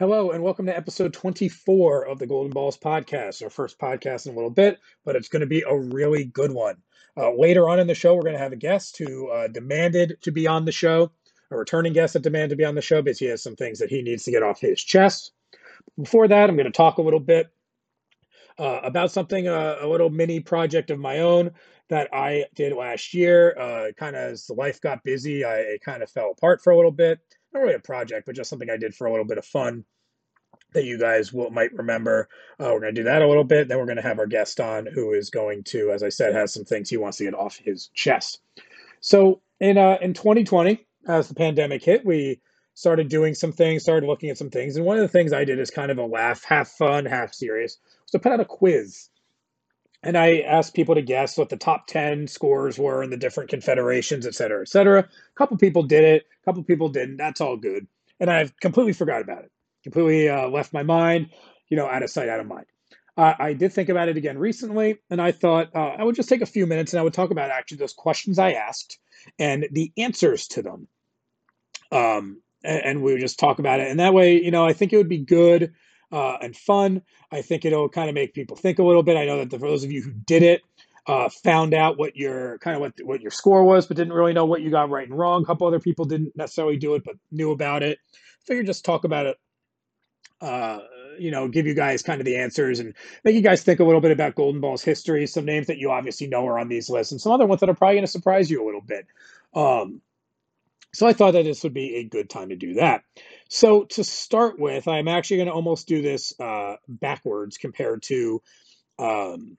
Hello, and welcome to episode 24 of the Golden Balls podcast, our first podcast in a little bit, but it's going to be a really good one. Uh, later on in the show, we're going to have a guest who uh, demanded to be on the show, a returning guest that demanded to be on the show because he has some things that he needs to get off his chest. Before that, I'm going to talk a little bit uh, about something, uh, a little mini project of my own that I did last year. Uh, kind of as the life got busy, I, kind of fell apart for a little bit not really a project, but just something I did for a little bit of fun that you guys will might remember. Uh, we're going to do that a little bit. Then we're going to have our guest on, who is going to, as I said, has some things he wants to get off his chest. So in uh, in 2020, as the pandemic hit, we started doing some things, started looking at some things, and one of the things I did is kind of a laugh, half fun, half serious, was to put out a quiz and I asked people to guess what the top 10 scores were in the different confederations, et cetera, et cetera. A couple people did it, a couple people didn't. That's all good. And I've completely forgot about it, completely uh, left my mind, you know, out of sight, out of mind. Uh, I did think about it again recently, and I thought uh, I would just take a few minutes and I would talk about actually those questions I asked and the answers to them. Um, and, and we would just talk about it. And that way, you know, I think it would be good uh, and fun. I think it'll kind of make people think a little bit. I know that the, for those of you who did it, uh, found out what your kind of what what your score was, but didn't really know what you got right and wrong. A couple other people didn't necessarily do it, but knew about it. Figured just talk about it. Uh, you know, give you guys kind of the answers and make you guys think a little bit about Golden Ball's history. Some names that you obviously know are on these lists, and some other ones that are probably going to surprise you a little bit. Um, so I thought that this would be a good time to do that. So to start with, I'm actually going to almost do this uh, backwards compared to um,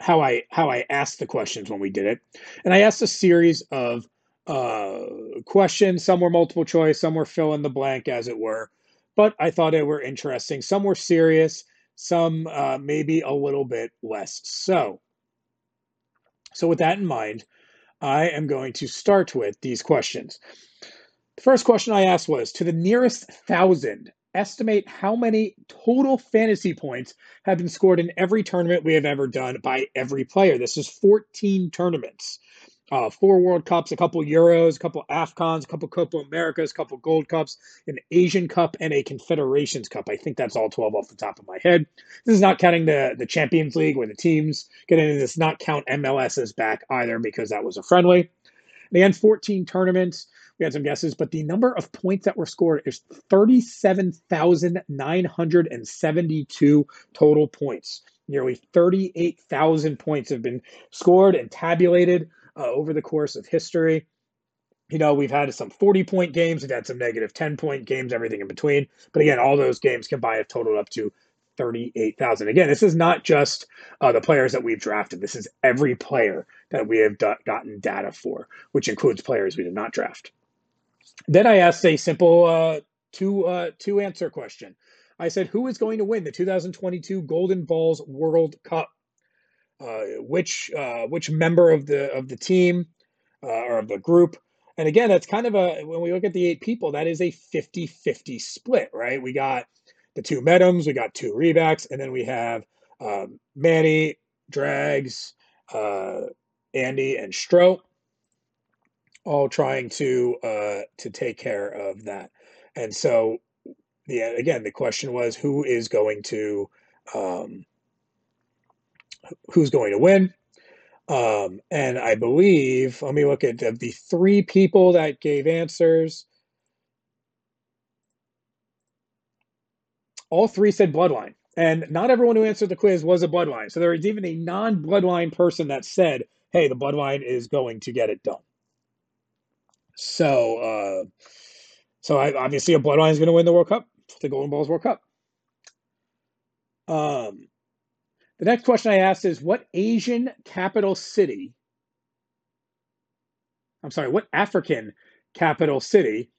how I how I asked the questions when we did it. And I asked a series of uh, questions. Some were multiple choice, some were fill in the blank, as it were. But I thought they were interesting. Some were serious, some uh, maybe a little bit less so. So with that in mind, I am going to start with these questions. The first question I asked was to the nearest thousand, estimate how many total fantasy points have been scored in every tournament we have ever done by every player. This is 14 tournaments. Uh, four World Cups, a couple Euros, a couple AFCONs, a couple Copa Americas, a couple Gold Cups, an Asian Cup, and a Confederations Cup. I think that's all 12 off the top of my head. This is not counting the, the Champions League where the teams get into this, not count MLS's back either because that was a friendly. They Again, 14 tournaments. We had some guesses, but the number of points that were scored is 37,972 total points. Nearly 38,000 points have been scored and tabulated uh, over the course of history. You know, we've had some 40 point games, we've had some negative 10 point games, everything in between. But again, all those games combined have totaled up to 38,000. Again, this is not just uh, the players that we've drafted. This is every player that we have do- gotten data for, which includes players we did not draft. Then I asked a simple uh, two uh, two answer question. I said, "Who is going to win the 2022 Golden Balls World Cup? Uh, which uh, which member of the of the team uh, or of the group?" And again, that's kind of a when we look at the eight people, that is a 50-50 split, right? We got the two Medums, we got two Rebacks, and then we have um, Manny, Drags, uh, Andy, and Stro, all trying to uh, to take care of that. And so, yeah, again, the question was who is going to um, who's going to win. Um, and I believe, let me look at the, three people that gave answers. all three said bloodline. And not everyone who answered the quiz was a bloodline. So there was even a non bloodline person that said, hey, the bloodline is going to get it done. So, uh, so I, obviously a bloodline is going to win the World Cup, the Golden Balls World Cup. Um, the next question I asked is what Asian capital city, I'm sorry, what African capital city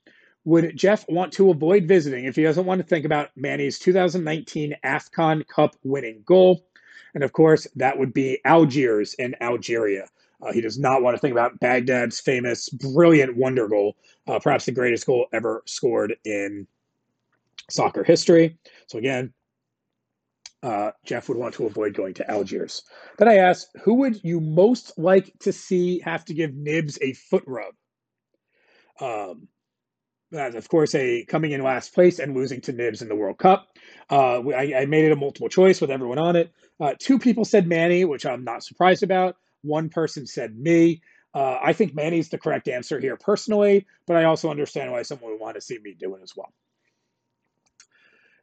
would Jeff want to avoid visiting if he doesn't want to think about Manny's 2019 AFCON Cup winning goal? And of course, that would be Algiers in Algeria. Uh, he does not want to think about Baghdad's famous, brilliant wonder goal, uh, perhaps the greatest goal ever scored in soccer history. So, again, uh, Jeff would want to avoid going to Algiers. Then I asked, who would you most like to see have to give Nibs a foot rub? Um, of course, a coming in last place and losing to Nibs in the World Cup. Uh, I, I, made it a multiple choice with everyone on it. Uh, two people said Manny, which I'm not surprised about. One person said me. Uh, I think Manny's the correct answer here personally, but I also understand why someone would want to see me do it as well.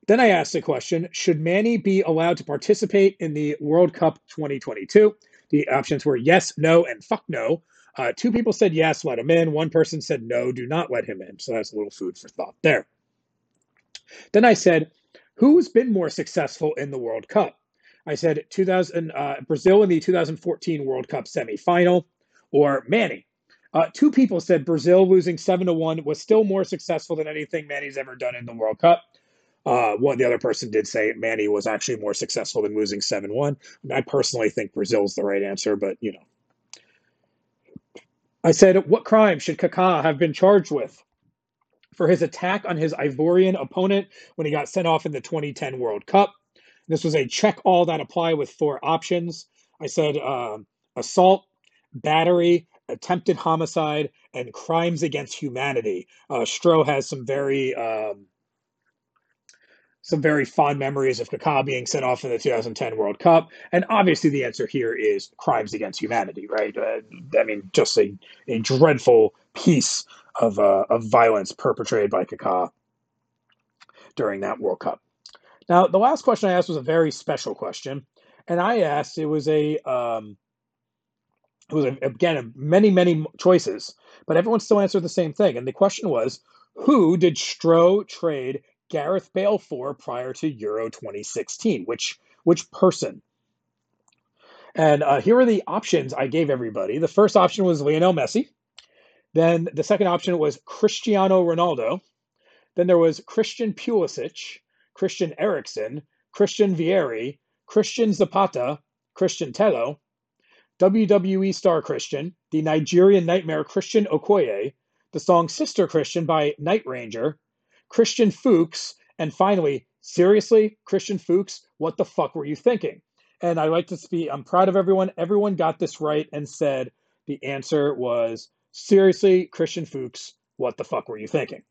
Then I asked the question Should Manny be allowed to participate in the World Cup 2022? The options were yes, no, and fuck no. Uh, two people said yes, let him in. One person said no, do not let him in. So that's a little food for thought there. Then I said, Who's been more successful in the World Cup? I said 2000 uh, Brazil in the 2014 World Cup semifinal or Manny. Uh, two people said Brazil losing seven to one was still more successful than anything Manny's ever done in the World Cup. Uh, one the other person did say Manny was actually more successful than losing seven one. I personally think Brazil's the right answer, but you know. I said, what crime should Kaká have been charged with for his attack on his Ivorian opponent when he got sent off in the 2010 World Cup? This was a check all that apply with four options. I said uh, assault, battery, attempted homicide, and crimes against humanity. Uh, Stro has some very um, some very fond memories of Kaká being sent off in the 2010 World Cup, and obviously the answer here is crimes against humanity, right? Uh, I mean, just a, a dreadful piece of uh, of violence perpetrated by Kaká during that World Cup. Now, the last question I asked was a very special question, and I asked it was a um, it was a, again many many choices, but everyone still answered the same thing, and the question was, who did Stro trade Gareth Bale for prior to Euro 2016? Which which person? And uh, here are the options I gave everybody. The first option was Lionel Messi. Then the second option was Cristiano Ronaldo. Then there was Christian Pulisic. Christian Eriksen, Christian Vieri, Christian Zapata, Christian Tello, WWE star Christian, the Nigerian nightmare Christian Okoye, the song Sister Christian by Night Ranger, Christian Fuchs, and finally, seriously, Christian Fuchs, what the fuck were you thinking? And I like to speak, I'm proud of everyone. Everyone got this right and said the answer was seriously, Christian Fuchs, what the fuck were you thinking?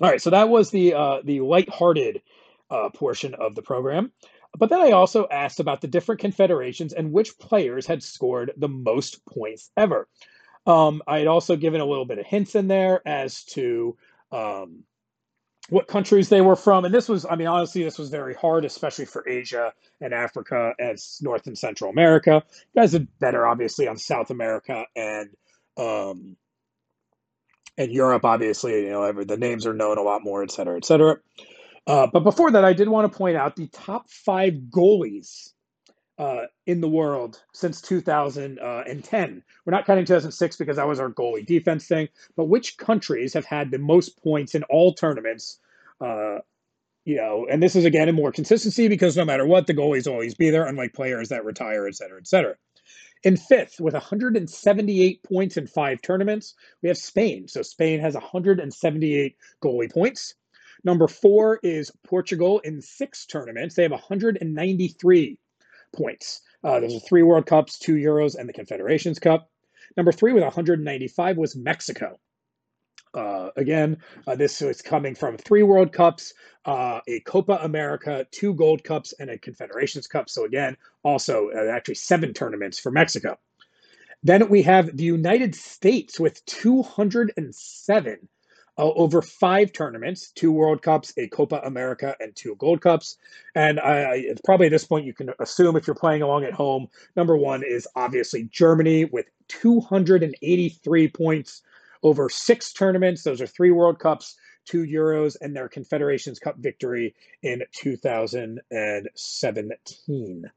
All right, so that was the uh, the lighthearted uh, portion of the program. But then I also asked about the different confederations and which players had scored the most points ever. Um, I had also given a little bit of hints in there as to um, what countries they were from. And this was, I mean, honestly, this was very hard, especially for Asia and Africa as North and Central America. You guys did better, obviously, on South America and um, and Europe, obviously, you know, the names are known a lot more, et cetera, et cetera. Uh, but before that, I did want to point out the top five goalies uh, in the world since 2010. We're not counting 2006 because that was our goalie defense thing, but which countries have had the most points in all tournaments? Uh, you know, and this is again a more consistency because no matter what, the goalies always be there, unlike players that retire, et cetera, et cetera. In fifth, with 178 points in five tournaments, we have Spain. So Spain has 178 goalie points. Number four is Portugal in six tournaments. They have 193 points. Uh, those are three World Cups, two Euros, and the Confederations Cup. Number three with 195 was Mexico. Uh, again, uh, this is coming from three World Cups, uh, a Copa America, two Gold Cups, and a Confederations Cup. So, again, also uh, actually seven tournaments for Mexico. Then we have the United States with 207 uh, over five tournaments two World Cups, a Copa America, and two Gold Cups. And I, it's probably at this point you can assume if you're playing along at home, number one is obviously Germany with 283 points over six tournaments. Those are three World Cups, two Euros, and their Confederations Cup victory in 2017.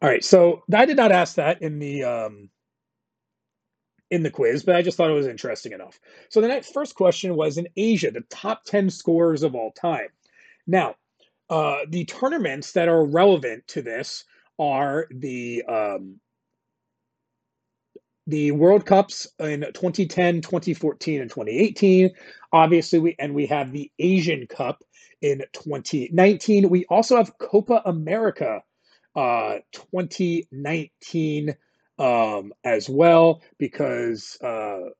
All right, so I did not ask that in the um, in the quiz, but I just thought it was interesting enough. So the next first question was in Asia, the top 10 scorers of all time. Now, uh, the tournaments that are relevant to this are the um, the World Cups in 2010, 2014, and 2018. Obviously, we and we have the Asian Cup in 2019. We also have Copa America uh, 2019 um, as well because uh,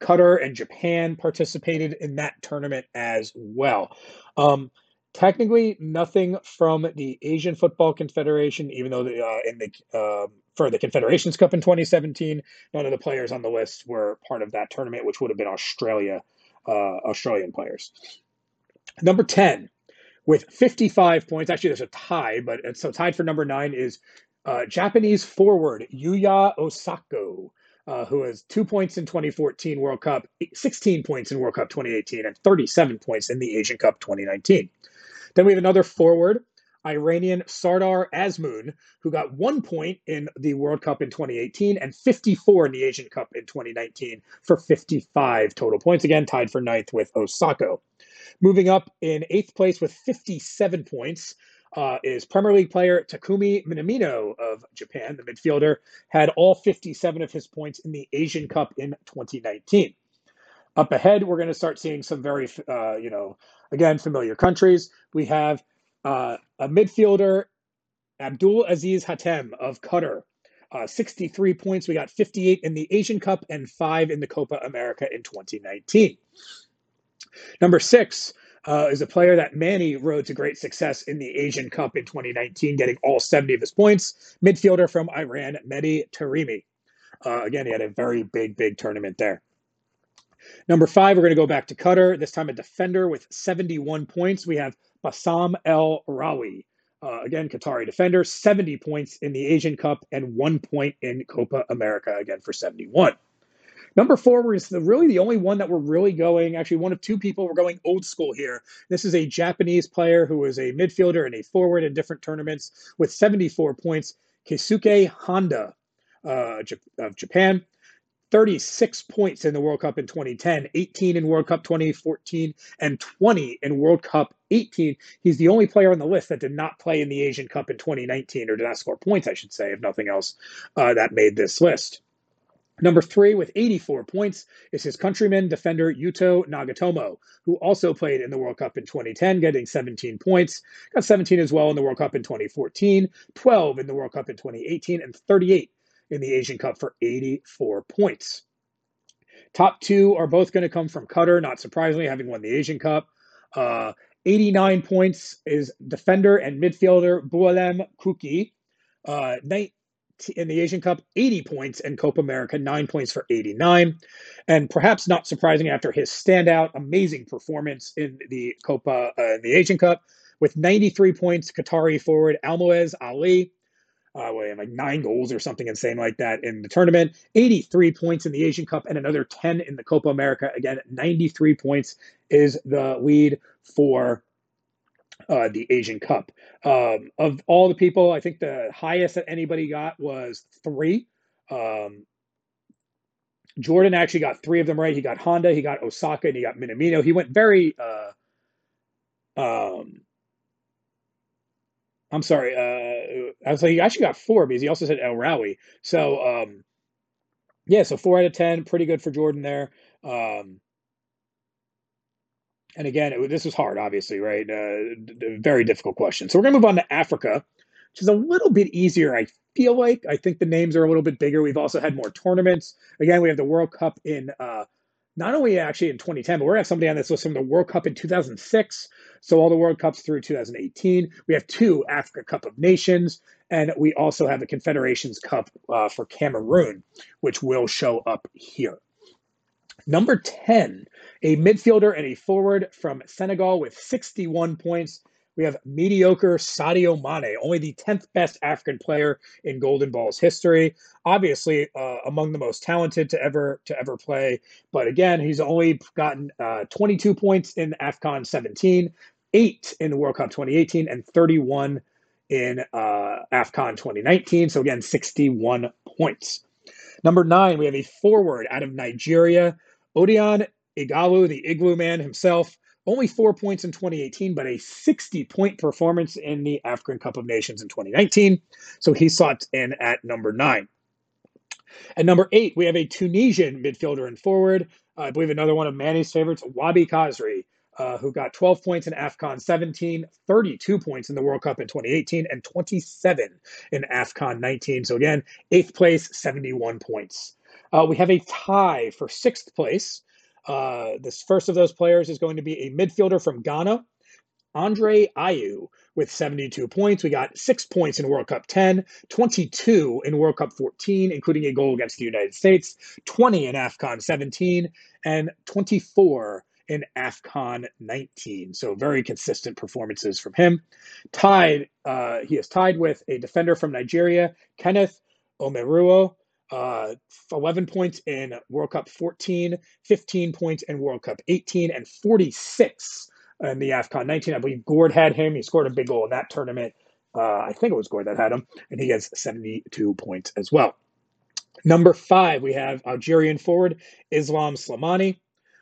Qatar and Japan participated in that tournament as well. Um, technically, nothing from the Asian Football Confederation, even though uh, in the uh, for the Confederations Cup in 2017, none of the players on the list were part of that tournament, which would have been Australia, uh, Australian players. Number 10, with 55 points. Actually, there's a tie, but so tied for number nine is uh, Japanese forward Yuya Osako, uh, who has two points in 2014 World Cup, 16 points in World Cup 2018, and 37 points in the Asian Cup 2019. Then we have another forward, Iranian Sardar Azmoun, who got one point in the World Cup in 2018 and 54 in the Asian Cup in 2019 for 55 total points. Again, tied for ninth with Osako. Moving up in eighth place with 57 points uh, is Premier League player Takumi Minamino of Japan. The midfielder had all 57 of his points in the Asian Cup in 2019. Up ahead, we're going to start seeing some very, uh, you know, again, familiar countries. We have uh, a midfielder, Abdul Aziz Hatem of Qatar. Uh, 63 points. We got 58 in the Asian Cup and five in the Copa America in 2019. Number six uh, is a player that Manny rode to great success in the Asian Cup in 2019, getting all 70 of his points. Midfielder from Iran, Mehdi Taremi. Uh, again, he had a very big, big tournament there. Number five, we're going to go back to Qatar. This time a defender with 71 points. We have Bassam El Rawi. Uh, again, Qatari defender, 70 points in the Asian Cup and one point in Copa America, again for 71. Number four is the, really the only one that we're really going, actually, one of two people we're going old school here. This is a Japanese player who is a midfielder and a forward in different tournaments with 74 points. Keisuke Honda uh, of Japan. 36 points in the World Cup in 2010, 18 in World Cup 2014, and 20 in World Cup 18. He's the only player on the list that did not play in the Asian Cup in 2019, or did not score points, I should say, if nothing else, uh, that made this list. Number three, with 84 points, is his countryman defender Yuto Nagatomo, who also played in the World Cup in 2010, getting 17 points. Got 17 as well in the World Cup in 2014, 12 in the World Cup in 2018, and 38 in the Asian Cup for 84 points. Top two are both going to come from Qatar, not surprisingly, having won the Asian Cup. Uh, 89 points is defender and midfielder Boualem Khoukhi. Uh, in the Asian Cup, 80 points, and Copa America, 9 points for 89. And perhaps not surprising after his standout, amazing performance in the Copa, uh, in the Asian Cup, with 93 points, Qatari forward Almoez Ali, uh, like nine goals or something insane like that in the tournament, 83 points in the Asian Cup, and another 10 in the Copa America. Again, 93 points is the lead for uh, the Asian Cup. Um, of all the people, I think the highest that anybody got was three. Um, Jordan actually got three of them right. He got Honda, he got Osako, and he got Minamino. He went very. Uh, um, I'm sorry. Uh, I was like, he actually got four because he also said El Rawi. So, um, yeah, so four out of ten, pretty good for Jordan there. Um, and again, it, this was hard, obviously, right? Uh, very difficult question. So we're going to move on to Africa, which is a little bit easier, I feel like. I think the names are a little bit bigger. We've also had more tournaments. Again, we have the World Cup in uh, not only actually in 2010, but we're going to have somebody on this list from the World Cup in 2006. So all the World Cups through 2018. We have two Africa Cup of Nations, and we also have the Confederations Cup uh, for Cameroon, which will show up here. Number 10, a midfielder and a forward from Senegal with 61 points. We have mediocre Sadio Mane, only the 10th best African player in Golden Ball's history. Obviously, uh, among the most talented to ever to ever play. But again, he's only gotten uh, 22 points in AFCON 17, eight in the World Cup 2018, and 31 in uh, AFCON 2019. So again, 61 points. Number nine, we have a forward out of Nigeria Odion Ighalo, the Igloo Man himself, only four points in 2018, but a 60 point performance in the African Cup of Nations in 2019. So he slots in at number nine. At number eight, we have a Tunisian midfielder and forward. Uh, I believe another one of Manny's favorites, Wahbi Khazri, uh, who got 12 points in AFCON 17, 32 points in the World Cup in 2018, and 27 in AFCON 19. So again, eighth place, 71 points. Uh, we have a tie for sixth place. Uh, this first of those players is going to be a midfielder from Ghana, Andre Ayew, with 72 points. We got six points in World Cup 10, 22 in World Cup 14, including a goal against the United States, 20 in AFCON 17, and 24 in AFCON 19. So very consistent performances from him. Tied, uh, he is tied with a defender from Nigeria, Kenneth Omeruo. Uh, 11 points in World Cup 14, 15 points in World Cup 18, and 46 in the AFCON 19. I believe Gord had him. He scored a big goal in that tournament. Uh, I think it was Gord that had him, and he gets 72 points as well. Number five, we have Algerian forward Islam Slimani.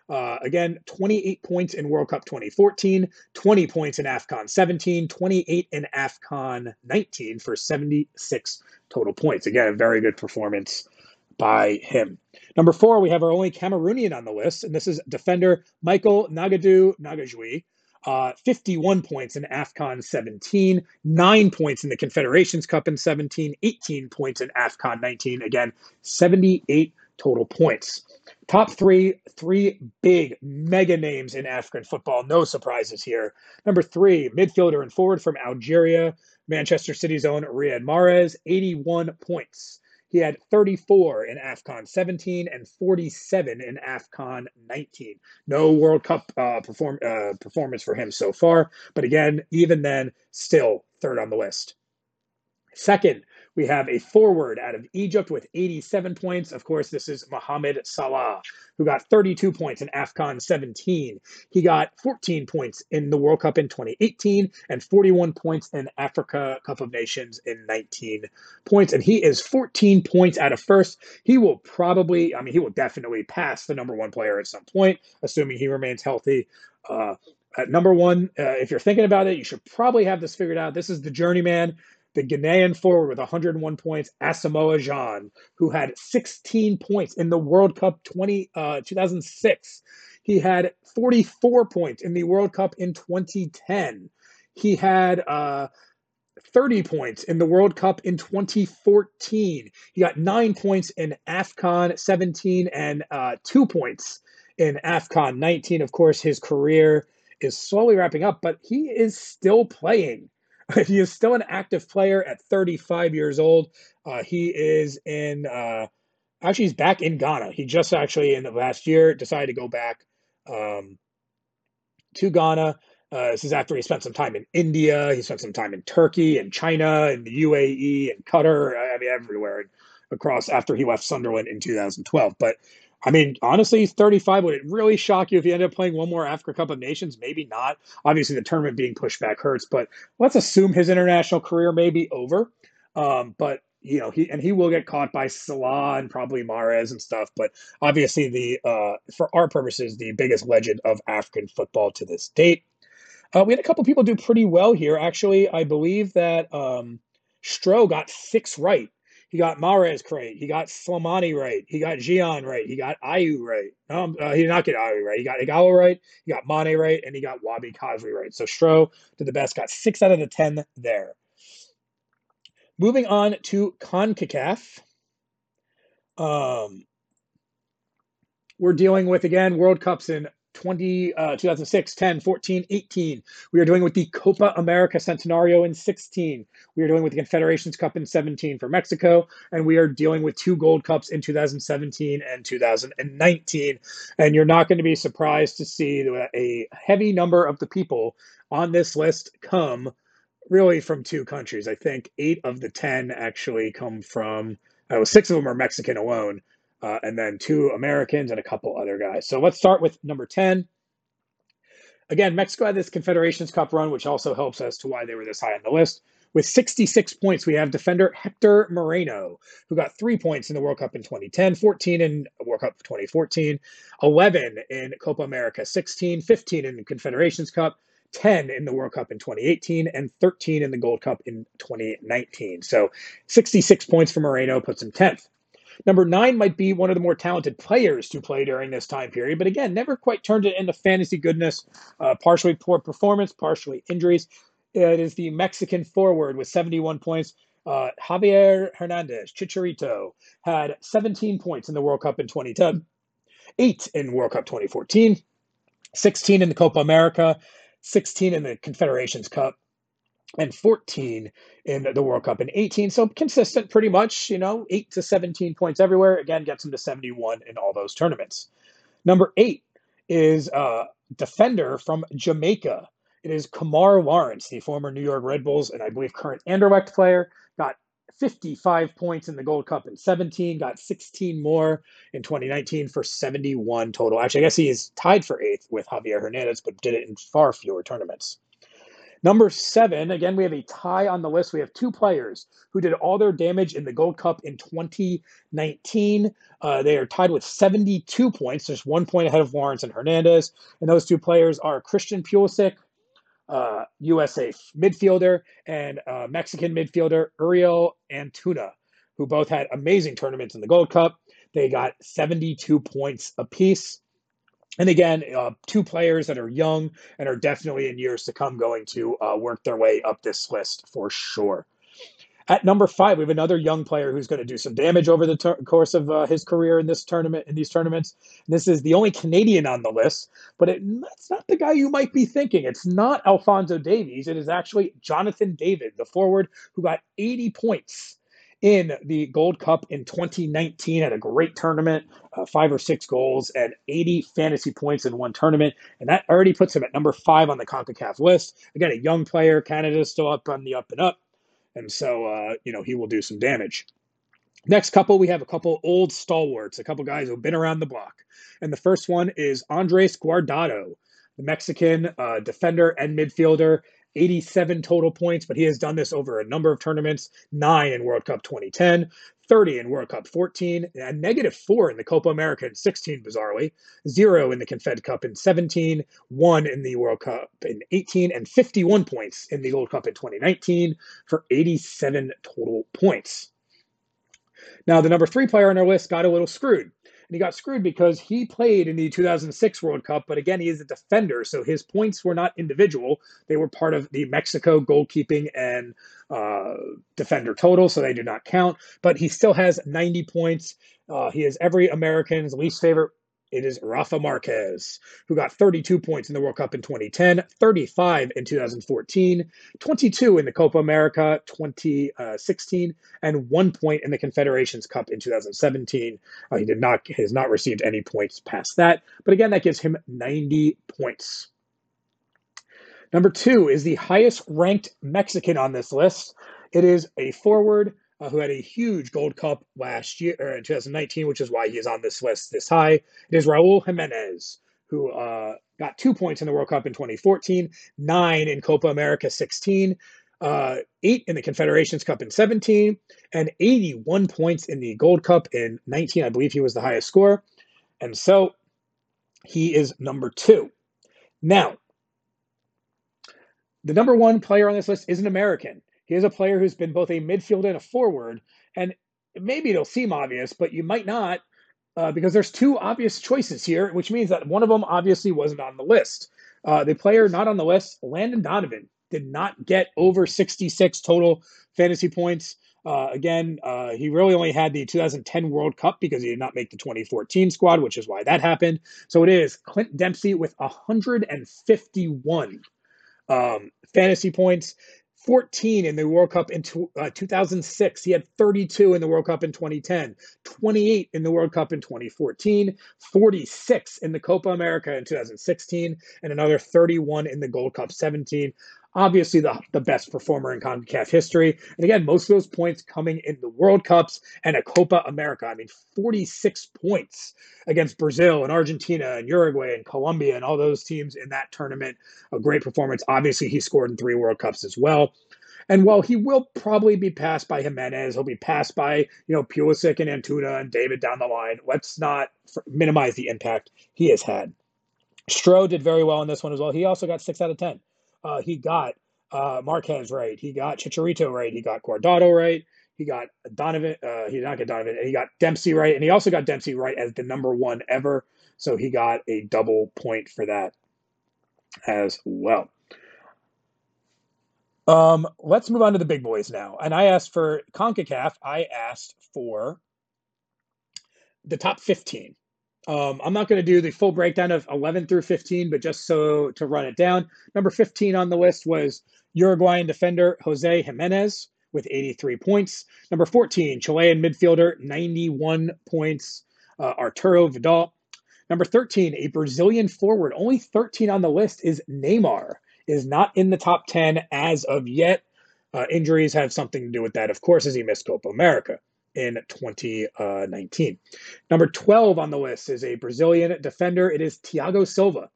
Uh, again, 28 points in World Cup 2014, 20 points in AFCON 17, 28 in AFCON 19 for 76 total points. Again, a very good performance by him. Number four, we have our only Cameroonian on the list, and this is defender Michael Ngadeu-Ngadjui. Uh, 51 points in AFCON 17, 9 points in the Confederations Cup in 17, 18 points in AFCON 19. Again, 78 total points. Top three, three big mega names in African football. No surprises here. Number three, midfielder and forward from Algeria, Manchester City's own Riyad Mahrez, 81 points. He had 34 in AFCON 17 and 47 in AFCON 19. No World Cup uh, perform, uh, performance for him so far, but again, even then, still third on the list. Second, we have a forward out of Egypt with 87 points. Of course, this is Mohamed Salah, who got 32 points in AFCON 17. He got 14 points in the World Cup in 2018 and 41 points in Africa Cup of Nations in 19 points. And he is 14 points out of first. He will probably, I mean, he will definitely pass the number one player at some point, assuming he remains healthy. Uh, at number one, uh, if you're thinking about it, you should probably have this figured out. This is the journeyman the Ghanaian forward with 101 points, Asamoah Gyan, who had 16 points in the World Cup 20, uh, 2006. He had 44 points in the World Cup in 2010. He had uh, 30 points in the World Cup in 2014. He got nine points in AFCON 17 and uh, two points in AFCON 19. Of course, his career is slowly wrapping up, but he is still playing. he is still an active player at 35 years old. Uh, he is in, uh, actually, he's back in Ghana. He just actually in the last year decided to go back um, to Ghana. Uh, this is after he spent some time in India. He spent some time in Turkey and China and the UAE and Qatar. I mean, everywhere across after he left Sunderland in 2012. But I mean, honestly, he's 35. Would it really shock you if he ended up playing one more Africa Cup of Nations? Maybe not. Obviously, the tournament being pushed back hurts, but let's assume his international career may be over. Um, but you know, he and he will get caught by Salah and probably Mahrez and stuff. But obviously, the uh, for our purposes, the biggest legend of African football to this date. Uh, we had a couple people do pretty well here. Actually, I believe that um, Stro got six right he got Mahrez right. He got Slimani right. He got Gyan right. He got Ayew right. Um, uh, he did not get Ayew right. He got Ighalo right. He got Mane right. And he got Wahbi Khazri right. So Stro did the best. Got six out of the 10 there. Moving on to CONCACAF. Um, we're dealing with, again, World Cups in 20, uh, 2006, 10, 14, 18. We are doing with the Copa America Centenario in 16. We are doing with the Confederations Cup in 17 for Mexico. And we are dealing with two Gold Cups in 2017 and 2019. And you're not going to be surprised to see a heavy number of the people on this list come really from two countries. I think eight of the 10 actually come from, uh, six of them are Mexican alone uh, and then two Americans and a couple other guys. So let's start with number 10. Again, Mexico had this Confederations Cup run, which also helps as to why they were this high on the list. With 66 points, we have defender Hector Moreno, who got three points in the World Cup in 2010, 14 in World Cup 2014, 11 in Copa America 16, 15 in Confederations Cup, 10 in the World Cup in 2018, and 13 in the Gold Cup in 2019. So 66 points for Moreno puts him 10th. Number nine might be one of the more talented players to play during this time period, but again, never quite turned it into fantasy goodness. Uh, partially poor performance, partially injuries. It is the Mexican forward with 71 points. Uh, Javier Hernandez, Chicharito, had 17 points in the World Cup in 2010, 8 in World Cup 2014, 16 in the Copa America, 16 in the Confederations Cup, and 14 in the World Cup in 18. So consistent pretty much, you know, 8 to 17 points everywhere. Again, gets him to 71 in all those tournaments. Number 8 is uh, defender from Jamaica. It is Kemar Lawrence, the former New York Red Bulls and I believe current Anderlecht player. Got 55 points in the Gold Cup in 17, got 16 more in 2019 for 71 total. Actually, I guess he is tied for eighth with Javier Hernandez, but did it in far fewer tournaments. Number seven, again, we have a tie on the list. We have two players who did all their damage in the Gold Cup in 2019. Uh, they are tied with 72 points, just one point ahead of Lawrence and Hernandez. And those two players are Christian Pulisic, uh, USA midfielder, and uh, Mexican midfielder Uriel Antuna, who both had amazing tournaments in the Gold Cup. They got 72 points apiece. And again, uh, two players that are young and are definitely in years to come going to uh, work their way up this list for sure. At number five, we have another young player who's going to do some damage over the ter- course of uh, his career in this tournament. In these tournaments, and this is the only Canadian on the list, but it, it's not the guy you might be thinking. It's not Alphonso Davies. It is actually Jonathan David, the forward who got 80 points in the Gold Cup in 2019. at a great tournament, uh, five or six goals and 80 fantasy points in one tournament, and that already puts him at number five on the Concacaf list. Again, a young player. Canada's still up on the up and up. And so, uh, you know, he will do some damage. Next couple, we have a couple old stalwarts, a couple guys who've been around the block. And the first one is Andres Guardado, the Mexican uh, defender and midfielder. 87 total points, but he has done this over a number of tournaments nine in World Cup 2010, 30 in World Cup 14, and negative four in the Copa America in 16, bizarrely, zero in the Confed Cup in 17, one in the World Cup in 18, and 51 points in the Gold Cup in 2019 for 87 total points. Now, the number three player on our list got a little screwed. And he got screwed because he played in the 2006 World Cup, but again, he is a defender, so his points were not individual. They were part of the Mexico goalkeeping and uh, defender total, so they do not count. But he still has 90 points. Uh, he is every American's least favorite it is Rafa Marquez, who got 32 points in the World Cup in 2010, 35 in 2014, 22 in the Copa America 2016, and one point in the Confederations Cup in 2017. Uh, he did not has not received any points past that, but again, that gives him 90 points. Number two is the highest ranked Mexican on this list. It is a forward uh, who had a huge Gold Cup last year, or in 2019, which is why he is on this list this high. It is Raul Jimenez, who uh, got two points in the World Cup in 2014, nine in Copa America 16, uh, eight in the Confederations Cup in 17, and 81 points in the Gold Cup in 19. I believe he was the highest score. And so he is number two. Now, the number one player on this list is an American. He is a player who's been both a midfielder and a forward. And maybe it'll seem obvious, but you might not uh, because there's two obvious choices here, which means that one of them obviously wasn't on the list. Uh, the player not on the list, Landon Donovan, did not get over 66 total fantasy points. Uh, again, uh, he really only had the 2010 World Cup because he did not make the 2014 squad, which is why that happened. So it is Clint Dempsey with 151 um, fantasy points. 14 in the World Cup in uh, 2006. He had 32 in the World Cup in 2010, 28 in the World Cup in 2014, 46 in the Copa America in 2016, and another 31 in the Gold Cup 17 obviously the, the best performer in CONCACAF history. And again, most of those points coming in the World Cups and a Copa America. I mean, 46 points against Brazil and Argentina and Uruguay and Colombia and all those teams in that tournament. A great performance. Obviously, he scored in three World Cups as well. And while he will probably be passed by Jimenez, he'll be passed by, you know, Pulisic and Antuna and David down the line. Let's not minimize the impact he has had. Stro did very well in this one as well. He also got six out of 10 uh, he got uh, Marquez right. He got Chicharito right. He got Guardado right. He got Donovan. Uh, he did not get Donovan. And he got Dempsey right, and he also got Dempsey right as the number one ever. So he got a double point for that as well. Um, let's move on to the big boys now. And I asked for CONCACAF, I asked for the top 15. Um, I'm not going to do the full breakdown of 11 through 15, but just so to run it down. Number 15 on the list was Uruguayan defender Jose Gimenez with 83 points. Number 14, Chilean midfielder, 91 points, uh, Arturo Vidal. Number 13, a Brazilian forward, only 13 on the list, is Neymar, is not in the top 10 as of yet. Uh, injuries have something to do with that, of course, as he missed Copa America in 2019. Number 12 on the list is a Brazilian defender. It is Thiago Silva,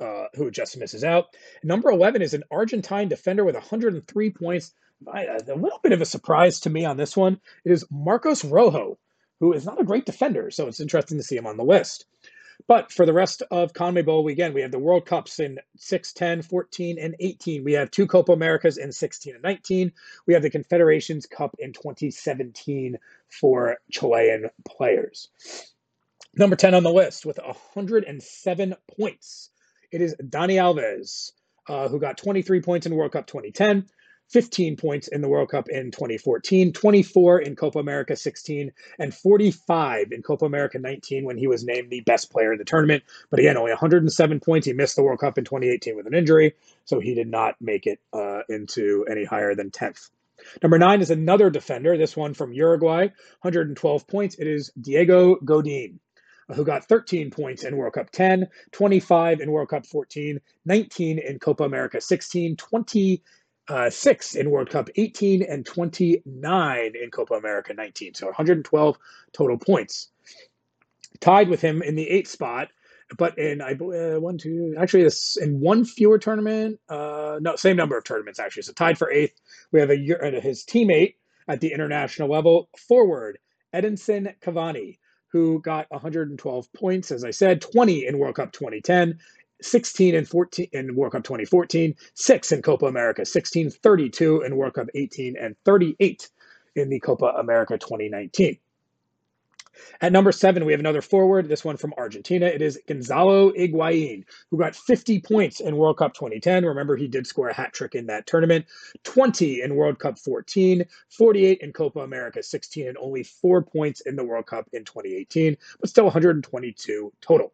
uh, who just misses out. Number 11 is an Argentine defender with 103 points. A little bit of a surprise to me on this one. It is Marcos Rojo, who is not a great defender, so it's interesting to see him on the list. But for the rest of CONMEBOL, again, we have the World Cups in 6, 10, 14, and 18. We have two Copa Americas in 16 and 19. We have the Confederations Cup in 2017 for Chilean players. Number 10 on the list with 107 points. It is Dani Alves, uh, who got 23 points in World Cup 2010. 15 points in the World Cup in 2014, 24 in Copa America 16, and 45 in Copa America 19 when he was named the best player in the tournament. But again, only 107 points. He missed the World Cup in 2018 with an injury, so he did not make it uh, into any higher than 10th. Number nine is another defender, this one from Uruguay, 112 points. It is Diego Godin who got 13 points in World Cup 10, 25 in World Cup 14, 19 in Copa America 16, 20 uh, six in World Cup 18 and 29 in Copa America 19. So 112 total points. Tied with him in the eighth spot, but in I uh, one two actually this in one fewer tournament. Uh, no, same number of tournaments actually. So tied for eighth. We have a uh, his teammate at the international level forward Edinson Cavani, who got 112 points, as I said, 20 in World Cup 2010, 16 and 14 in World Cup 2014, 6 in Copa America 16, 32 in World Cup 18, and 38 in the Copa America 2019. At number seven, we have another forward, this one from Argentina. It is Gonzalo Higuain, who got 50 points in World Cup 2010. Remember, he did score a hat trick in that tournament. 20 in World Cup 14, 48 in Copa America 16, and only four points in the World Cup in 2018, but still 122 total.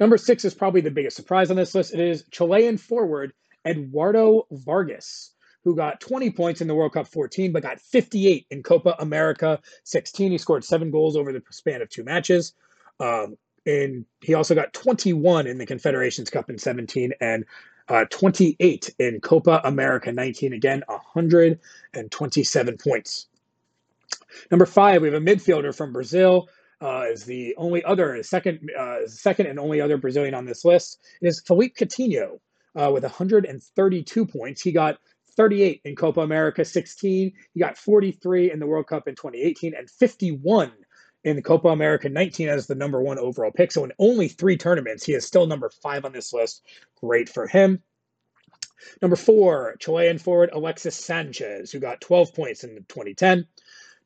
Number six is probably the biggest surprise on this list. It is Chilean forward Eduardo Vargas, who got 20 points in the World Cup 14, but got 58 in Copa America 16. He scored seven goals over the span of two matches. Um, and he also got 21 in the Confederations Cup in 17 and uh, 28 in Copa America 19. Again, 127 points. Number five, we have a midfielder from Brazil uh, is the only other second uh, second and only other Brazilian on this list. Is Philippe Coutinho uh, with 132 points. He got 38 in Copa America 16. He got 43 in the World Cup in 2018 and 51 in the Copa America 19 as the number one overall pick. So in only three tournaments, he is still number five on this list. Great for him. Number four, Chilean forward Alexis Sanchez, who got 12 points in 2010.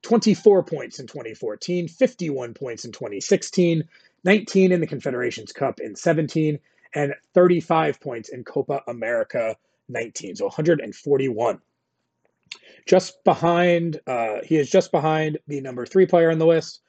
24 points in 2014, 51 points in 2016, 19 in the Confederations Cup in 17, and 35 points in Copa America 19. So 141. Just behind, uh, he is just behind the number three player on the list.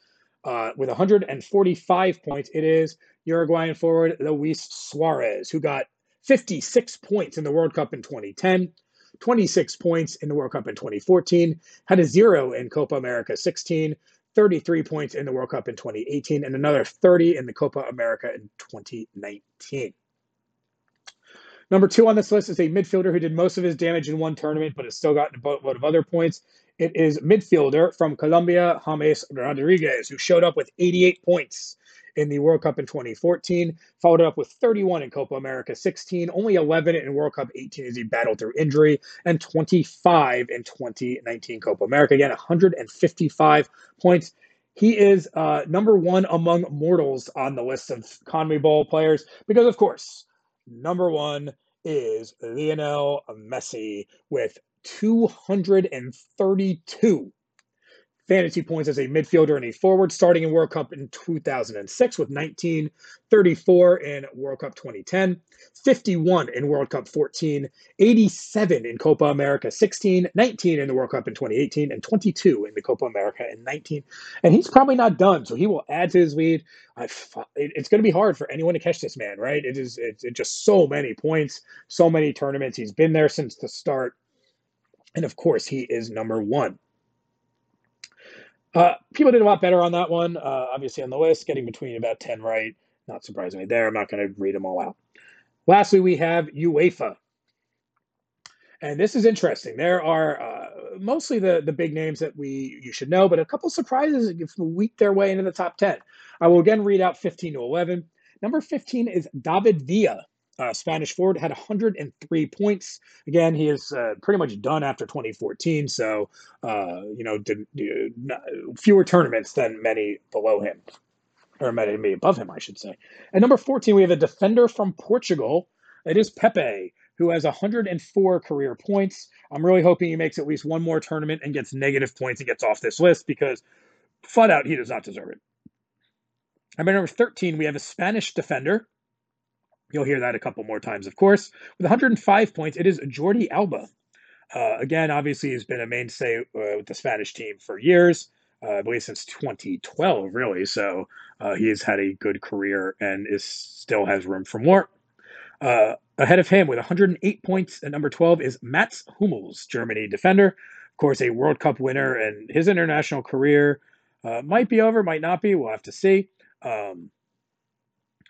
Uh, with 145 points, it is Uruguayan forward Luis Suarez, who got 56 points in the World Cup in 2010, 26 points in the World Cup in 2014, had a zero in Copa America 16, 33 points in the World Cup in 2018, and another 30 in the Copa America in 2019. Number two on this list is a midfielder who did most of his damage in one tournament, but has still gotten a boatload of other points. It is midfielder from Colombia, James Rodriguez, who showed up with 88 points in the World Cup in 2014, followed up with 31 in Copa America 16, only 11 in World Cup 18 as he battled through injury, and 25 in 2019 Copa America. Again, 155 points. He is uh, number one among mortals on the list of CONMEBOL players because, of course, number one is Lionel Messi with 232 fantasy points as a midfielder and a forward, starting in World Cup in 2006 with 19, 34 in World Cup 2010, 51 in World Cup 14, 87 in Copa America 16, 19 in the World Cup in 2018, and 22 in the Copa America in 19. And he's probably not done, so he will add to his lead. it's going to be hard for anyone to catch this man, right? It is it's just so many points, so many tournaments. He's been there since the start. And of course, he is number one. Uh, people did a lot better on that one. Uh, obviously, on the list, getting between about 10 right. Not surprisingly there. I'm not going to read them all out. Lastly, we have UEFA. And this is interesting. There are uh, mostly the, the big names that we you should know, but a couple surprises that weak their way into the top 10. I will again read out 15 to 11. Number 15 is David Villa uh, Spanish forward, had 103 points. Again, he is uh, pretty much done after 2014, so uh, you know, did, did, fewer tournaments than many below him, or many above him, I should say. At number 14, we have a defender from Portugal. It is Pepe, who has 104 career points. I'm really hoping he makes at least one more tournament and gets negative points and gets off this list because flat out he does not deserve it. At number 13, we have a Spanish defender You'll hear that a couple more times, of course. With 105 points, it is Jordi Alba. Uh, again, obviously, he's been a mainstay uh, with the Spanish team for years, uh, I believe since 2012, really. So uh, he has had a good career and is still has room for more. Uh, ahead of him with 108 points at number 12 is Mats Hummels, Germany defender. Of course, a World Cup winner, and his international career uh, might be over, might not be. We'll have to see. Um,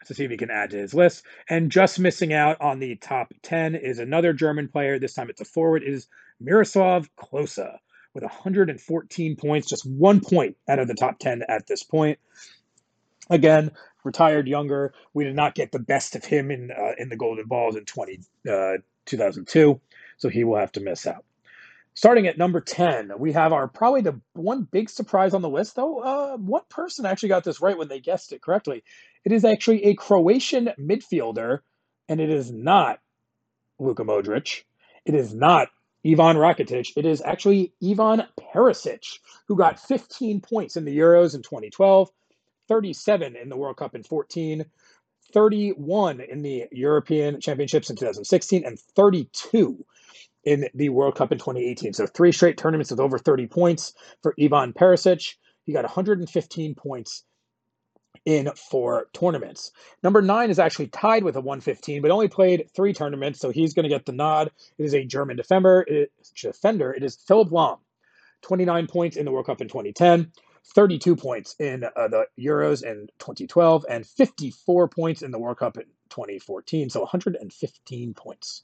to see if he can add to his list. And just missing out on the top 10 is another German player. This time it's a forward, is Miroslav Klose with 114 points, just one point out of the top 10 at this point. Again, retired younger. We did not get the best of him in uh, in the Golden Balls in 20, uh, 2002, so he will have to miss out. Starting at number 10, we have our probably the one big surprise on the list, though. Uh, one person actually got this right when they guessed it correctly. It is actually a Croatian midfielder, and it is not Luka Modric. It is not Ivan Rakitic. It is actually Ivan Perisic, who got 15 points in the Euros in 2012, 37 in the World Cup in 14, 31 in the European Championships in 2016, and 32 in the World Cup in 2018. So three straight tournaments with over 30 points for Ivan Perisic. He got 115 points in four tournaments. Number nine is actually tied with a 115, but only played three tournaments, so he's going to get the nod. It is a German defender. It, defender. It is Philipp Lahm, 29 points in the World Cup in 2010. 32 points in uh, the Euros in 2012 and 54 points in the World Cup in 2014. So 115 points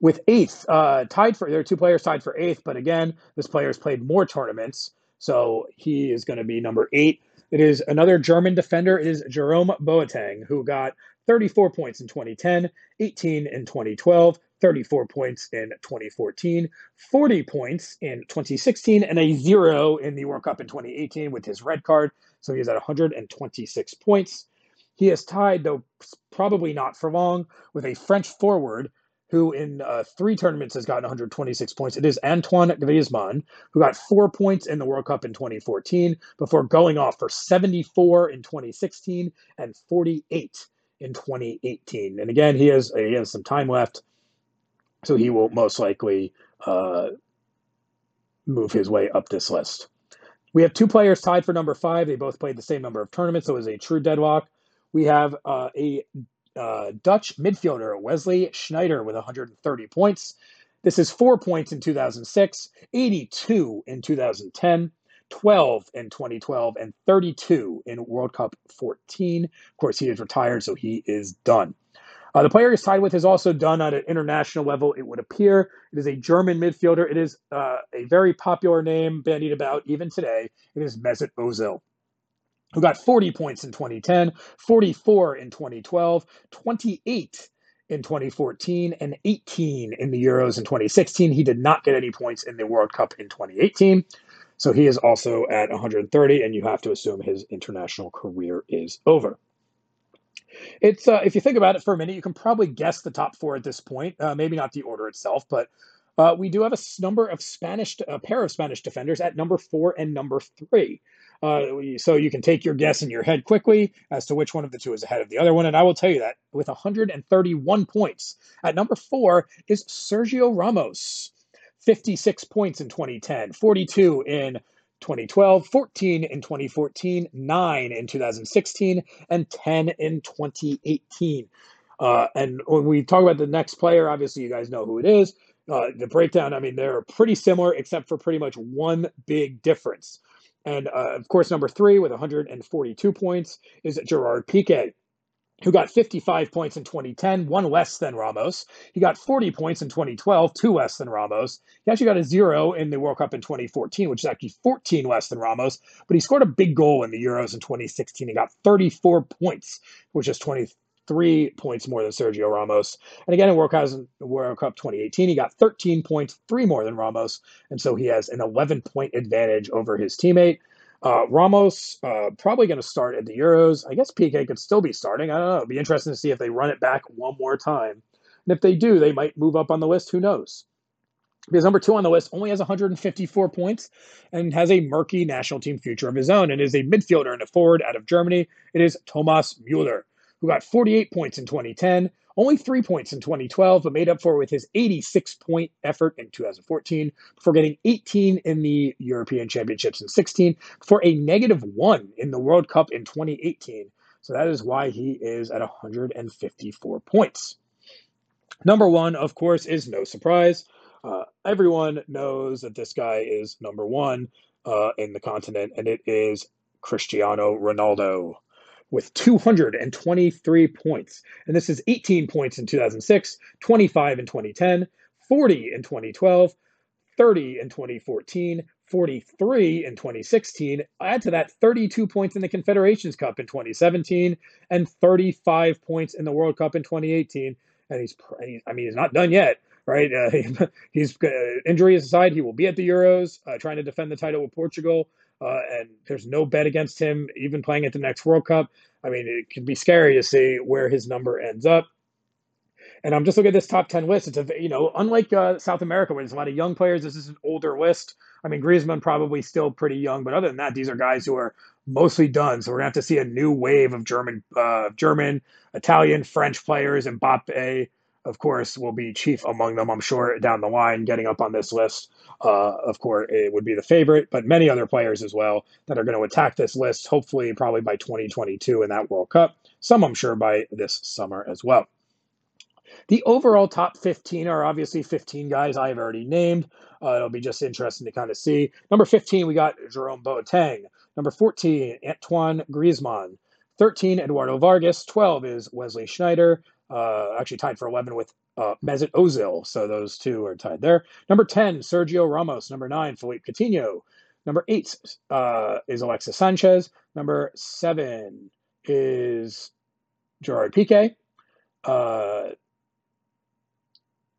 with eighth, uh, tied for there are two players tied for eighth, but again, this player has played more tournaments, so he is going to be number eight. It is another German defender. It is Jerome Boateng, who got 34 points in 2010, 18 in 2012, 34 points in 2014, 40 points in 2016, and a zero in the World Cup in 2018 with his red card. So he is at 126 points. He is tied, though probably not for long, with a French forward who in uh, three tournaments has gotten 126 points. It is Antoine Griezmann, who got four points in the World Cup in 2014 before going off for 74 in 2016 and 48 in 2018. And again, he has he has some time left, so he will most likely uh, move his way up this list. We have two players tied for number five. They both played the same number of tournaments, so it was a true deadlock. We have uh, a uh, Dutch midfielder Wesley Sneijder with 130 points. This is four points in 2006, 82 in 2010, 12 in 2012, and 32 in World Cup 14. Of course, he is retired, so he is done. Uh, the player he's tied with is also done at an international level, it would appear. It is a German midfielder. It is uh, a very popular name bandied about even today. It is Mesut Ozil who got 40 points in 2010, 44 in 2012, 28 in 2014, and 18 in the Euros in 2016. He did not get any points in the World Cup in 2018. So he is also at 130, and you have to assume his international career is over. It's uh, if you think about it for a minute, you can probably guess the top four at this point. Uh, maybe not the order itself, but Uh, we do have a number of Spanish, a pair of Spanish defenders at number four and number three. Uh, so you can take your guess in your head quickly as to which one of the two is ahead of the other one. And I will tell you that with 131 points. At number four is Sergio Ramos, 56 points in 2010, 42 in 2012, 14 in 2014, 9 in 2016, and 10 in 2018. Uh, and when we talk about the next player, obviously you guys know who it is. Uh, the breakdown, I mean, they're pretty similar, except for pretty much one big difference. And uh, of course, number three with 142 points is Gerard Piqué, who got 55 points in 2010, one less than Ramos. He got 40 points in 2012, two less than Ramos. He actually got a zero in the World Cup in 2014, which is actually 14 less than Ramos. But he scored a big goal in the Euros in 2016. He got 34 points, which is 20 three points more than Sergio Ramos. And again, in World Cup, World Cup 2018, he got 13 points, three more than Ramos. And so he has an 11 point advantage over his teammate. Uh, Ramos uh, probably going to start at the Euros. I guess Piqué could still be starting. I don't know. It'd be interesting to see if they run it back one more time. And if they do, they might move up on the list. Who knows? Because number two on the list only has 154 points and has a murky national team future of his own and is a midfielder and a forward out of Germany. It is Thomas Muller who got 48 points in 2010, only three points in 2012, but made up for it with his 86 point effort in 2014 before getting 18 in the European Championships in 16 for a negative one in the World Cup in 2018. So that is why he is at 154 points. Number one, of course, is no surprise. Uh, everyone knows that this guy is number one uh, in the continent, and it is Cristiano Ronaldo with 223 points. And this is 18 points in 2006, 25 in 2010, 40 in 2012, 30 in 2014, 43 in 2016. Add to that 32 points in the Confederations Cup in 2017 and 35 points in the World Cup in 2018. And he's, I mean, he's not done yet, right? Uh, he's uh, injuries aside, he will be at the Euros uh, trying to defend the title with Portugal uh, and there's no bet against him even playing at the next World Cup. I mean, it can be scary to see where his number ends up. And I'm just looking at this top 10 list. It's a, you know, unlike uh, South America where there's a lot of young players, this is an older list. I mean, Griezmann probably still pretty young, but other than that, these are guys who are mostly done. So we're gonna have to see a new wave of German, uh, German, Italian, French players. Mbappe, of course, will be chief among them. I'm sure down the line, getting up on this list uh, of course, it would be the favorite, but many other players as well that are going to attack this list, hopefully, probably by 2022 in that World Cup. Some, I'm sure, by this summer as well. The overall top 15 are obviously 15 guys I've already named. Uh, it'll be just interesting to kind of see. Number 15, we got Jerome Boateng. Number 14, Antoine Griezmann. 13, Eduardo Vargas. 12 is Wesley Sneijder. Uh, actually tied for 11 with uh, Mesut Ozil. So those two are tied there. Number 10, Sergio Ramos. Number 9, Philippe Coutinho. Number 8 uh, is Alexis Sanchez. Number 7 is Gerard Piqué. Uh,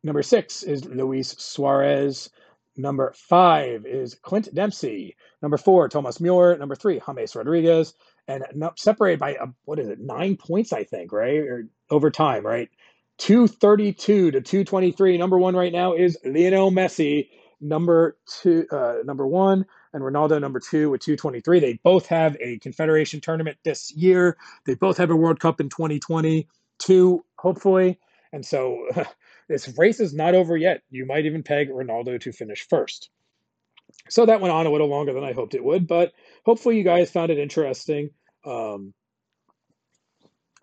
number 6 is Luis Suarez. Number 5 is Clint Dempsey. Number 4, Thomas Muller. Number 3, James Rodriguez. And separated by, a, what is it, nine points, I think, right? Or over time, right? 232 to 223. Number one right now is Lionel Messi. Number two, uh, number one, and Ronaldo number two with 223. They both have a Confederation tournament this year. They both have a World Cup in 2022, hopefully. And so this race is not over yet. You might even peg Ronaldo to finish first. So that went on a little longer than I hoped it would, but hopefully you guys found it interesting. Um,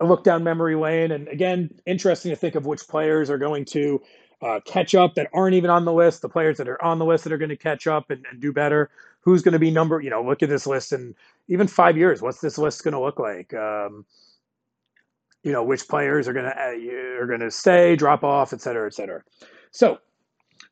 a look down memory lane. And again, interesting to think of which players are going to uh, catch up that aren't even on the list, the players that are on the list that are going to catch up and, and do better. Who's going to be number, you know, look at this list and even five years, what's this list going to look like? Um, you know, which players are going to uh, are going to stay, drop off, et cetera, et cetera. So,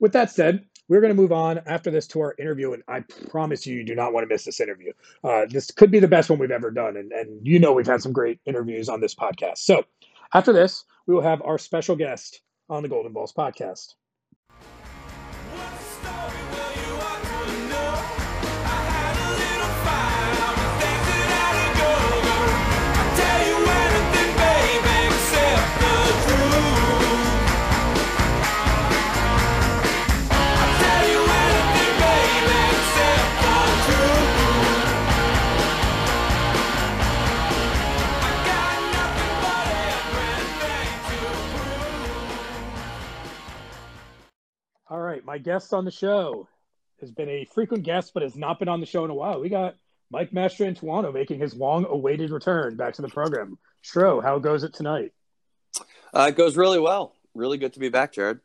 with that said, we're going to move on after this to our interview, and I promise you, you do not want to miss this interview. Uh, this could be the best one we've ever done, and, and you know we've had some great interviews on this podcast. So after this, we will have our special guest on the Golden Balls podcast. My guest on the show has been a frequent guest, but has not been on the show in a while. We got Mike Mastrantano making his long-awaited return back to the program. Stro, how goes it tonight? Uh, it goes really well. Really good to be back, Jared.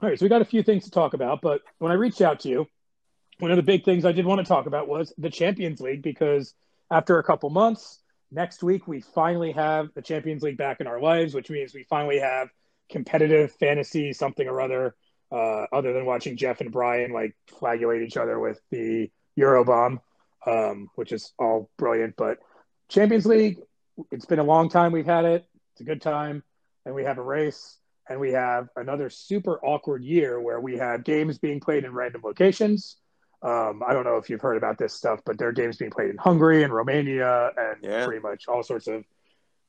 All right, so we got a few things to talk about, but when I reached out to you, one of the big things I did want to talk about was the Champions League because after a couple months, next week we finally have the Champions League back in our lives, which means we finally have competitive fantasy something or other, uh, other than watching Jeff and Brian like flagellate each other with the Eurobomb, um, which is all brilliant. But Champions League, it's been a long time we've had it. It's a good time, and we have a race, and we have another super awkward year where we have games being played in random locations. Um, I don't know if you've heard about this stuff, but there are games being played in Hungary and Romania and Yeah. pretty much all sorts of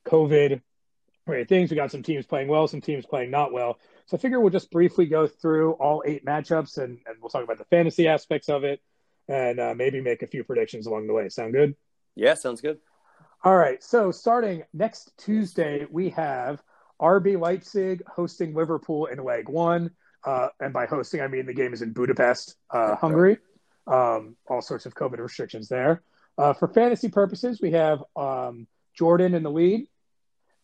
COVID things. We got some teams playing well, some teams playing not well. So I figure we'll just briefly go through all eight matchups and, and we'll talk about the fantasy aspects of it and uh, maybe make a few predictions along the way. Sound good? Yeah, sounds good. All right. So starting next Tuesday, we have RB Leipzig hosting Liverpool in leg one. Uh, and by hosting, I mean the game is in Budapest, uh, Hungary. Um, all sorts of COVID restrictions there. Uh, for fantasy purposes, we have um, Jordan in the lead,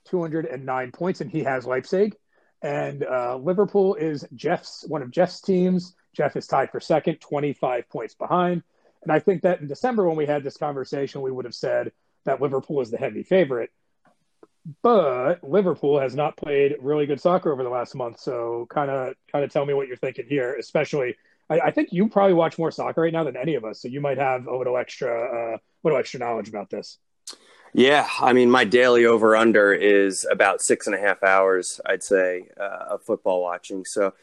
209 points, and he has Leipzig. And uh, Liverpool is Jeff's one of Jeff's teams. Jeff is tied for second, 25 points behind. And I think that in December, when we had this conversation, we would have said that Liverpool is the heavy favorite. But Liverpool has not played really good soccer over the last month. So kind of kind of tell me what you're thinking here, especially I, I, think you probably watch more soccer right now than any of us. So you might have a little extra uh, little extra knowledge about this. Yeah, I mean, my daily over under is about six and a half hours, I'd say, uh, of football watching. So,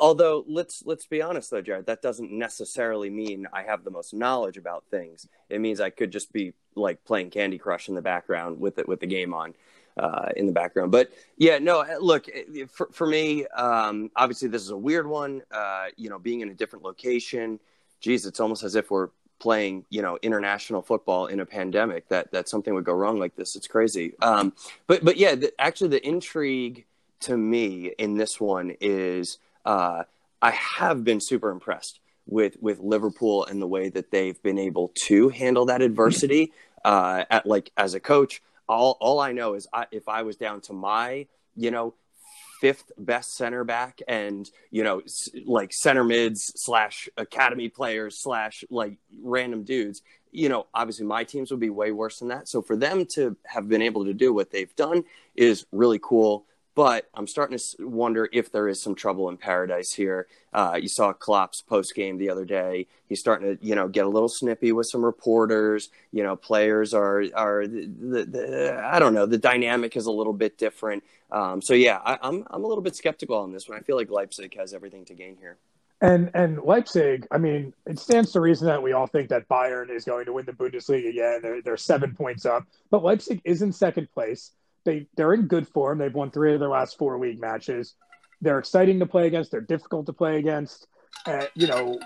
although let's let's be honest though, Jared, that doesn't necessarily mean I have the most knowledge about things. It means I could just be like playing Candy Crush in the background with it with the game on. Uh, in the background, but yeah, no. Look, for for me, um, obviously this is a weird one. Uh, you know, being in a different location, geez, it's almost as if we're playing you know international football in a pandemic that that something would go wrong like this. It's crazy. Um, but but yeah the, actually the intrigue to me in this one is uh, i have been super impressed with with liverpool and the way that they've been able to handle that adversity uh, at like as a coach. All all i know is I, if i was down to my you know fifth best center back and you know like center mids slash academy players slash like random dudes you know obviously my teams would be way worse than that. So for them to have been able to do what they've done is really cool but I'm starting to wonder if there is some trouble in paradise here. Uh, you saw Klopp's post game the other day. He's starting to, you know, get a little snippy with some reporters. You know, players are are the, the, the I don't know. The dynamic is a little bit different. Um, so yeah, I, I'm I'm a little bit skeptical on this one. I feel like Leipzig has everything to gain here. And and Leipzig, I mean, it stands to reason that we all think that Bayern is going to win the Bundesliga again. They're they're seven points up, but Leipzig is in second place they they're in good form. They've won three of their last four league matches. They're exciting to play against. They're difficult to play against. Uh, you know,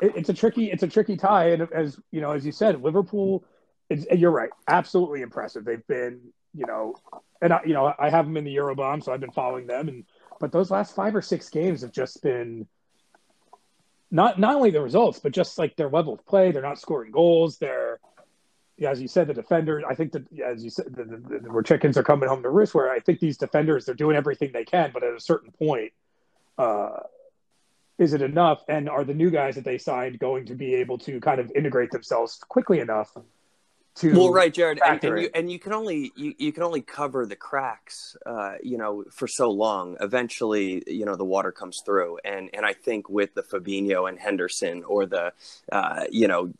it, it's a tricky it's a tricky tie. And as you know, as you said, Liverpool. Is, you're right. Absolutely impressive. They've been you know, and I, you know I have them in the Eurobomb, so I've been following them. And but those last five or six games have just been not not only the results, but just like their level of play. They're not scoring goals. They're as you said, the defenders. I think that as you said, the, the, the, where chickens are coming home to roost. Where I think these defenders they're doing everything they can, but at a certain point, uh, is it enough? And are the new guys that they signed going to be able to kind of integrate themselves quickly enough to well right jared and, and, you, and you can only you, you can only cover the cracks uh, you know for so long. Eventually you know the water comes through. And and i think with the fabinho and henderson or the uh, you know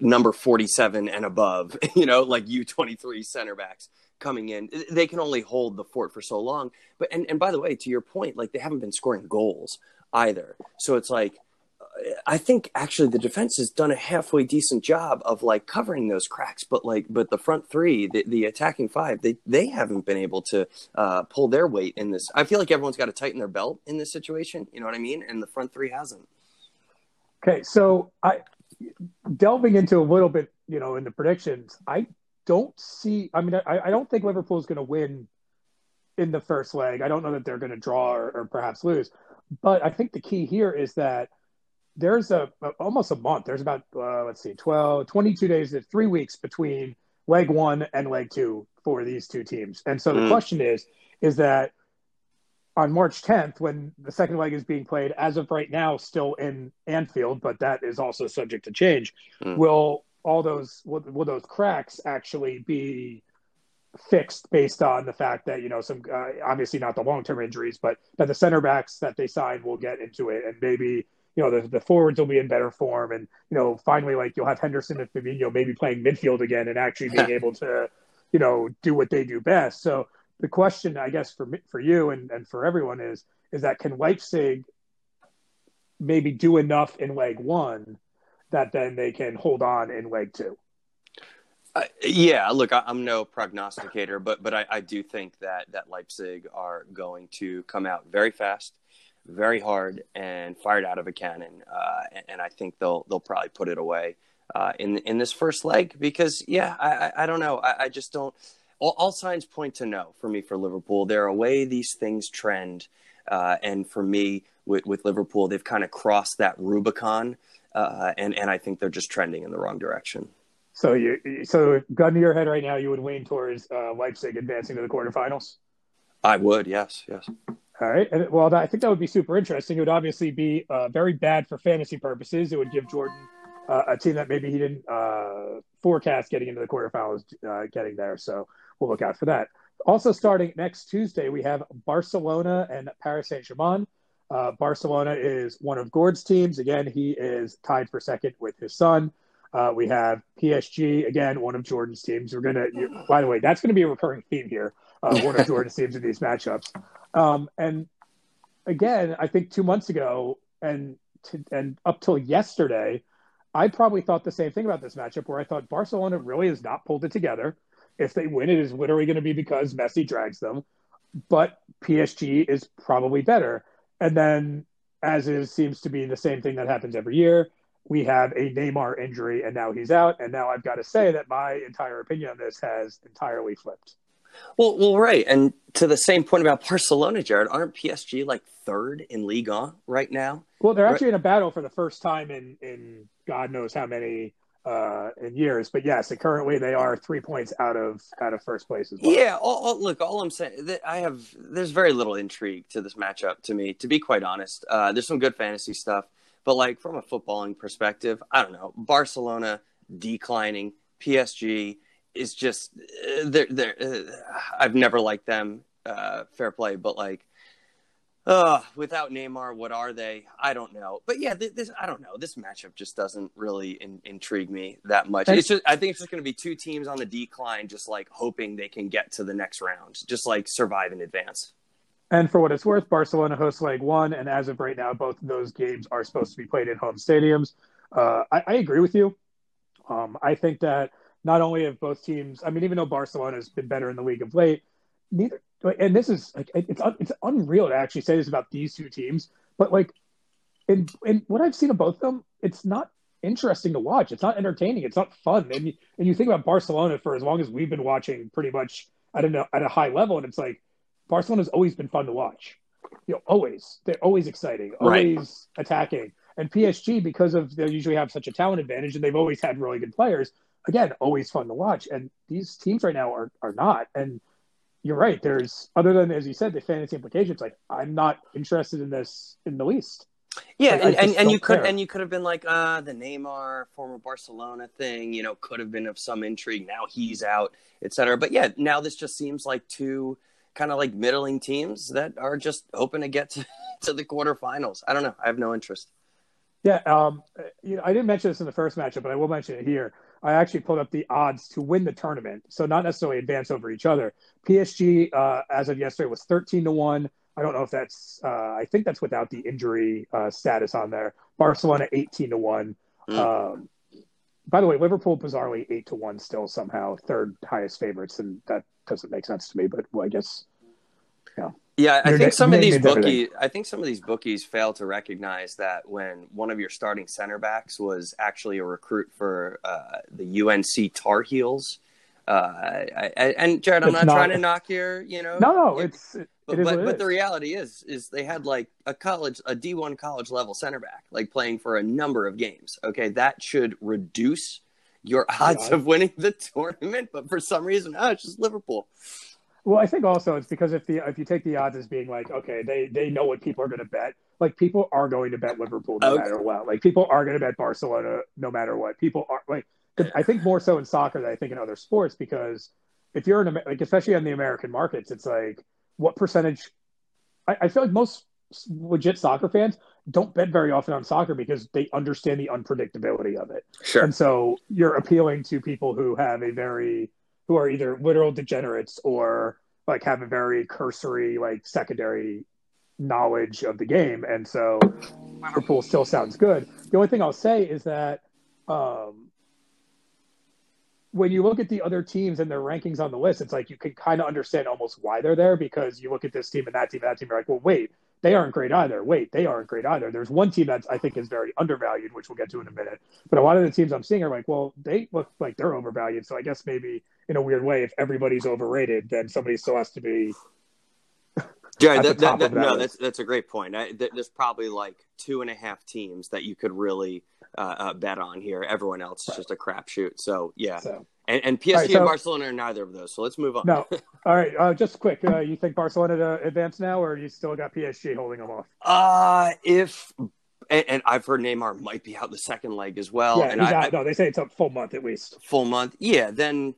number 47 and above you know like u23 center backs coming in they can only hold the fort for so long. But and, and by the way to your point like they haven't been scoring goals either. So it's like I think actually the defense has done a halfway decent job of like covering those cracks, but like but the front three, the, the attacking five, they they haven't been able to uh, pull their weight in this. I feel like everyone's got to tighten their belt in this situation. You know what I mean? And the front three hasn't. Okay, so I delving into a little bit, you know, in the predictions, I don't see. I mean, I, I don't think Liverpool is going to win in the first leg. I don't know that they're going to draw or, or perhaps lose. but I think the key here is that there's a, a almost a month. There's about uh, let's see, 12, 22 days, three weeks between leg one and leg two for these two teams. And so the mm. question is, is that on March 10th, when the second leg is being played, as of right now, still in Anfield, but that is also subject to change. Mm. Will all those will, will those cracks actually be fixed based on the fact that you know some uh, obviously not the long term injuries, but that the center backs that they signed will get into it, and maybe you know the, the forwards will be in better form, and you know finally like you'll have Henderson and Fabinho maybe playing midfield again and actually being able to you know do what they do best. So the question, I guess, for for you and, and for everyone is is that can Leipzig maybe do enough in leg one that then they can hold on in leg two? Uh, yeah, look, I, am no prognosticator, but but I, I, do think that that Leipzig are going to come out very fast, very hard, and fired out of a cannon. Uh, and, and, I think they'll they'll probably put it away uh, in in this first leg because yeah, I I, I don't know, I, I just don't all, all, signs point to no for me for Liverpool. There are a way these things trend, uh, and for me with, with Liverpool, they've kind of crossed that Rubicon, uh, and and I think they're just trending in the wrong direction. So you so gun to your head right now, you would lean towards uh, Leipzig advancing to the quarterfinals. I would, yes, yes. All right. And, well, I think that would be super interesting. It would obviously be uh, very bad for fantasy purposes. It would give Jordan uh, a team that maybe he didn't uh, forecast getting into the quarterfinals, uh, getting there. So we'll look out for that. Also, starting next Tuesday, we have Barcelona and Paris Saint Germain. Uh, Barcelona is one of Gord's teams. Again, he is tied for second with his son. Uh, we have PSG again, one of Jordan's teams. We're gonna. By the way, that's going to be a recurring theme here. Uh, one of Jordan's teams in these matchups. Um, and again, I think two months ago and to, and up till yesterday, I probably thought the same thing about this matchup, where I thought Barcelona really has not pulled it together. If they win, it is literally going to be because Messi drags them. But PSG is probably better. And then, as is seems to be the same thing that happens every year, we have a Neymar injury, and now he's out. And now I've got to say that my entire opinion on this has entirely flipped. Well, well, right, and to the same point about Barcelona, Jared, aren't PSG like third in Liga right now? Well, they're actually right. in a battle for the first time in in God knows how many uh, in years. But yes, currently they are three points out of out of first place as well. Yeah, all, all, look, all I'm saying that I have there's very little intrigue to this matchup to me. To be quite honest, uh, there's some good fantasy stuff, but like from a footballing perspective, I don't know. Barcelona declining, PSG is just uh, they're they're. Uh, I've never liked them. Uh, fair play, but like uh, without Neymar, what are they? I don't know. But yeah, this I don't know. This matchup just doesn't really in, intrigue me that much. It's just I think it's just going to be two teams on the decline, just like hoping they can get to the next round, just like survive in advance. And for what it's worth, Barcelona hosts leg one, and as of right now, both of those games are supposed to be played in home stadiums. Uh, I, I, agree with you. Um, I think that not only have both teams, I mean, even though Barcelona has been better in the league of late, neither and this is like it's it's unreal to actually say this about these two teams, but like in in what I've seen of both of them, it's not interesting to watch. It's not entertaining. It's not fun. And you, and you think about Barcelona for as long as we've been watching, pretty much I don't know at a high level, and it's like Barcelona's always been fun to watch. You know, always they're always exciting, always right. attacking. And PSG, because of they usually have such a talent advantage, and they've always had really good players. Again, always fun to watch. And these teams right now are are not. And you're right. There's other than as you said the fantasy implications. Like I'm not interested in this in the least. Yeah, like, and, and, and you could and you could have been like, uh, the Neymar former Barcelona thing, you know, could have been of some intrigue. Now he's out, etc. But yeah, now this just seems like two kind of like middling teams that are just hoping to get to, to the quarterfinals. I don't know. I have no interest. Yeah, um, you know, I didn't mention this in the first matchup, but I will mention it here. I actually pulled up the odds to win the tournament, so not necessarily advance over each other. PSG, uh, as of yesterday, was thirteen to one. I don't know if that's. Uh, I think that's without the injury uh, status on there. Barcelona eighteen to one. Mm. Um, by the way, Liverpool bizarrely eight to one still somehow third highest favorites, and that doesn't make sense to me. But well, I guess, yeah. Yeah, I think some of these bookies. I think some of these bookies fail to recognize that when one of your starting center backs was actually a recruit for uh, the UNC Tar Heels, Uh, I, and Jared, I'm not, not, trying to knock your, you know, no, no, it's it, but it but, but the reality is, is they had like a college, a D1 college level center back, like playing for a number of games. Okay, that should reduce your odds of winning the tournament. But for some reason, oh, it's just Liverpool. Well, I think also it's because if the if you take the odds as being like, okay, they they know what people are going to bet. Like people are going to bet Liverpool no okay. matter what. Like people are going to bet Barcelona no matter what. People are like I think more so in soccer than I think in other sports because if you're in like especially on the American markets, it's like what percentage. I, I feel like most legit soccer fans don't bet very often on soccer because they understand the unpredictability of it. Sure. And so you're appealing to people who have a very who are either literal degenerates or like have a very cursory like secondary knowledge of the game. And so Liverpool still sounds good. The only thing I'll say is that um, when you look at the other teams and their rankings on the list, it's like you can kind of understand almost why they're there because you look at this team and that team and that team, you're like, well, wait, they aren't great either. Wait, they aren't great either. There's one team that I think is very undervalued, which we'll get to in a minute. But a lot of the teams I'm seeing are like, well, they look like they're overvalued. So I guess maybe in a weird way, if everybody's overrated, then somebody still has to be. Yeah, that, that, that, no, that's that's a great point. I, there's probably like two and a half teams that you could really uh, uh, bet on here. Everyone else is just a crapshoot. So yeah, so, and, and, PSG right, so, and Barcelona are neither of those. So let's move on. No, all right. Uh, just quick, uh, you think Barcelona to advance now, or you still got PSG holding them off? Uh if and, and, I've heard Neymar might be out the second leg as well. Yeah, and I, no, they say it's a full month at least. Full month, yeah. Then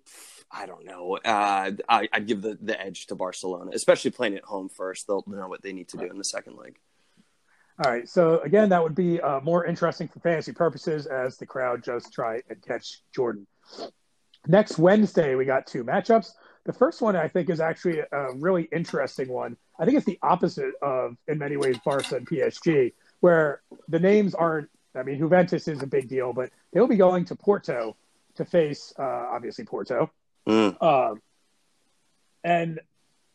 I don't know. Uh, I, would give the, the edge to Barcelona, especially playing at home first. They'll know what they need to do in the second leg. All right. So again, that would be uh, more interesting for fantasy purposes as the crowd just try and catch Jordan. Next Wednesday, we got two matchups. The first one I think is actually a really interesting one. I think it's the opposite of, in many ways, Barca and PSG, where the names aren't. I mean, Juventus is a big deal, but they'll be going to Porto to face, uh, obviously, Porto. Mm. Um, and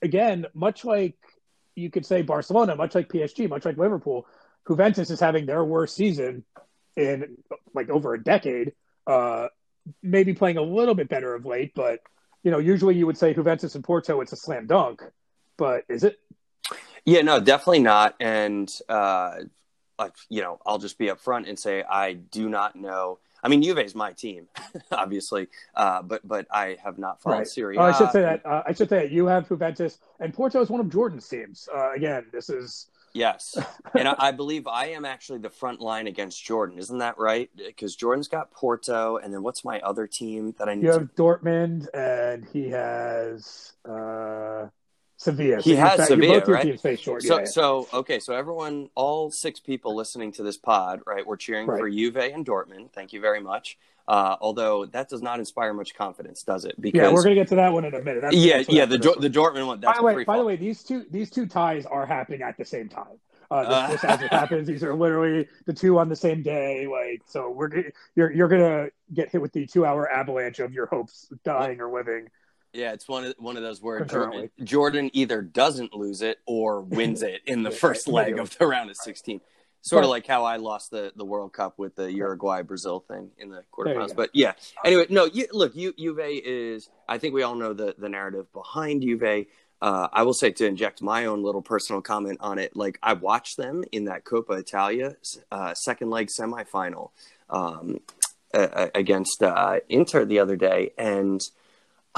again, much like you could say Barcelona, much like PSG, much like Liverpool, Juventus is having their worst season in like over a decade. Uh, maybe playing a little bit better of late, but you know, usually you would say Juventus and Porto, it's a slam dunk, but is it? Yeah, no, definitely not. And uh, like you know, I'll just be upfront and say I do not know I mean, Juve is my team, obviously, uh, but but I have not followed right. Serie. Oh, I should say that. Uh, I should say that you have Juventus and Porto is one of Jordan's teams. Uh, again, this is yes, and I, I, believe I am actually the front line against Jordan. Isn't that right? Because Jordan's got Porto, and then what's my other team that I need? You have to... Dortmund, and he has. Sevilla. He has fact, Sevilla, right? Short, so, yeah, yeah. so okay, so everyone, all six people listening to this pod, right? We're cheering right. for Juve and Dortmund. Thank you very much. Uh, although that does not inspire much confidence, does it? Because yeah, we're gonna get to that one in a minute. That's, yeah, that's yeah, the the Dortmund one. by the way, by the way, these two these two ties are happening at the same time. Uh, this, uh, this as it happens, these are literally the two on the same day. Like, so we're you're you're gonna get hit with the two hour avalanche of your hopes dying or living. Yeah, it's one of one of those where Jordan, Jordan, either doesn't lose it or wins it in the first leg of the round of 16. Sort of like how I lost the, the World Cup with the Uruguay Brazil thing in the quarterfinals. But yeah, anyway, no, you, look, you, Juve is. I think we all know the the narrative behind Juve. Uh, I will say to inject my own little personal comment on it. Like I watched them in that Coppa Italia uh, second leg semifinal um, uh, against uh, Inter the other day, and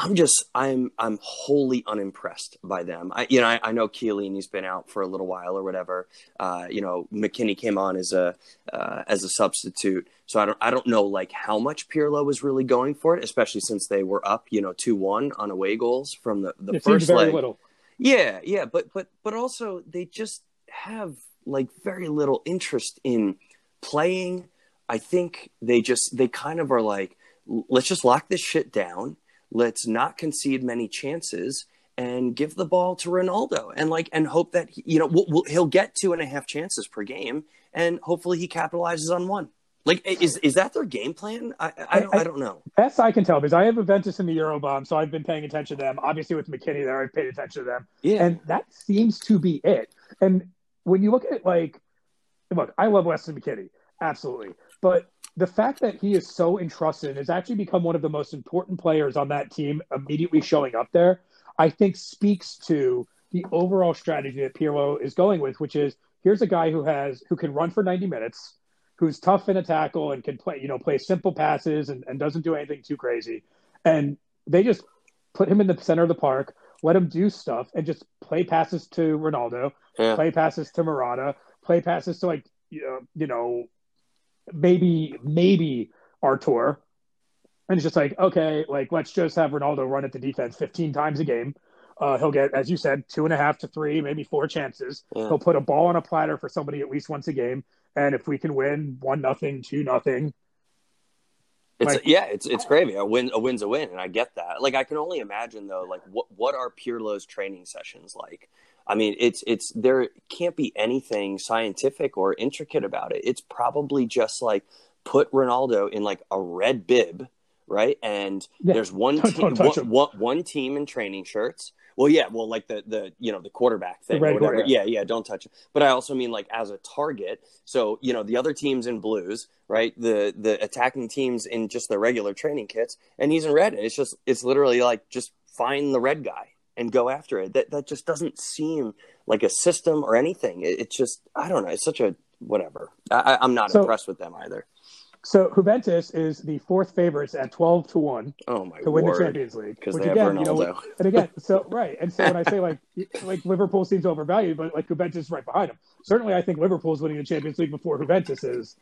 I'm just I'm I'm wholly unimpressed by them. I you know I, I know Chiellini's been out for a little while or whatever. Uh, you know McKennie came on as a uh, as a substitute, so I don't I don't know like how much Pirlo was really going for it, especially since they were up you know two one on away goals from the the it first leg. Little. Yeah, yeah, but but but also they just have like very little interest in playing. I think they just they kind of are like let's just lock this shit down let's not concede many chances and give the ball to Ronaldo and like and hope that you know we'll, we'll, he'll get two and a half chances per game and hopefully he capitalizes on one. Like is is that their game plan? I I don't, I, I don't know. Best I can tell because I have Juventus in the Eurobomb, so I've been paying attention to them. Obviously with McKennie there, I've paid attention to them. Yeah, and that seems to be it. And when you look at like, look, I love Weston McKennie Absolutely. But the fact that he is so entrusted and has actually become one of the most important players on that team immediately showing up there, I think speaks to the overall strategy that Pirlo is going with, which is here's a guy who has who can run for 90 minutes, who's tough in a tackle and can play, you know, play simple passes and, and doesn't do anything too crazy. And they just put him in the center of the park, let him do stuff, and just play passes to Ronaldo, yeah. play passes to Morata, play passes to like you know, you know maybe maybe Artur. And it's just like, okay, like let's just have Ronaldo run at the defense 15 times a game. Uh, he'll get, as you said, two and a half to three, maybe four chances. Yeah. He'll put a ball on a platter for somebody at least once a game. And if we can win one nothing, two nothing, it's like, yeah, it's it's gravy. A win a win's a win, and I get that. Like I can only imagine though, like what what are Pirlo's training sessions like? I mean, it's it's there can't be anything scientific or intricate about it. It's probably just like put Ronaldo in like a red bib, right? And yeah. there's one don't, team, don't one, one, one team in training shirts. Well, yeah, well, like the the you know the quarterback thing, the whatever. Yeah, yeah, don't touch it. But I also mean like as a target. So you know the other teams in blues, right? The the attacking teams in just the regular training kits, and he's in red. It's just it's literally like just find the red guy and go after it. That that just doesn't seem like a system or anything. It, it's just I don't know. It's such a whatever. I, am not so, impressed with them either. So Juventus is the fourth favorites at twelve to one. Oh my to win the Champions League. Because they again, have Ronaldo. You know, and again, so right, and so when I say like like Liverpool seems overvalued, but like Juventus is right behind them. Certainly, I think Liverpool is winning the Champions League before Juventus is.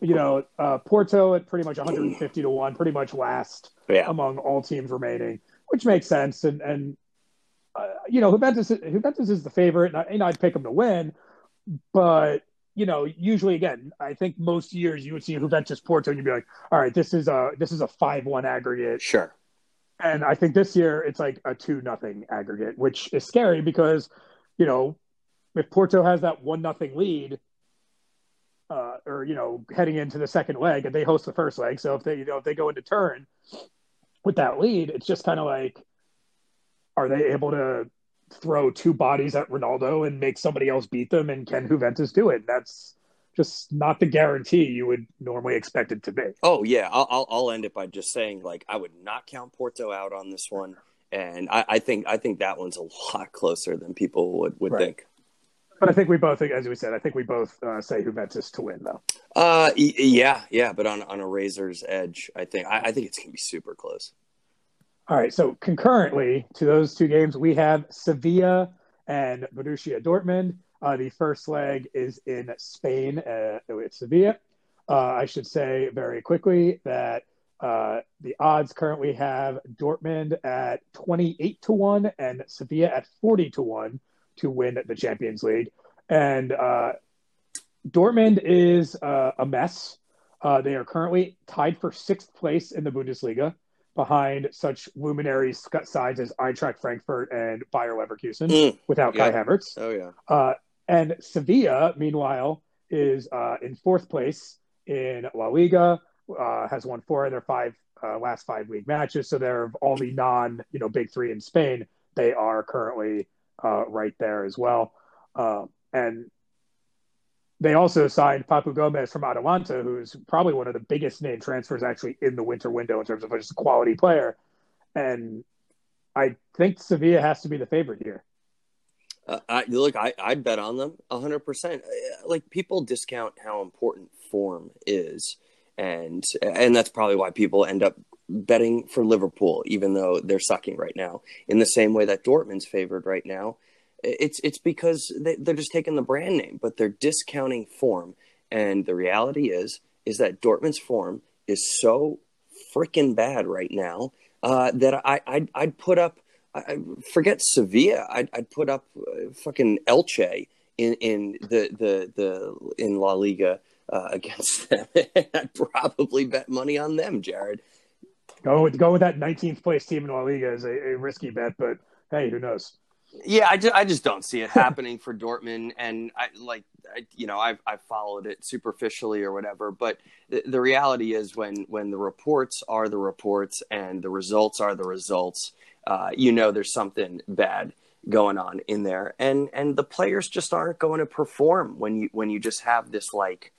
You know, uh, Porto at pretty much 150 to one, pretty much last yeah. among all teams remaining which makes sense. And and uh, you know, Juventus Juventus is the favorite, and, I, and I'd pick them to win. But you know, usually again, I think most years you would see Juventus Porto, and you'd be like, all right, this is a this is a five one aggregate. Sure. And I think this year it's like a two nothing aggregate, which is scary because, you know, if Porto has that one nothing lead, uh, or you know, heading into the second leg, and they host the first leg, so if they you know if they go into turn, with that lead, it's just kind of like, are they able to throw two bodies at Ronaldo and make somebody else beat them? And can Juventus do it? That's just not the guarantee you would normally expect it to be. Oh yeah, I'll I'll end it by just saying like I would not count Porto out on this one, and I, I think I think that one's a lot closer than people would would right. think. But I think we both, as we said, I think we both uh, say Juventus to win, though. Uh, yeah, yeah, but on on a razor's edge, I think I, I think it's gonna be super close. All right, so concurrently to those two games, we have Sevilla and Borussia Dortmund. Uh, the first leg is in Spain uh, with Sevilla. Uh, I should say very quickly that uh, the odds currently have Dortmund at 28 to 1 and Sevilla at 40 to 1 to win the Champions League. And uh, Dortmund is uh, a mess. Uh, they are currently tied for sixth place in the Bundesliga behind such luminary sides as Eintracht Frankfurt and Bayer Leverkusen mm, without yeah. Kai Havertz. Oh, yeah. Uh, and Sevilla, meanwhile, is uh, in fourth place in La Liga, uh, has won four of their five last five league matches. So they're all the non, you know, big three in Spain. They are currently uh, right there as well. Uh, and they also signed Papu Gomez from Atalanta, who's probably one of the biggest name transfers actually in the winter window in terms of just a quality player. And I think Sevilla has to be the favorite here. Uh, I, look, I, I'd bet on them 100%. Uh, like, people discount how important form is. And and that's probably why people end up betting for Liverpool, even though they're sucking right now. In the same way that Dortmund's favored right now, it's it's because they, they're just taking the brand name, but they're discounting form. And the reality is, is that Dortmund's form is so freaking bad right now uh, that I I'd, I'd, put up. I forget Sevilla. I'd, I'd put up uh, fucking Elche in in the the the in La Liga uh, against them. I'd probably bet money on them, Jared. Go with go with that 19th place team in La Liga is a, a risky bet, but hey, who knows? Yeah, I just, I just don't see it happening for Dortmund, and I like I, you know I've I've followed it superficially or whatever, but the, the reality is when when the reports are the reports and the results are the results, uh, you know there's something bad going on in there, and and the players just aren't going to perform when you when you just have this like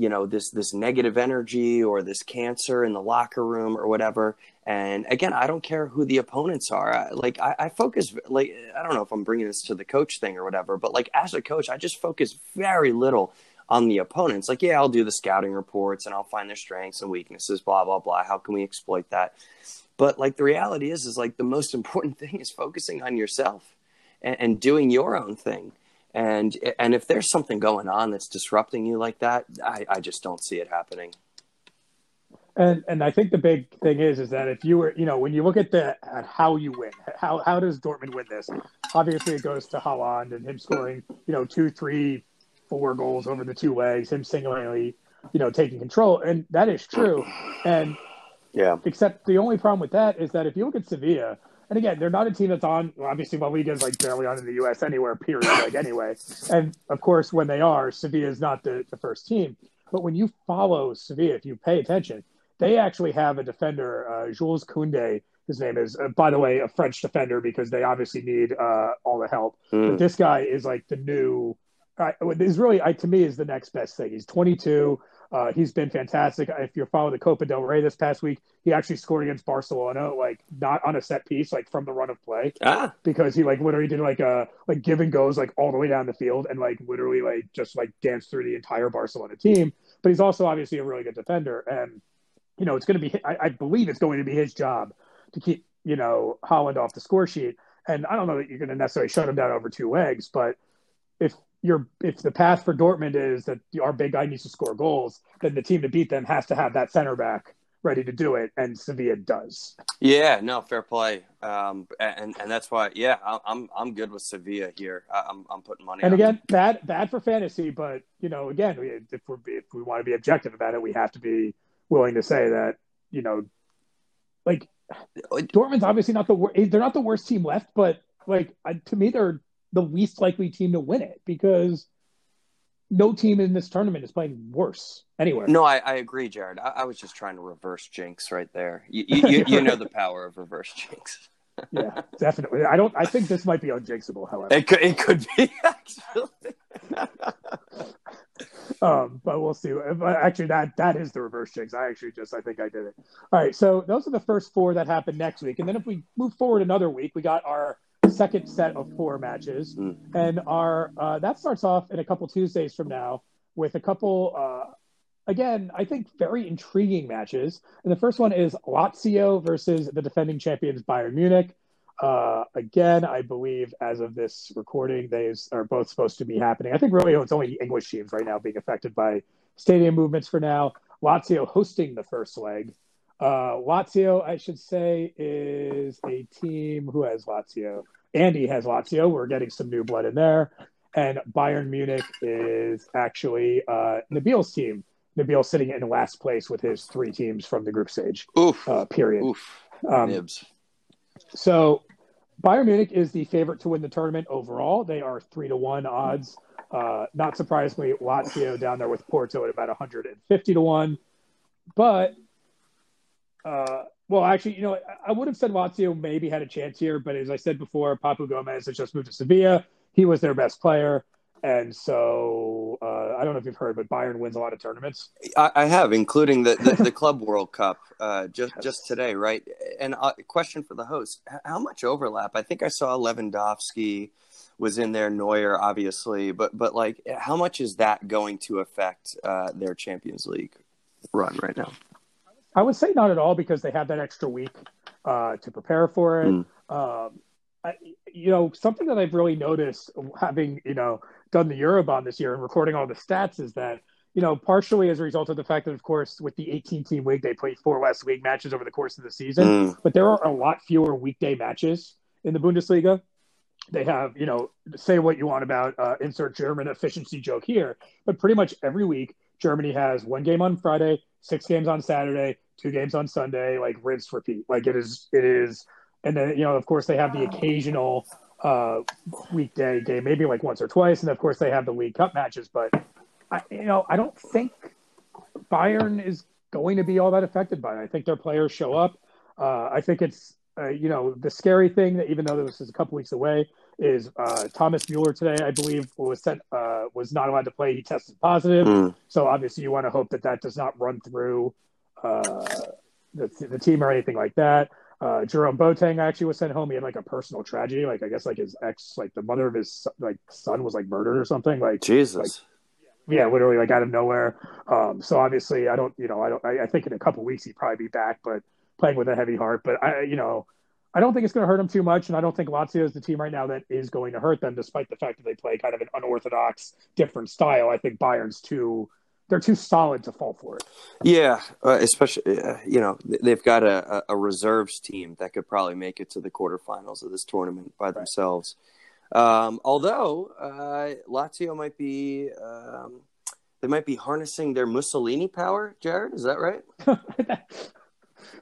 you know this this negative energy or this cancer in the locker room or whatever. And again i don't care who the opponents are. I, like I, I, focus like i don't know if i'm bringing this to the coach thing or whatever but like as a coach i just focus very little on the opponents. Like yeah i'll do the scouting reports and i'll find their strengths and weaknesses blah blah blah. How can we exploit that? But like the reality is is like the most important thing is focusing on yourself and, and doing your own thing and and if there's something going on that's disrupting you like that i, I just don't see it happening. And and i think the big thing is is that if you were you know when you look at the at how you win how how does dortmund win this? Obviously it goes to Haaland and him scoring you know two three four goals over the two legs him singularly you know taking control. And that is true. And yeah. except the only problem with that is that if you look at sevilla and again, they're not a team that's on. Well, obviously, is like barely on in the U.S. anywhere. Period. Like anyway, and of course, when they are, Sevilla is not the, the first team. But when you follow Sevilla, if you pay attention, they actually have a defender, uh, Jules Koundé. His name is, uh, by the way, a French defender because they obviously need uh, all the help. Mm. But this guy is like the new. Uh, is really, I, to me, is the next best thing. He's 22. Uh, he's been fantastic. If you're following the Copa del Rey this past week, he actually scored against Barcelona, like not on a set piece, like from the run of play, ah. because he like literally did like a like give and goes like all the way down the field and like literally like just like danced through the entire Barcelona team. But he's also obviously a really good defender, and you know it's going to be I, I believe it's going to be his job to keep you know Haaland off the score sheet. And I don't know that you're going to necessarily shut him down over two legs, but if your if the path for Dortmund is that our big guy needs to score goals, then the team to beat them has to have that center back ready to do it, and Sevilla does. Yeah, no, fair play, um, and and that's why, yeah, I'm I'm good with Sevilla here. I'm I'm putting money. And again, bad bad for fantasy, but you know, again, if we if we want to be objective about it, we have to be willing to say that you know, like Dortmund's obviously not the worst. They're not the worst team left, but like to me, they're the least likely team to win it because no team in this tournament is playing worse anywhere. No, I, I agree, Jared. I, I, was just trying to reverse jinx right there. You, you, you, know the power of reverse jinx. yeah, definitely. I don't. I think this might be unjinxable. However, it could. It could be actually. um, but we'll see. Actually, that that is the reverse jinx. I actually just I think I did it. All right. So those are the first four that happened next week, and then if we move forward another week, we got our second set of four matches, mm. and our uh, that starts off in a couple Tuesdays from now with a couple. Uh, again, I think very intriguing matches. And the first one is Lazio versus the defending champions Bayern Munich. Uh, again, I believe as of this recording, they are both supposed to be happening. I think really it's only English teams right now being affected by stadium movements for now. Lazio hosting the first leg. Uh, Lazio, I should say, is a team who has Lazio. Andy has Lazio. We're getting some new blood in there. And Bayern Munich is actually uh, Nabil's team. Nabil sitting in last place with his three teams from the group stage. Oof. Uh, period. Oof. Um, Nibs. So Bayern Munich is the favorite to win the tournament overall. They are three to one odds. Uh, not surprisingly, Lazio down there with Porto at about 150 to one. But uh, well, actually, you know, I would have said Lazio maybe had a chance here, but as I said before, Papu Gomez has just moved to Sevilla. He was their best player. And so uh, I don't know if you've heard, but Bayern wins a lot of tournaments. I, I have, including the, the, the Club World Cup uh, just yes. just today, right? And a uh, question for the host: How much overlap? I think I saw Lewandowski was in there, Neuer, obviously, but but like, how much is that going to affect uh, their Champions League run right now? I would say not at all because they have that extra week uh, to prepare for it. Mm. Um, I, you know, something that I've really noticed having, you know, done the Eurobond this year and recording all the stats is that, you know, partially as a result of the fact that, of course, with the 18 team league, they play four less league matches over the course of the season, mm. but there are a lot fewer weekday matches in the Bundesliga. They have, you know, say what you want about uh, insert German efficiency joke here, but pretty much every week Germany has one game on Friday, six games on Saturday, two games on Sunday, like rinse repeat. Like it is, it is, and then you know, of course, they have the occasional uh, weekday game, maybe like once or twice, and of course, they have the League Cup matches. But I, you know, I don't think Bayern is going to be all that affected by it. I think their players show up. Uh, I think it's uh, you know the scary thing that even though this is a couple weeks away, is uh, Thomas Mueller today, I believe, was sent uh, was not allowed to play. He tested positive, Mm. so obviously you want to hope that that does not run through uh, the the team or anything like that. Uh, Jerome Boateng actually was sent home. He had like a personal tragedy, like I guess like his ex, like the mother of his like son was like murdered or something. Like Jesus. like, yeah, literally like out of nowhere. Um, so obviously, I don't, you know, I don't. I, I think in a couple weeks he'd probably be back, but playing with a heavy heart. But I, you know, I don't think it's going to hurt them too much, and I don't think Lazio is the team right now that is going to hurt them, despite the fact that they play kind of an unorthodox, different style. I think Bayern's too. They're too solid to fall for it. Yeah, uh, especially uh, you know they've got a, a a reserves team that could probably make it to the quarterfinals of this tournament by themselves. Um, although uh, Lazio might be um, they might be harnessing their Mussolini power. Jared, is that right?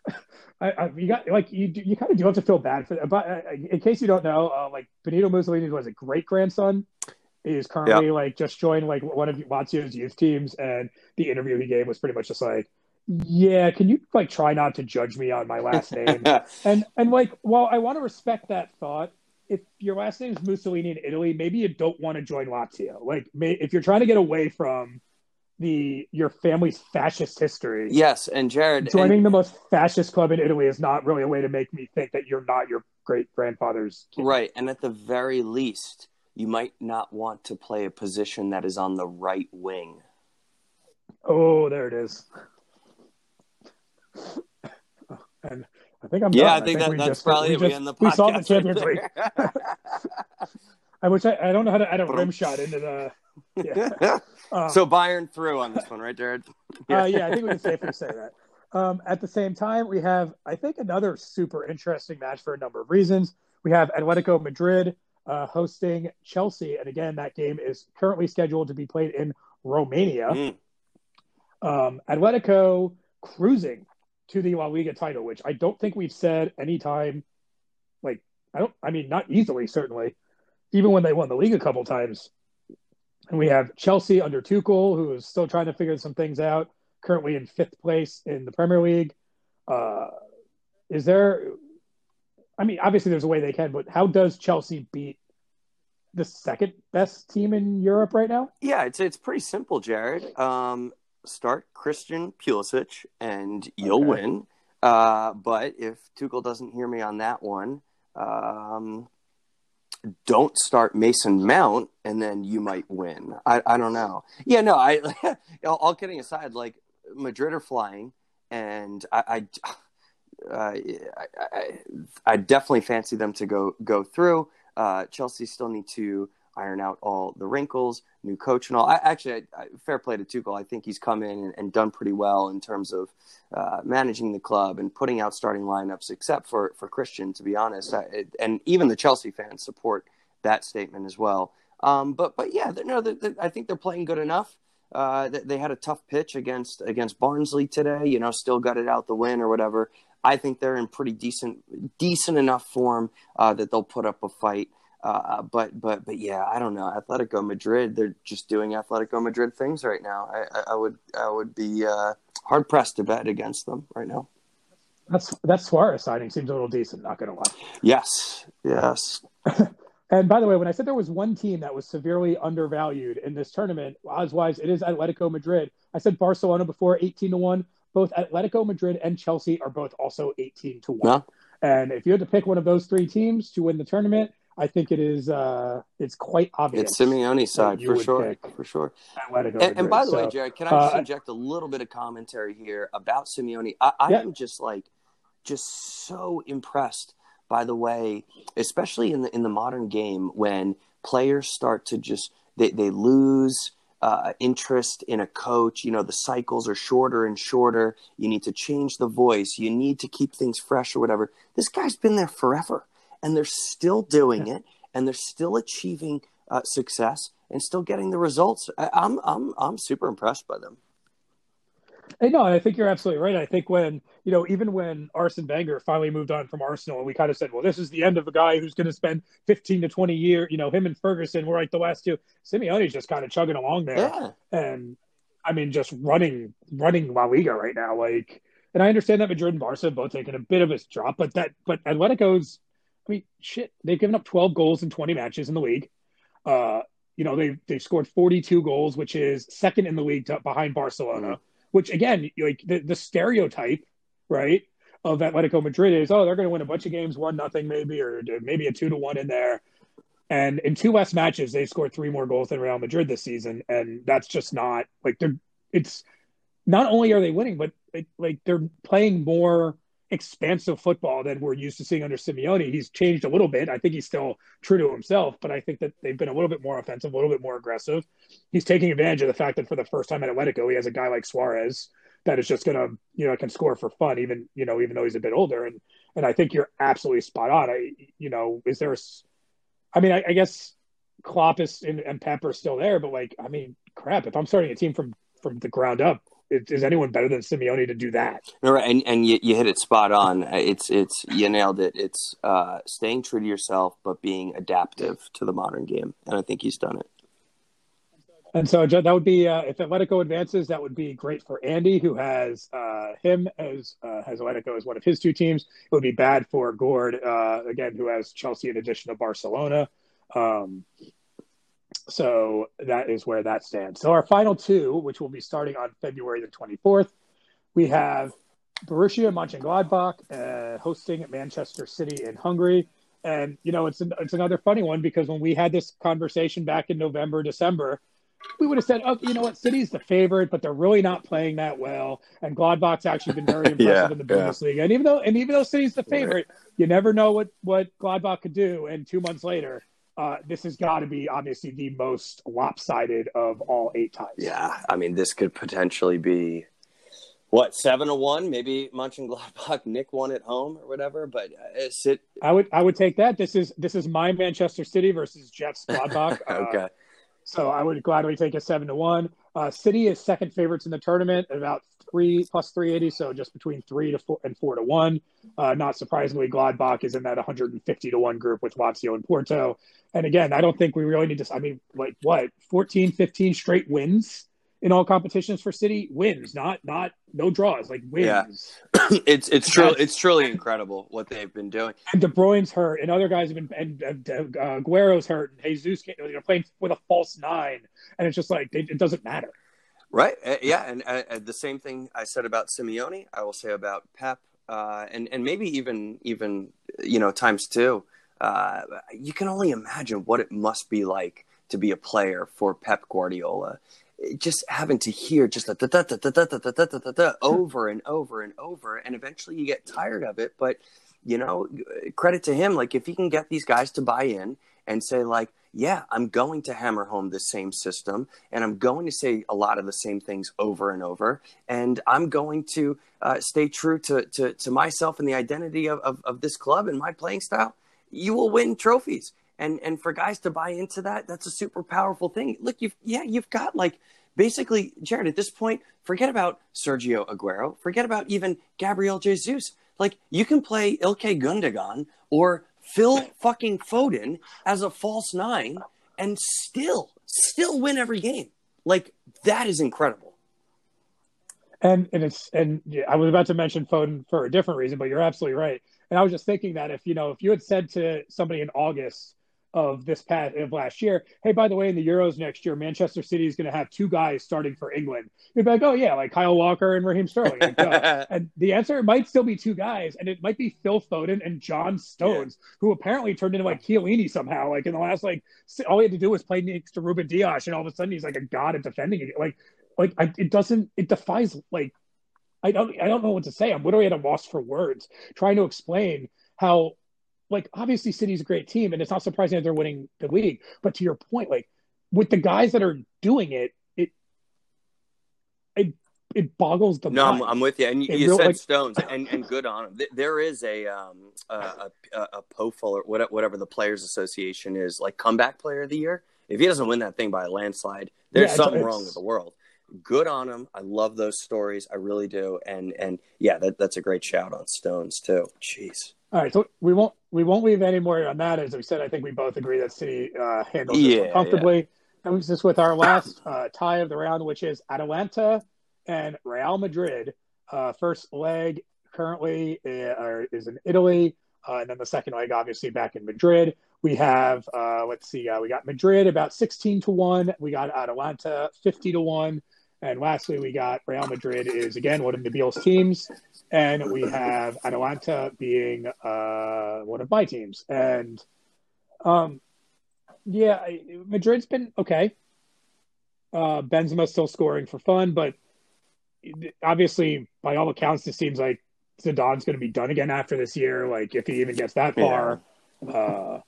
I, I, you got like you. do- You kind of do have to feel bad for that. But uh, in case you don't know, uh, like Benito Mussolini was a great grandson. He is currently like just joined like one of Lazio's youth teams, and the interview he gave was pretty much just like, "Yeah, can you like try not to judge me on my last name?" and and like, while I want to respect that thought, if your last name is Mussolini in Italy, maybe you don't want to join Lazio. Like, may, if you're trying to get away from the your family's fascist history, yes, and Jared, and- joining the most fascist club in Italy is not really a way to make me think that you're not your great grandfather's kid. Right, and at the very least, you might not want to play a position that is on the right wing. Oh, there it is. And I think I'm Yeah, done. I think, that, that's just- probably we it. We end the podcast. we solved the right League. I wish I, I don't know how to add a rim shot into the. Yeah. Um, so Bayern through on this one, right, Jared? Uh, yeah, I think we can safely say that. Um, at the same time, we have, I think, another super interesting match for a number of reasons. We have Atletico Madrid uh, hosting Chelsea, and again, that game is currently scheduled to be played in Romania. Mm. Um, Atletico cruising to the La Liga title, which I don't think we've said anytime. Like, I don't, I mean, not easily, certainly, even when they won the league a couple times. And we have Chelsea under Tuchel, who is still trying to figure some things out, currently in fifth place in the Premier League. Uh, is there, I mean, obviously there's a way they can, but how does Chelsea beat the second best team in Europe right now? Yeah, it's it's pretty simple, Jared. Um, start Christian Pulisic, and you'll Okay. win. Uh, but if Tuchel doesn't hear me on that one, um, don't start Mason Mount, and then you might win. I, I don't know. Yeah, no. I all, kidding aside, like Madrid are flying, and I. I uh, I, I, I definitely fancy them to go go through. Uh, Chelsea still need to iron out all the wrinkles, new coach and all. I actually, I, I, fair play to Tuchel. I think he's come in and, and done pretty well in terms of uh, managing the club and putting out starting lineups, except for for Christian, to be honest. I, it, and even the Chelsea fans support that statement as well. Um, but but yeah, they're- no, they're, they're- I think they're playing good enough. Uh, they, had a tough pitch against against Barnsley today. You know, still got it out the win or whatever. I think they're in pretty decent decent enough form uh, that they'll put up a fight. Uh, but but but yeah, I don't know. Atletico Madrid, they're just doing Atletico Madrid things right now. I, I, I would I would be uh, hard pressed to bet against them right now. That's that Suarez signing seems a little decent. Not gonna lie. Yes, yes. And by the way, when I said there was one team that was severely undervalued in this tournament, odds wise, it is Atletico Madrid. I said Barcelona before, eighteen to one. Both Atletico Madrid and Chelsea are both also eighteen to one. And if you had to pick one of those three teams to win the tournament, I think it is uh, it's quite obvious. It's Simeone's side for sure, for sure. And, and by the So, way, Jared, can I just uh, inject a little bit of commentary here about Simeone? I, I Yeah. am just like, just so impressed by the way, especially in the in the modern game, when players start to just they they lose. Uh, interest in a coach, you know, the cycles are shorter and shorter. You need to change the voice. You need to keep things fresh or whatever. This guy's been there forever, and they're still doing it, and they're still achieving uh, success and still getting the results. I, I'm I'm I'm super impressed by them. Hey, no, I think you're absolutely right. I think when you know, even when Arsene Wenger finally moved on from Arsenal, and we kind of said, "Well, this is the end of a guy who's going to spend 15 to 20 years." You know, him and Ferguson were like the last two. Simeone's just kind of chugging along there, Yeah, and I mean, just running, running La Liga right now. Like, and I understand that Madrid and Barca have both taken a bit of a drop, but that, but Atletico's I mean, shit, they've given up 12 goals in 20 matches in the league. Uh, you know, they've they've scored 42 goals, which is second in the league to, behind Barcelona. Mm-hmm. Which again, like the, the stereotype, right, of Atletico Madrid is, oh, they're going to win a bunch of games, one nothing maybe, or maybe a two to one in there. And in two less matches, they scored three more goals than Real Madrid this season, and that's just not like they're. It's not only are they winning, but it, like they're playing more expansive football than we're used to seeing under Simeone. He's changed a little bit. I think he's still true to himself, but I think that they've been a little bit more offensive, a little bit more aggressive. He's taking advantage of the fact that for the first time at Atletico, he has a guy like Suarez that is just going to, you know, can score for fun, even, you know, even though he's a bit older. And, and I think you're absolutely spot on. I, you know, is there, a, I mean, I, I guess Klopp is and, and Pep are still there, but like, I mean, crap, if I'm starting a team from, from the ground up, is anyone better than Simeone to do that? No, Right, and and you, you hit it spot on. It's it's you nailed it. It's uh, staying true to yourself, but being adaptive to the modern game, and I think he's done it. And so that would be uh, if Atletico advances, that would be great for Andy, who has uh, him as uh, has Atletico as one of his two teams. It would be bad for Gord uh, again, who has Chelsea in addition to Barcelona. Um, so that is where that stands. So our final two, which will be starting on February the 24th, we have Borussia Mönchengladbach uh, hosting Manchester City in Hungary. And you know, it's an, it's another funny one because when we had this conversation back in November, December, we would have said, "Oh, you know what? City's the favorite, but they're really not playing that well." And Gladbach's actually been very impressive yeah, in the Bundesliga. Yeah. And even though and even though City's the favorite, right. you never know what what Gladbach could do. And two months later, uh, this has got to be obviously the most lopsided of all eight ties. Yeah, I mean, this could potentially be what seven to one, maybe Mönchengladbach Nick won at home or whatever. But uh, it. I would I would take that. This is this is my Manchester City versus Jets Gladbach. okay. Uh, so I would gladly take a seven to one. Uh, City is second favorites in the tournament at about three plus 380, so just between three to four and four to one. Uh, not surprisingly, Gladbach is in that 150 to one group with Lazio and Porto. And again, I don't think we really need to. I mean, like what 14, 15 straight wins in all competitions for City wins, not not no draws, like wins. Yeah. it's it's true. It's truly incredible what they've been doing. And De Bruyne's hurt, and other guys have been, and, and uh, Aguero's hurt, and Jesus, you know, playing with a false nine, and it's just like it, it doesn't matter. Right. Uh, yeah. And uh, uh, the same thing I said about Simeone, I will say about Pep, uh, and and maybe even even you know times two. Uh, you can only imagine what it must be like to be a player for Pep Guardiola. Just having to hear just that over and over and over, and eventually you get tired of it. But you know, credit to him. Like if he can get these guys to buy in and say like, yeah, I'm going to hammer home the same system and I'm going to say a lot of the same things over and over. And I'm going to uh, stay true to, to, to, myself and the identity of, of, of this club and my playing style. You will win trophies. And, and for guys to buy into that, that's a super powerful thing. Look, you've, yeah, you've got like basically, Jared, at this point, forget about Sergio Aguero, forget about even Gabriel Jesus. Like you can play Ilkay Gundogan or Phil fucking Foden as a false nine and still, still win every game. Like that is incredible. And and it's and I was about to mention Foden for a different reason, but you're absolutely right. And I was just thinking that if you know if you had said to somebody in August of this past of last year. Hey, by the way, in the Euros next year, Manchester City is going to have two guys starting for England. You'd be like, oh yeah, like Kyle Walker and Raheem Sterling. Like, and the answer might still be two guys, and it might be Phil Foden and John Stones, yeah. who apparently turned into like Chiellini somehow. Like in the last like, all he had to do was play next to Ruben Dias, and all of a sudden he's like a god at defending it. Like, like I, it doesn't, it defies like. I don't I don't know what to say. I'm literally at a loss for words trying to explain how like obviously City's a great team, and it's not surprising that they're winning the league. But to your point, like with the guys that are doing it, it it it boggles the no, mind. I'm, I'm with you. And you, you real, said like, Stones, and, and good on him. There is a um a a, a POFL or whatever the Players Association is like comeback player of the year. If he doesn't win that thing by a landslide, there's yeah, something wrong with the world. Good on him. I love those stories. I really do. And and yeah, that, that's a great shout on Stones too. Jeez. All right, so we won't we won't leave any more on that. As we said, I think we both agree that City uh, handles yeah, this comfortably. Yeah. And just with our last uh, tie of the round, which is Atalanta and Real Madrid. Uh, first leg currently uh, is in Italy. Uh, and then the second leg, obviously, back in Madrid. We have, uh, let's see, uh, we got Madrid about 16 to 1. We got Atalanta 50 to 1. And lastly, we got Real Madrid is again one of Nabil's teams, and we have Atalanta being uh, one of my teams. And um, yeah, Madrid's been okay. Uh, Benzema still scoring for fun, but obviously, by all accounts, it seems like Zidane's going to be done again after this year. Like if he even gets that far, yeah. uh,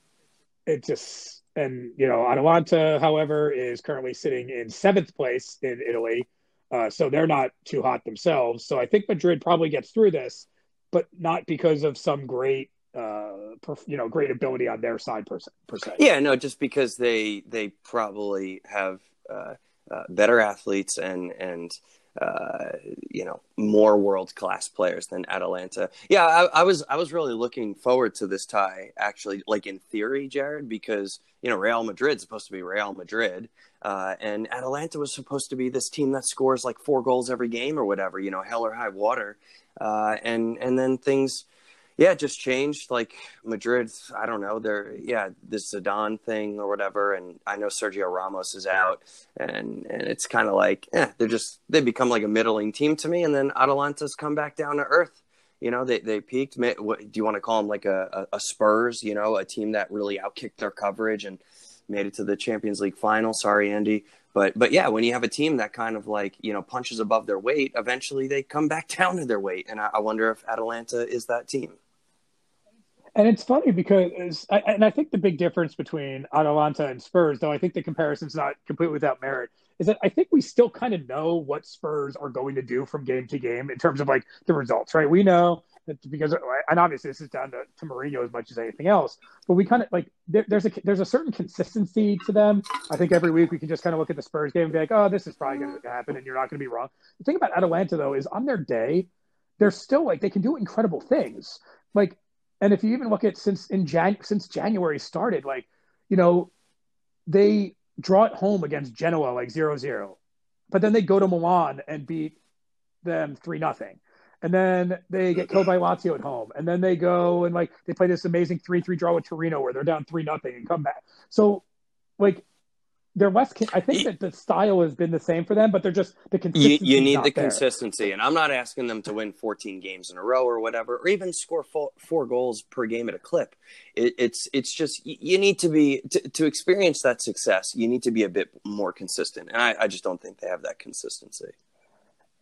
it just and you know Atalanta, however, is currently sitting in seventh place in Italy, uh, so they're not too hot themselves. So I think Madrid probably gets through this, but not because of some great, uh, you know, great ability on their side per se. Per se. Yeah, no, just because they they probably have uh, uh better athletes and and uh, you know more world class players than Atalanta. Yeah, I, I, was I was really looking forward to this tie actually, like in theory, Jared, because you know Real Madrid's supposed to be Real Madrid, uh, and Atalanta was supposed to be this team that scores like four goals every game or whatever, you know, hell or high water, uh, and and then things yeah, it just changed. Like Madrid, I don't know. They're yeah, this Zidane thing or whatever, and I know Sergio Ramos is out, and and it's kind of like yeah, they're just they become like a middling team to me, and then Atalanta's come back down to earth. You know, they they peaked. What, do you want to call them like a, a, a Spurs? You know, a team that really outkicked their coverage and made it to the Champions League final. Sorry, Andy. But but yeah, when you have a team that kind of like you know punches above their weight, eventually they come back down to their weight, and I, I wonder if Atalanta is that team. And it's funny because, and I think the big difference between Atalanta and Spurs, though I think the comparison's not completely without merit, is that I think we still kind of know what Spurs are going to do from game to game in terms of like the results, right? We know that because, and obviously this is down to, to Mourinho as much as anything else, but we kind of like there, there's a there's a certain consistency to them. I think every week we can just kind of look at the Spurs game and be like, oh, this is probably going to happen, and you're not going to be wrong. The thing about Atalanta though is on their day, they're still like they can do incredible things. Like and if you even look at since in Jan since January started, like, you know, they draw it home against Genoa like 0-0. But then they go to Milan and beat them 3 nothing. And then they get killed by Lazio at home. And then they go and like they play this amazing 3-3 draw with Torino where they're down 3 nothing and come back. So like they're less. I think that the style has been the same for them, but they're just the consistency. You, you need the there. consistency, and I'm not asking them to win 14 games in a row or whatever, or even score four, four goals per game at a clip. It, it's it's just you need to be to, to, experience that success. You need to be a bit more consistent, and I, I just don't think they have that consistency.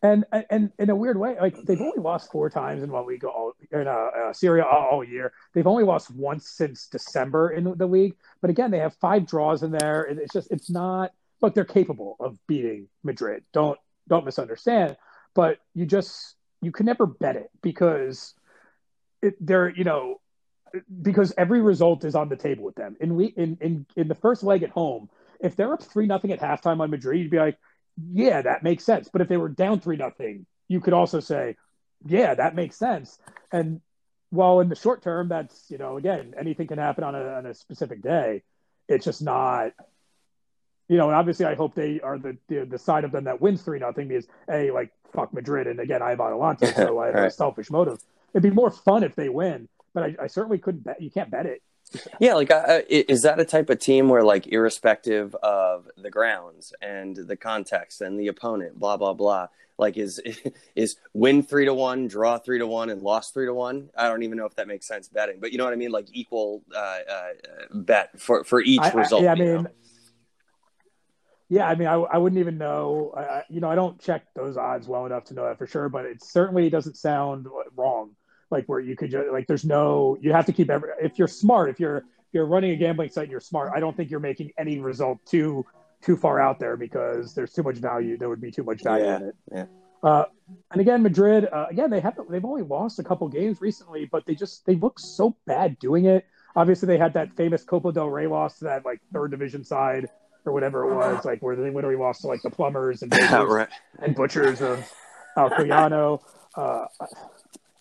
And and in a weird way, like they've only lost four times in one league all in uh, uh, Serie A all year. They've only lost once since December in the league. But again, they have five draws in there. It's just it's not look. They're capable of beating Madrid. Don't don't misunderstand. But you just you can never bet it because it, they're you know because every result is on the table with them. In we in in in the first leg at home, if they're up three nothing at halftime on Madrid, you'd be like yeah, that makes sense. But if they were down three nothing, you could also say, yeah, that makes sense. And while in the short term, that's you know, again, anything can happen on a on a specific day. It's just not, you know. And obviously, I hope they are the the, the side of them that wins three nothing because a like fuck Madrid, and again, I have Atalanta, so I have right. a selfish motive. It'd be more fun if they win, but I, I certainly couldn't bet. You can't bet it. Yeah, like uh, is that a type of team where like irrespective of the grounds and the context and the opponent, blah blah blah, like is is win three to one, draw three to one, and lost three to one? I don't even know if that makes sense betting, but you know what I mean, like equal uh, uh, bet for for each I, result. Yeah, I mean. Know? Yeah, I mean, I, I wouldn't even know. I, you know, I don't check those odds well enough to know that for sure, but it certainly doesn't sound wrong like where you could just like there's no you have to keep every if you're smart if you're if you're running a gambling site and you're smart i don't think you're making any result too too far out there because there's too much value there would be too much value yeah, in it yeah uh, and again madrid uh, again they haven't. they've only lost a couple games recently but they just they look so bad doing it obviously they had that famous copa del rey loss to that like third division side or whatever it was like where they literally lost to like the plumbers and, right. and butchers of Alcoyano. Uh,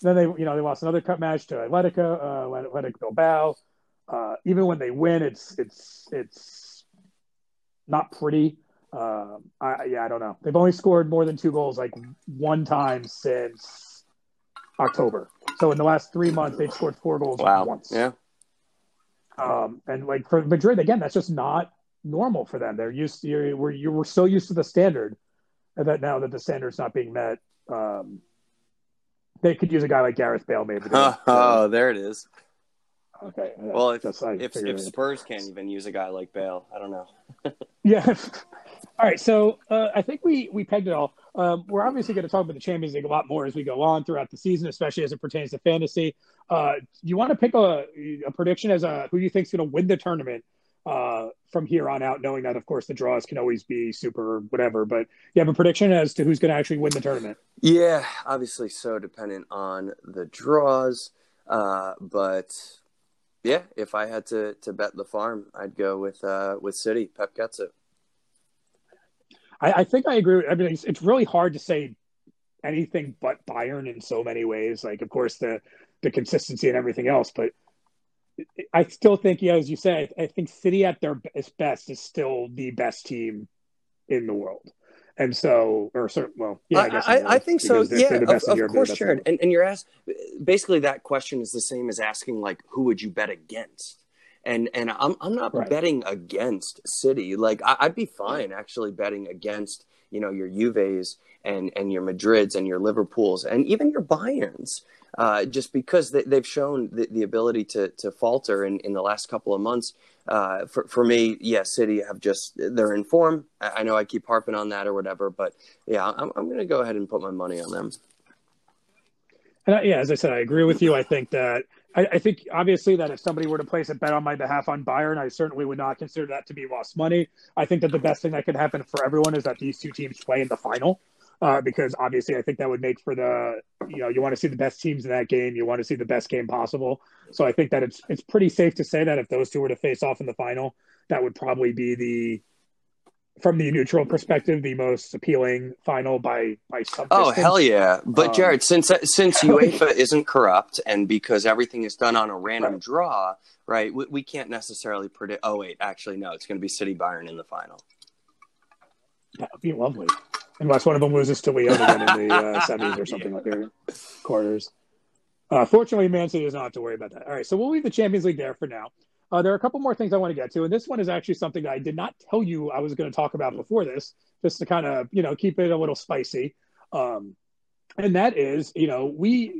then they, you know, they lost another cup match to Atletico, uh, Athletic Bilbao. Uh, even when they win, it's it's it's not pretty. Uh, I, yeah, I don't know. They've only scored more than two goals like one time since October. So in the last three months, they've scored four goals wow. once. Yeah. Um, and like for Madrid, again, that's just not normal for them. They're used to you were you were so used to the standard that now that the standard's not being met, um, they could use a guy like Gareth Bale maybe. Oh, oh there it is. Okay. Well, if if, if Spurs can't even use a guy like Bale, I don't know. yeah. all right. So uh, I think we we pegged it all. Um, we're obviously going to talk about the Champions League a lot more as we go on throughout the season, especially as it pertains to fantasy. Uh, you want to pick a, a prediction as a who you think is going to win the tournament uh, from here on out, knowing that of course the draws can always be super whatever. But you have a prediction as to who's going to actually win the tournament? Yeah, obviously so dependent on the draws, uh, but yeah, if I had to to bet the farm, I'd go with uh, with City. Pep gets it. I, I think I agree. With, I mean, it's, it's really hard to say anything but Bayern in so many ways. Like, of course, the the consistency and everything else, but I still think, yeah, as you say, I think City at their best is still the best team in the world. And so, or certain, well, yeah, I, I, I, I think so. Yeah, of, of course, Jared. And, and you're asked basically that question is the same as asking like, who would you bet against? And and I'm I'm not right. betting against City. Like I, would be fine actually betting against you know your Juves and and your Madrids and your Liverpools and even your Bayerns uh, just because they, have shown the, the, ability to, to falter in, in the last couple of months. Uh, for, for me, yeah, City have just, they're in form. I know I keep harping on that or whatever, but yeah, I'm, I'm going to go ahead and put my money on them. And I, yeah, as I said, I agree with you. I think that I, I, think obviously that if somebody were to place a bet on my behalf on Bayern, I certainly would not consider that to be lost money. I think that the best thing that could happen for everyone is that these two teams play in the final uh, because obviously I think that would make for the you know you want to see the best teams in that game. You want to see the best game possible. So I think that it's it's pretty safe to say that if those two were to face off in the final, that would probably be the from the neutral perspective, the most appealing final by by some. Oh hell yeah! But um, Jared, since since UEFA isn't corrupt, and because everything is done on a random right. draw, right? We, we, can't necessarily predict. Oh wait, actually no, it's going to be City Bayern in the final. That would be lovely unless one of them loses to Lyon again in the uh, semis or something like that, quarters. Uh, fortunately, Man City does not have to worry about that. All right, so we'll leave the Champions League there for now. Uh, there are a couple more things I want to get to, and this one is actually something that I did not tell you I was going to talk about before this, just to kind of you know keep it a little spicy. Um, and that is, you know, we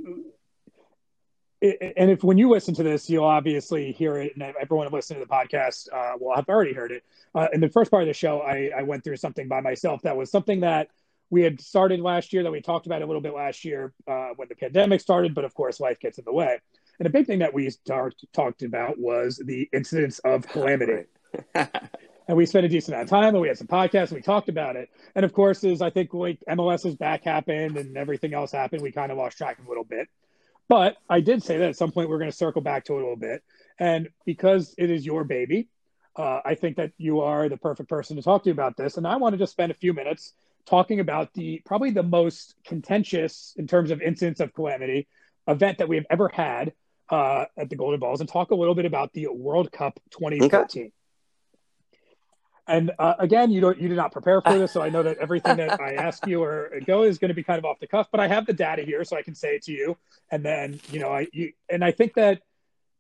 and if when you listen to this, you'll obviously hear it, and everyone listening to the podcast uh, will have already heard it. Uh, in the first part of the show, I, I, went through something by myself that was something that we had started last year, that we talked about a little bit last year uh, when the pandemic started, but of course, life gets in the way. And a big thing that we start, talked about was the incidence of calamity. and we spent a decent amount of time, and we had some podcasts, and we talked about it. And of course, as I think like MLS's back happened and everything else happened, we kind of lost track of a little bit. But I did say that at some point we're going to circle back to it a little bit. And because it is your baby, uh, I think that you are the perfect person to talk to about this. And I want to just spend a few minutes talking about the probably the most contentious in terms of incidents of calamity event that we have ever had uh, at the Golden Balls and talk a little bit about the World Cup 2014. Okay. And uh, again, you don't you did not prepare for this, so I know that everything that I ask you or go is going to be kind of off the cuff. But I have the data here, so I can say it to you. And then you know, I you, and I think that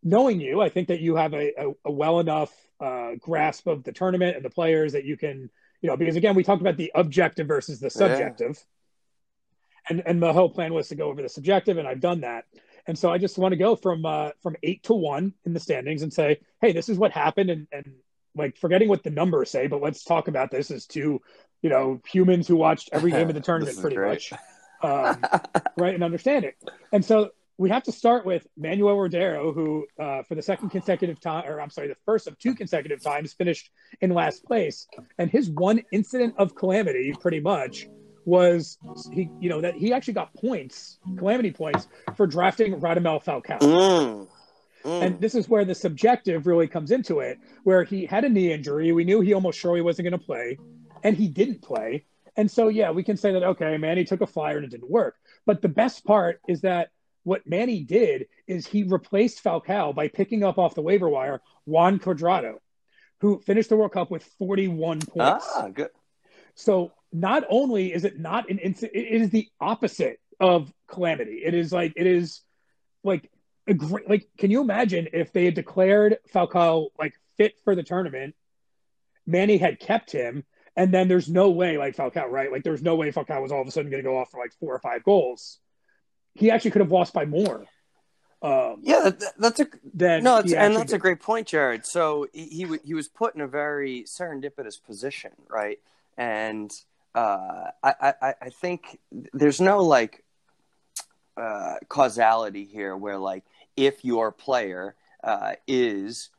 knowing you, I think that you have a, a, a well enough uh, grasp of the tournament and the players that you can, you know, because again, we talked about the objective versus the subjective, yeah. and and the whole plan was to go over the subjective, and I've done that. And so I just want to go from uh, from eight to one in the standings and say, hey, this is what happened, and and like forgetting what the numbers say, but let's talk about this as two, you know, humans who watched every game of the tournament pretty great. much, um, right, and understand it. And so we have to start with Manuel Rodero, who uh, for the second consecutive time, or I'm sorry, the first of two consecutive times, finished in last place. And his one incident of calamity, pretty much, was he, you know, that he actually got points, calamity points, for drafting Radamel Falcao. Mm. Mm. And this is where the subjective really comes into it, where he had a knee injury. We knew he almost surely wasn't going to play, and he didn't play. And so, yeah, we can say that, okay, Manny took a flyer and it didn't work. But the best part is that what Manny did is he replaced Falcao by picking up off the waiver wire Juan Cuadrado, who finished the World Cup with 41 points. Ah, good. So not only is it not an incident, it is the opposite of calamity. It is like it is like a great like. Can you imagine if they had declared Falcao like fit for the tournament? Manny had kept him, and then there's no way like Falcao, right? Like there's no way Falcao was all of a sudden going to go off for like four or five goals. He actually could have lost by more. Um, yeah, that, that's a no, and that's did. a great point, Jared. So he, he he was put in a very serendipitous position, right? And uh, I, I I think there's no like uh, causality here, where like if your player uh, is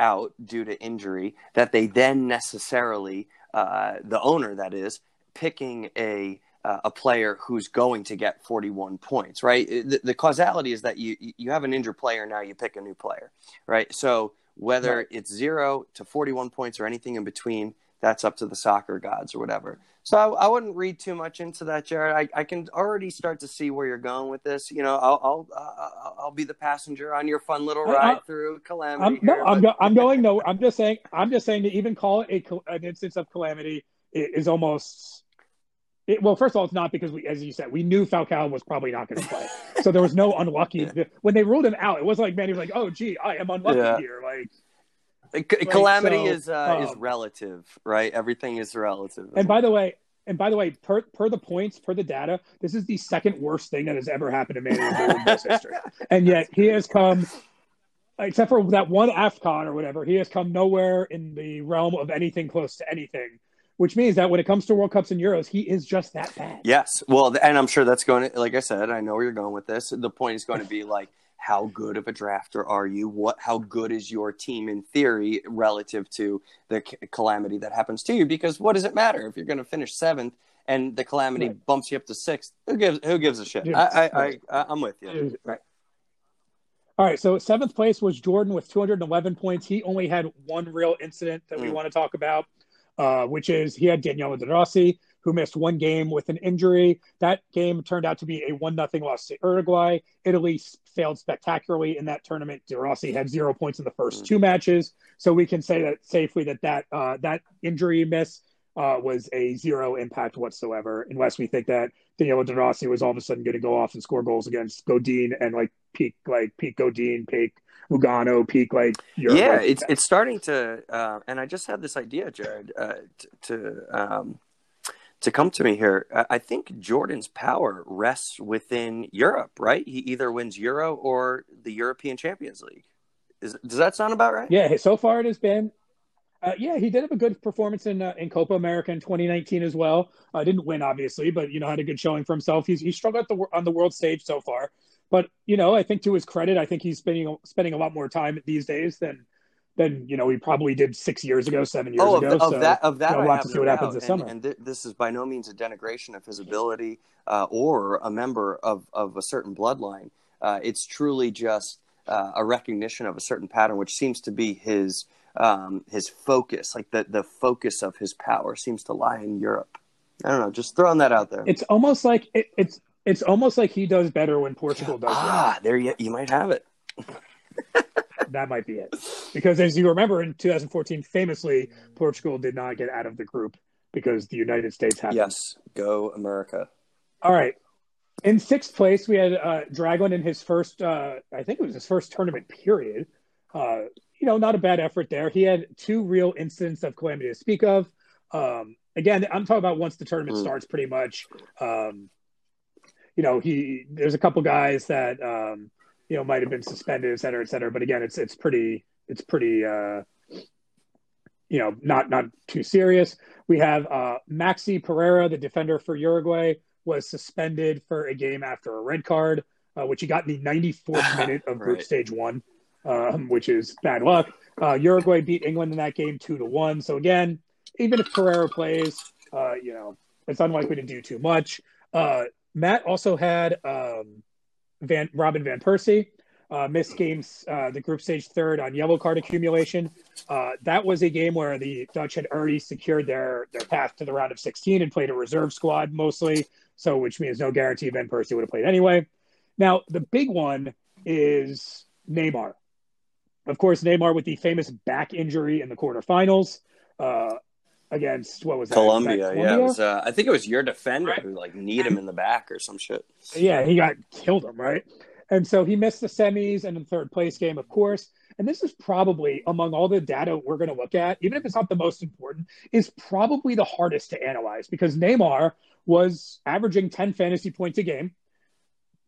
out due to injury, that they then necessarily uh, the owner that is picking a uh, a player who's going to get 41 points, right? The, the, causality is that you you have an injured player now, you pick a new player, right? So whether right. it's zero to 41 points or anything in between, that's up to the soccer gods or whatever. So I, I wouldn't read too much into that, Jared. I, I, can already start to see where you're going with this. You know, I'll I'll, uh, I'll be the passenger on your fun little ride I, through calamity. I'm, here, no, I'm, go, I'm going no. I'm just saying. I'm just saying to even call it a, an instance of calamity is almost it, well, first of all, it's not because we, as you said, we knew Falcao was probably not going to play, so there was no unlucky. When they ruled him out, it wasn't like man, he was like, "Oh, gee, I am unlucky yeah. here." Like, C- calamity so, is uh, um, is relative, right? Everything is relative. And by the way, and by the way, per per the points, per the data, this is the second worst thing that has ever happened to Manny in history, and yet he has come. Except for that one AFCON or whatever, he has come nowhere in the realm of anything close to anything which means that when it comes to World Cups and Euros, he is just that bad. Yes. Well, and I'm sure that's going to, like I said, I know where you're going with this. The point is going to be like, how good of a drafter are you? What, how good is your team in theory relative to the calamity that happens to you? Because what does it matter if you're going to finish seventh and the calamity right. bumps you up to sixth? Who gives, who gives a shit? Yeah, I, I, I, I'm with you. Right. All right, so seventh place was Jordan with 211 points. He only had one real incident that we mm. want to talk about uh, which is he had Daniele De Rossi, who missed one game with an injury. That game turned out to be a one nothing loss to Uruguay. Italy failed spectacularly in that tournament. De Rossi had zero points in the first two matches, so we can say that safely that that uh, that injury miss uh, was a zero impact whatsoever, unless we think that Daniele De Rossi was all of a sudden going to go off and score goals against Godin and like peak like peak Godin, peak Lugano peak like Europe. Yeah, it's it's starting to, uh, and I just had this idea, Jared, uh, to to, um, to come to me here. I think Jordan's power rests within Europe, right? He either wins Euro or the European Champions League. Is, does that sound about right? Yeah, so far it has been. Uh, yeah, he did have a good performance in uh, in Copa America in 2019 as well. Uh, didn't win, obviously, but you know had a good showing for himself. He's he struggled the, on the world stage so far. But you know, I think to his credit, I think he's spending spending a lot more time these days than than you know he probably did six years ago, seven years oh, ago. Of, so, that, of that, you know, we'll have to see what happens this and, summer. And th- this is by no means a denigration of his ability uh, or a member of of a certain bloodline. Uh, it's truly just uh, a recognition of a certain pattern, which seems to be his um, his focus. Like the the focus of his power seems to lie in Europe. I don't know, just throwing that out there. It's almost like it, it's it's almost like he does better when Portugal does. Ah, well. there you you might have it. that might be it. Because as you remember in 2014, famously, Portugal did not get out of the group because the United States had. Yes, go America. All right. In sixth place, we had uh, Dragon in his first, uh, I think it was his first tournament period. Uh, you know, not a bad effort there. He had two real incidents of calamity to speak of. Um, again, I'm talking about once the tournament mm. starts, pretty much. Um, you know, he there's a couple guys that um, you know might have been suspended, et cetera, et cetera. But again, it's it's pretty it's pretty uh, you know not not too serious. We have uh, Maxi Pereira, the defender for Uruguay, was suspended for a game after a red card, uh, which he got in the 94th minute of Group right. Stage One, um, which is bad luck. Uh, Uruguay beat England in that game two to one. So again, even if Pereira plays, uh, you know, it's unlikely to do too much. Uh, Matt also had um, Van Robin van Persie uh, missed games, uh, the group stage third on yellow card accumulation. Uh, that was a game where the Dutch had already secured their their path to the round of 16 and played a reserve squad mostly, so which means no guarantee Van Persie would have played anyway. Now the big one is Neymar. Of course, Neymar with the famous back injury in the quarterfinals. Against what was that? Colombia. Was that yeah, it was, uh, I think it was your defender right. who like kneed him in the back or some shit. Yeah, he got killed him right, and so he missed the semis and the third place game, of course. And this is probably among all the data we're going to look at, even if it's not the most important, is probably the hardest to analyze because Neymar was averaging 10 fantasy points a game.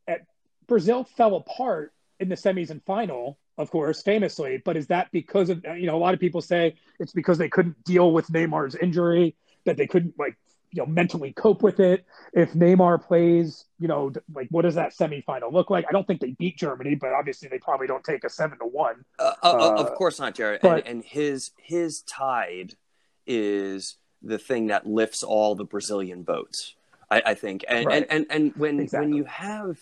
At, Brazil fell apart in the semis and final of course, famously. But is that because of you know a lot of people say it's because they couldn't deal with Neymar's injury that they couldn't like you know mentally cope with it. If Neymar plays, you know, like what does that semifinal look like? I don't think they beat Germany, but obviously they probably don't take a seven to one. Uh, uh, of course not, Jared. But, and, and his his tide is the thing that lifts all the Brazilian boats. I, I think, and, right. and and and when exactly. when you have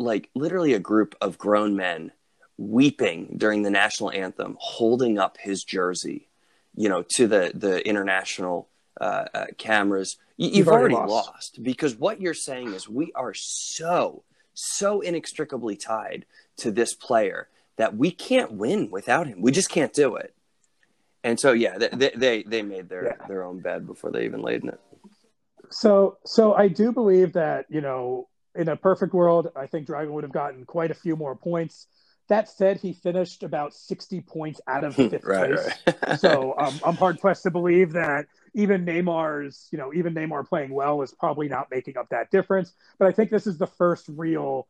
like literally a group of grown men weeping during the national anthem, holding up his jersey, you know, to the the international uh, uh, cameras. You, have already, already lost. lost because what you're saying is we are so so inextricably tied to this player that we can't win without him. We just can't do it. And so, yeah, they they, they made their yeah. their own bed before they even laid in it. So, so I do believe that you know, in a perfect world, I think Dragon would have gotten quite a few more points. That said, he finished about 60 points out of fifth right, place. Right. so um, I'm hard pressed to believe that even Neymar's, you know, even Neymar playing well is probably not making up that difference. But I think this is the first real,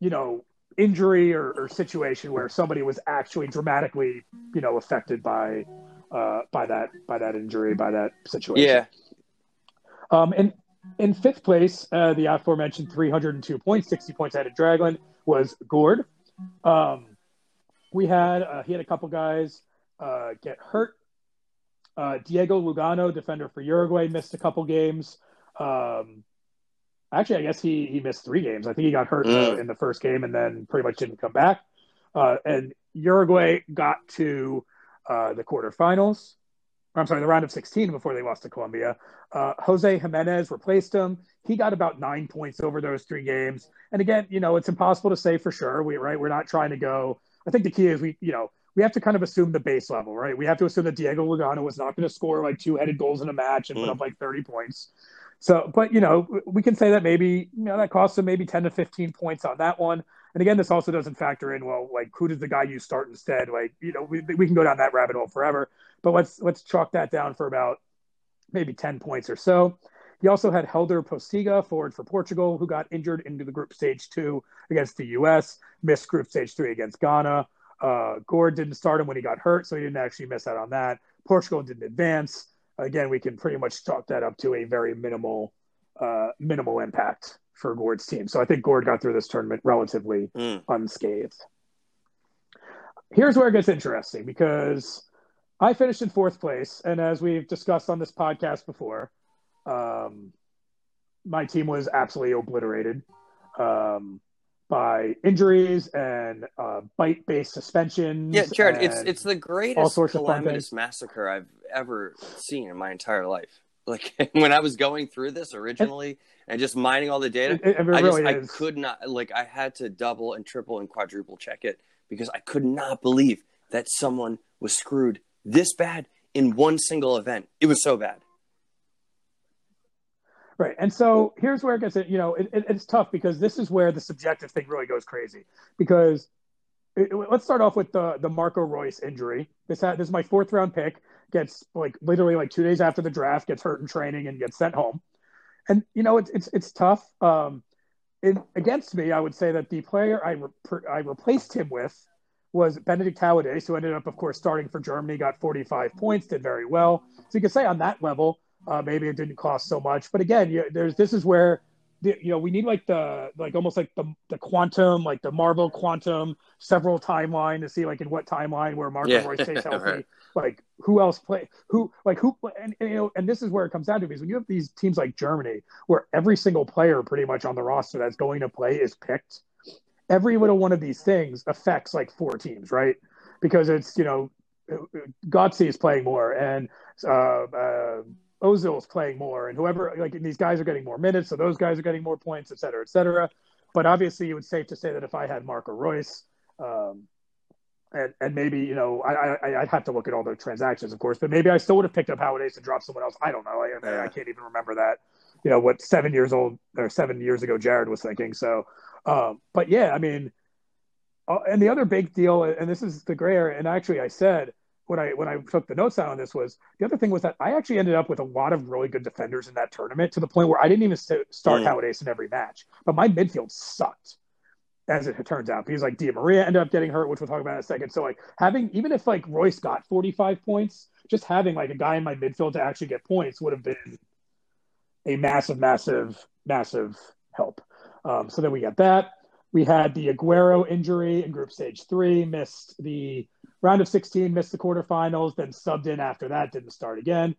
you know, injury or, or situation where somebody was actually dramatically, you know, affected by uh, by that by that injury by that situation. Yeah. Um, and in fifth place, uh, the aforementioned 302 points, 60 points out of Dragland was Gord. Um, we had uh, he had a couple guys uh, get hurt. Uh, Diego Lugano, defender for Uruguay, missed a couple games. Um, actually, I guess he he missed three games. I think he got hurt mm. in the first game and then pretty much didn't come back. Uh, and Uruguay got to uh, the quarterfinals. I'm sorry, the round of 16 before they lost to Colombia. Uh, Jose Gimenez replaced him. He got about nine points over those three games. And again, you know, it's impossible to say for sure. We right, we're not trying to go. I think the key is we, you know, we have to kind of assume the base level, right? We have to assume that Diego Lugano was not going to score like two-headed goals in a match and mm. put up like 30 points. So, but you know, we can say that maybe you know that costs him maybe 10 to 15 points on that one. And again, this also doesn't factor in well, like who does the guy you start instead? Like you know, we we can go down that rabbit hole forever. But let's let's chalk that down for about maybe 10 points or so. He also had Helder Postiga, forward for Portugal, who got injured into the group stage two against the U.S., missed group stage three against Ghana. Uh, Gord didn't start him when he got hurt, so he didn't actually miss out on that. Portugal didn't advance. Again, we can pretty much chalk that up to a very minimal, uh, minimal impact for Gord's team. So I think Gord got through this tournament relatively mm. unscathed. Here's where it gets interesting because I finished in fourth place, and as we've discussed on this podcast before, um, my team was absolutely obliterated um, by injuries and uh, bite-based suspensions. Yeah, Jared, it's it's the greatest all sorts calamitous of massacre I've ever seen in my entire life. Like when I was going through this originally and just mining all the data, it, it, it I really just I could not like I had to double and triple and quadruple check it because I could not believe that someone was screwed this bad in one single event. It was so bad. Right. And so here's where it gets, you know, it, it, it's tough because this is where the subjective thing really goes crazy. Because it, let's start off with the the Marco Reus injury. This had, this is my fourth round pick. Gets like literally like two days after the draft, gets hurt in training and gets sent home. And you know it's it's it's tough. Um, in, against me, I would say that the player I re- I replaced him with was Benedict Höwedes, who ended up, of course, starting for Germany, got 45 points, did very well. So you could say on that level, uh, maybe it didn't cost so much. But again, you, there's this is where the, you know we need like the like almost like the the quantum, like the Marvel quantum several timeline to see like in what timeline where Marco yeah. Roy stays healthy. right. Like who else play who like who and, and, you know and this is where it comes down to because when you have these teams like Germany where every single player pretty much on the roster that's going to play is picked every little one of these things affects like four teams, right? Because it's you know, Götze is playing more and uh, uh, Ozil is playing more, and whoever like these guys are getting more minutes, so those guys are getting more points, et cetera, et cetera. But obviously, it was safe to say that if I had Marco Reus, um, and and maybe you know I, I I'd have to look at all the transactions, of course, but maybe I still would have picked up Ace and dropped someone else. I don't know. I, I, I can't even remember that. You know what seven years old or seven years ago Jared was thinking. So, um, but yeah, I mean, uh, and the other big deal, and this is the gray area, and actually I said when I when I took the notes out on this was the other thing was that I actually ended up with a lot of really good defenders in that tournament to the point where I didn't even st- start mm. Höwedes in every match, but my midfield sucked as it turns out. Because like Di Maria ended up getting hurt, which we'll talk about in a second. So like having even if like Reus got 45 points, just having like a guy in my midfield to actually get points would have been a massive, massive, massive help. Um, so then we got that. We had the Aguero injury in group stage three, missed the round of 16, missed the quarterfinals, then subbed in after that, didn't start again.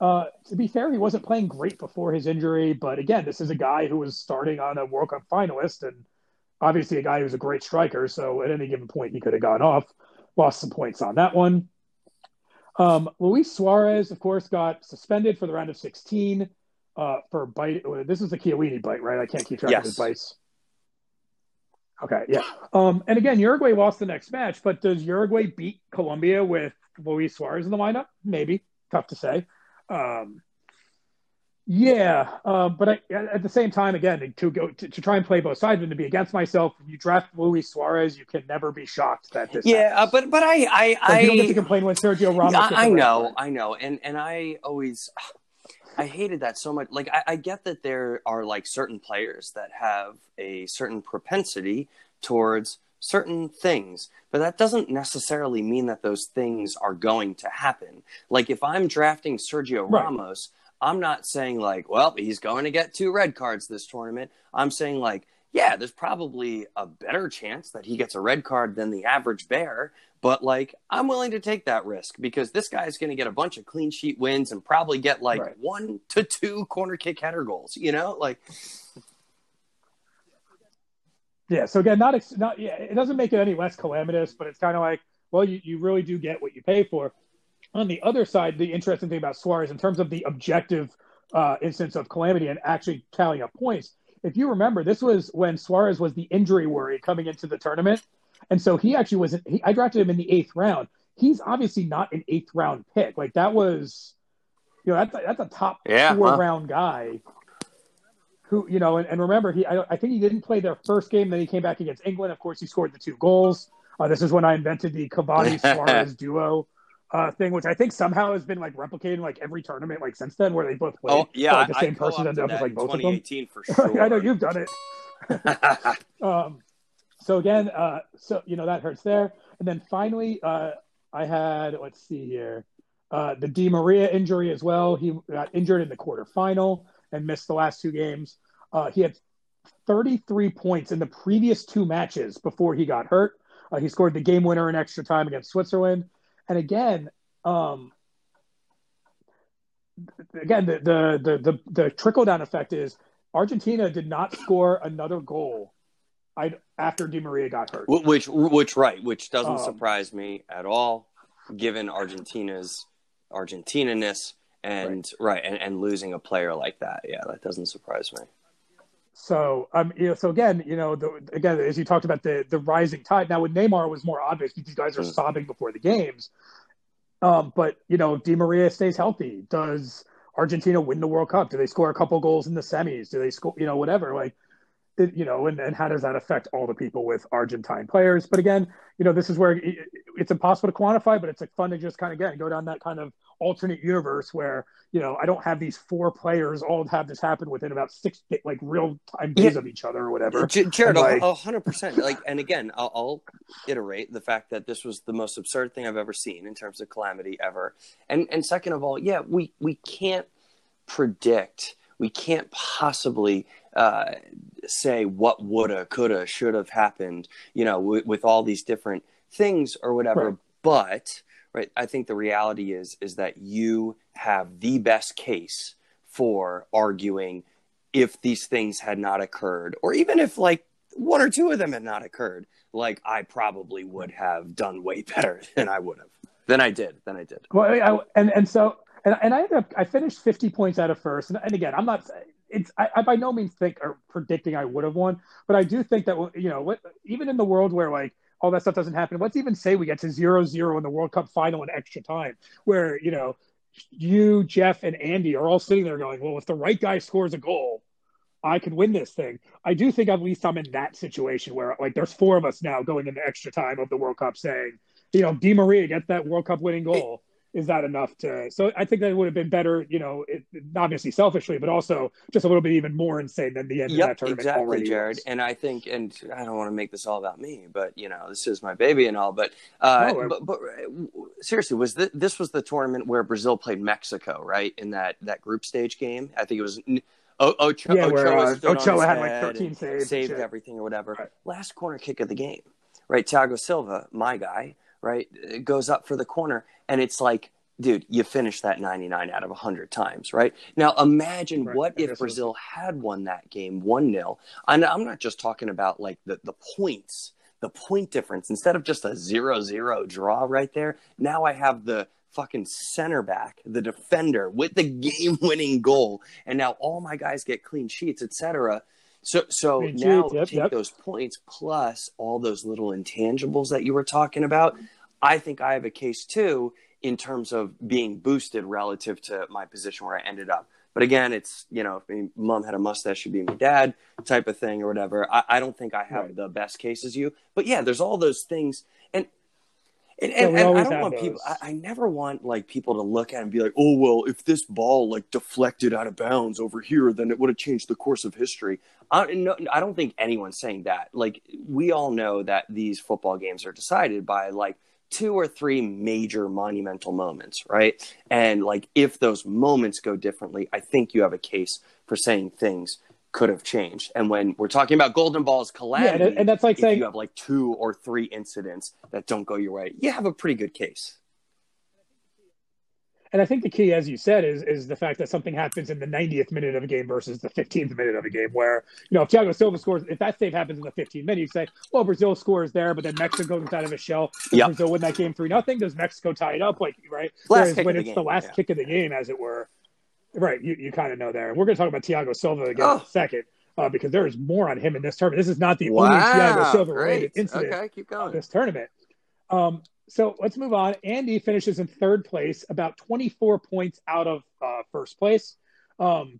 Uh, to be fair, he wasn't playing great before his injury, but again, this is a guy who was starting on a World Cup finalist and obviously a guy who's a great striker. So at any given point, he could have gone off. Lost some points on that one. Um, Luis Suarez, of course, got suspended for the round of 16 uh, for bite. This is the Chiellini bite, right? I can't keep track yes. of his bites. Okay, yeah. Um, and again, Uruguay lost the next match, but does Uruguay beat Colombia with Luis Suarez in the lineup? Maybe. Tough to say. Um, yeah, uh, but I, at the same time, again, to go to, to, try and play both sides and to be against myself, you draft Luis Suarez, you can never be shocked that this. Yeah, uh, but but I I, I you don't get to complain when Sergio Ramos. I, I know, I know, and and I always I hated that so much. Like, I, I, get that there are like certain players that have a certain propensity towards certain things, but that doesn't necessarily mean that those things are going to happen. Like, if I'm drafting Sergio right. Ramos, I'm not saying like, well, he's going to get two red cards this tournament. I'm saying like, yeah, there's probably a better chance that he gets a red card than the average bear, but like, I'm willing to take that risk because this guy's going to get a bunch of clean sheet wins and probably get like right. one to two corner kick header goals. You know, like. Yeah. So again, not not yeah, it doesn't make it any less calamitous, but it's kind of like, well, you, you really do get what you pay for. On the other side, the interesting thing about Suarez in terms of the objective uh, instance of calamity and actually tallying up points, if you remember, this was when Suarez was the injury worry coming into the tournament and so he actually was, he, I drafted him in the eighth round. He's obviously not an eighth round pick. Like that was, you know, that's, that's a top yeah, four round guy who, you know, and, and remember, he, I, I, think he didn't play their first game. Then he came back against England. Of course, he scored the two goals. Uh, this is when I invented the Cavani Suarez duo. Uh, thing, which I think somehow has been like replicated in like every tournament like since then, where they both play. Oh yeah, like, the same I person ended up with like both of them. For sure. I know you've done it. um, so again, uh, so you know that hurts there. And then finally, uh, I had let's see here, uh, the Di Maria injury as well. He got injured in the quarterfinal and missed the last two games. Uh, he had 33 points in the previous two matches before he got hurt. Uh, he scored the game winner in extra time against Switzerland. And again, um, again, the, the the the the trickle down effect is Argentina did not score another goal I after Di Maria got hurt. Which which right, which doesn't um, surprise me at all, given Argentina's Argentinaness and right, right and, and losing a player like that. Yeah, that doesn't surprise me. So um, you know, so again, you know, the, again, as you talked about the the rising tide. Now with Neymar, was more obvious. Because these guys are mm. sobbing before the games. Um, but you know, Di Maria stays healthy. Does Argentina win the World Cup? Do they score a couple goals in the semis? Do they score? You know, whatever. Like it, you know, and, and how does that affect all the people with Argentine players? But again, you know, this is where it, it's impossible to quantify, but it's like fun to just kind of get go down that kind of alternate universe where you know I don't have these four players all have this happen within about six like real time days yeah. of each other or whatever. Jared, a hundred percent. Like, and again, I'll, I'll iterate the fact that this was the most absurd thing I've ever seen in terms of calamity ever. And and second of all, yeah, we we can't predict. We can't possibly uh, say what woulda, coulda, should have happened, you know, w- with all these different things or whatever. Right. But right, I think the reality is is that you have the best case for arguing if these things had not occurred, or even if like one or two of them had not occurred, like I probably would have done way better than I would have. Than I did. Than I did. Well, I, and and so and and I ended up I finished fifty points out of first, and, and again I'm not it's I, I, by no means think or predicting I would have won, but I do think that you know what, even in the world where like all that stuff doesn't happen. Let's even say we get to zero zero in the World Cup final in extra time, where you know you, Jeff, and Andy are all sitting there going, "Well, if the right guy scores a goal, I could win this thing." I do think at least I'm in that situation where like there's four of us now going into extra time of the World Cup saying, you know, Di Maria gets that World Cup winning goal is that enough to so i think that would have been better you know it, obviously selfishly but also just a little bit even more insane than the end yep, of that tournament exactly jared was. and i think and i don't want to make this all about me but you know this is my baby and all but uh no, but, but seriously was this, this was the tournament where brazil played mexico right in that that group stage game i think it was O- Ocho, yeah, Ochoa, where, uh, Ochoa had like 13 saves, saved everything or whatever. Right. Last corner kick of the game, right? Thiago Silva, my guy, right, It goes up for the corner, and it's like, dude, you finished that 99 out of 100 times, right? Now imagine right. what if Brazil had won that game 1 0. And I'm not just talking about like the, the points, the point difference. Instead of just a 0 0 draw right there, now I have the fucking center back, the defender with the game winning goal. And now all my guys get clean sheets, etc. So so now yep, take yep. those points plus all those little intangibles that you were talking about. I think I have a case too in terms of being boosted relative to my position where I ended up. But again, it's you know, if my mom had a mustache, she'd be my dad type of thing or whatever. I, I don't think I have right. the best case as you, but yeah, there's all those things, and and, and, I don't want those. people. I, I, never want like people to look at and be like, "Oh well, if this ball like deflected out of bounds over here, then it would have changed the course of history." I, no, I don't think anyone's saying that. Like we all know that these football games are decided by like two or three major monumental moments, right? And like if those moments go differently, I think you have a case for saying things could have changed. And when we're talking about golden balls calamity, yeah, and that's like saying you have like two or three incidents that don't go your way, you have a pretty good case. And I think the key, as you said, is is the fact that something happens in the 90th minute of a game versus the 15th minute of a game. Where you know if Thiago Silva scores, if that save happens in the 15th minute, you say, well, Brazil scores there, but then Mexico goes out of a shell. Yep. Brazil win that game three nothing? Does Mexico tie it up? Like right? Last Whereas when it's the, the last yeah. kick of the game, as it were, right? You you kind of know there. And we're going to talk about Thiago Silva again oh. in a second. Uh, because there is more on him in this tournament. This is not the wow. only Thiago Silva related incident okay, keep going. this tournament. Um, so let's move on. Andy finishes in third place, about 24 points out of uh, first place. Um,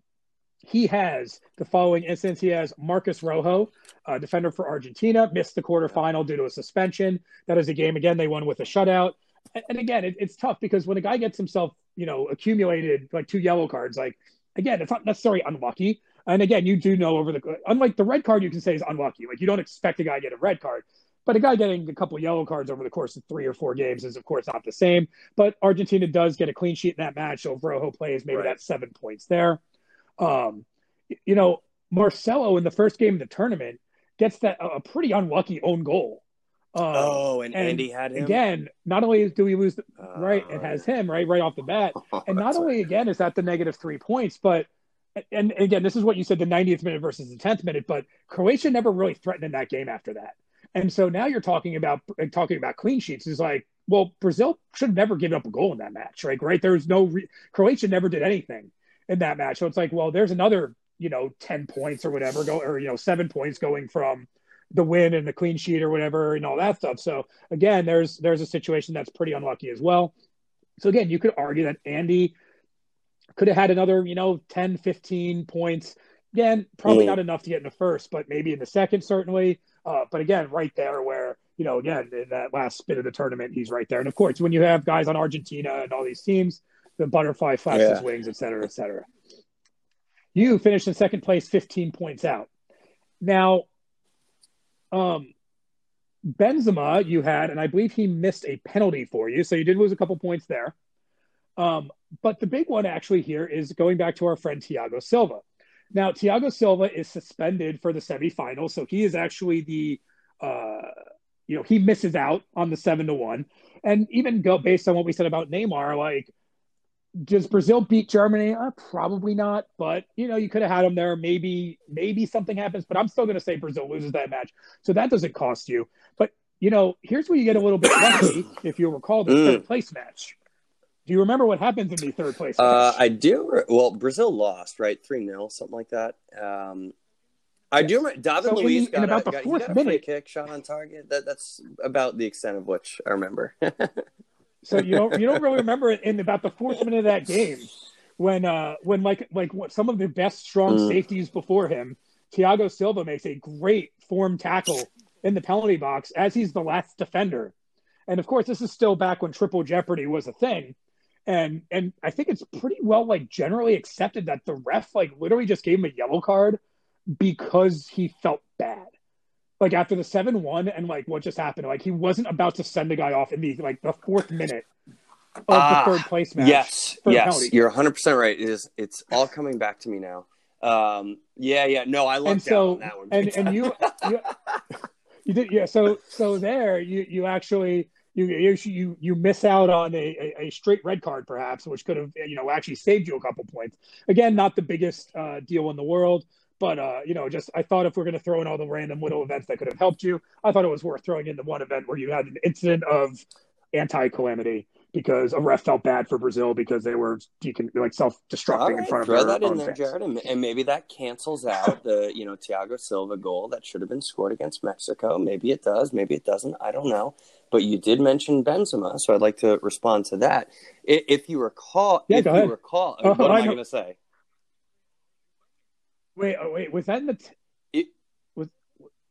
he has the following instance. He has Marcos Rojo, uh, defender for Argentina, missed the quarterfinal due to a suspension. That is a game again they won with a shutout. And, and again, it, it's tough because when a guy gets himself, you know, accumulated like two yellow cards, like again, it's not necessarily unlucky. And again, you do know over the unlike the red card, you can say is unlucky. Like you don't expect a guy to get a red card. But a guy getting a couple yellow cards over the course of three or four games is, of course, not the same. But Argentina does get a clean sheet in that match. So if Rojo plays, maybe right. that's seven points there. Um, you know, Marcelo in the first game of the tournament gets that a pretty unlucky own goal. Um, oh, and, and, Andy had him again. Not only do we lose, the, uh, right, it has him right, right off the bat, oh, and not only right. again is that the negative three points, but and again, this is what you said the 90th minute versus the 10th minute, but Croatia never really threatened in that game after that. And so now you're talking about talking about clean sheets is like, well, Brazil should have never given up a goal in that match, right? Right? There's no re- Croatia never did anything in that match, so it's like, well, there's another you know ten points or whatever go or you know seven points going from the win and the clean sheet or whatever and all that stuff. So again, there's there's a situation that's pretty unlucky as well. So again, you could argue that Andy could have had another, you know, 10, 15 points. Again, probably mm. not enough to get in the first, but maybe in the second, certainly. Uh, but again, right there where, you know, again, in that last bit of the tournament, he's right there. And of course, when you have guys on Argentina and all these teams, the butterfly flaps yeah. his wings, et cetera, et cetera. You finished in second place, 15 points out. Now, um, Benzema, you had, and I believe he missed a penalty for you. So you did lose a couple points there. Um, but the big one actually here is going back to our friend Thiago Silva. Now, Thiago Silva is suspended for the semifinals, so he is actually the, uh, you know, he misses out on the seven to one. And even go based on what we said about Neymar, like, does Brazil beat Germany? Uh, probably not, but you know, you could have had them there. Maybe, maybe something happens, but I'm still going to say Brazil loses that match, so that doesn't cost you. But you know, here's where you get a little bit lucky if you recall the third place match. Do you remember what happened in the third place? Uh, I do. Well, Brazil lost, right? 3 0, something like that. Um, I do remember David So Luiz got, about a, the got, fourth got minute- kick shot on target. That that's about the extent of which I remember. So you don't you don't really remember it in about the fourth minute of that game when uh when like like some of the best strong Mm. safeties before him, Thiago Silva makes a great form tackle in the penalty box as he's the last defender. And of course, this is still back when triple jeopardy was a thing. And and I think it's pretty well like generally accepted that the ref like literally just gave him a yellow card because he felt bad. Like after the seven one and like what just happened, like he wasn't about to send the guy off in the like the fourth minute of Ah, the third place match. yes, yes, penalty. you're 100 percent right. It is. It's all coming back to me now. Um, yeah, yeah. No, I out so on that one. and and you, you you did yeah so so there you you actually you you you, you miss out on a, a, a straight red card perhaps which could have you know actually saved you a couple points again not the biggest uh, deal in the world but uh, you know just i thought if we're going to throw in all the random little events that could have helped you i thought it was worth throwing in the one event where you had an incident of anti-calamity because a ref felt bad for brazil because they were decon- like self-destructing in right, front of throw that in there, fans. Jared, and, and maybe that cancels out the you know Thiago Silva goal that should have been scored against Mexico. Maybe it does, maybe it doesn't. I don't know. But you did mention Benzema, so I'd like to respond to that. If you recall, Yeah, if you recall, Oh, what am I I, going to say? Wait, oh, wait, was that in the t- It- was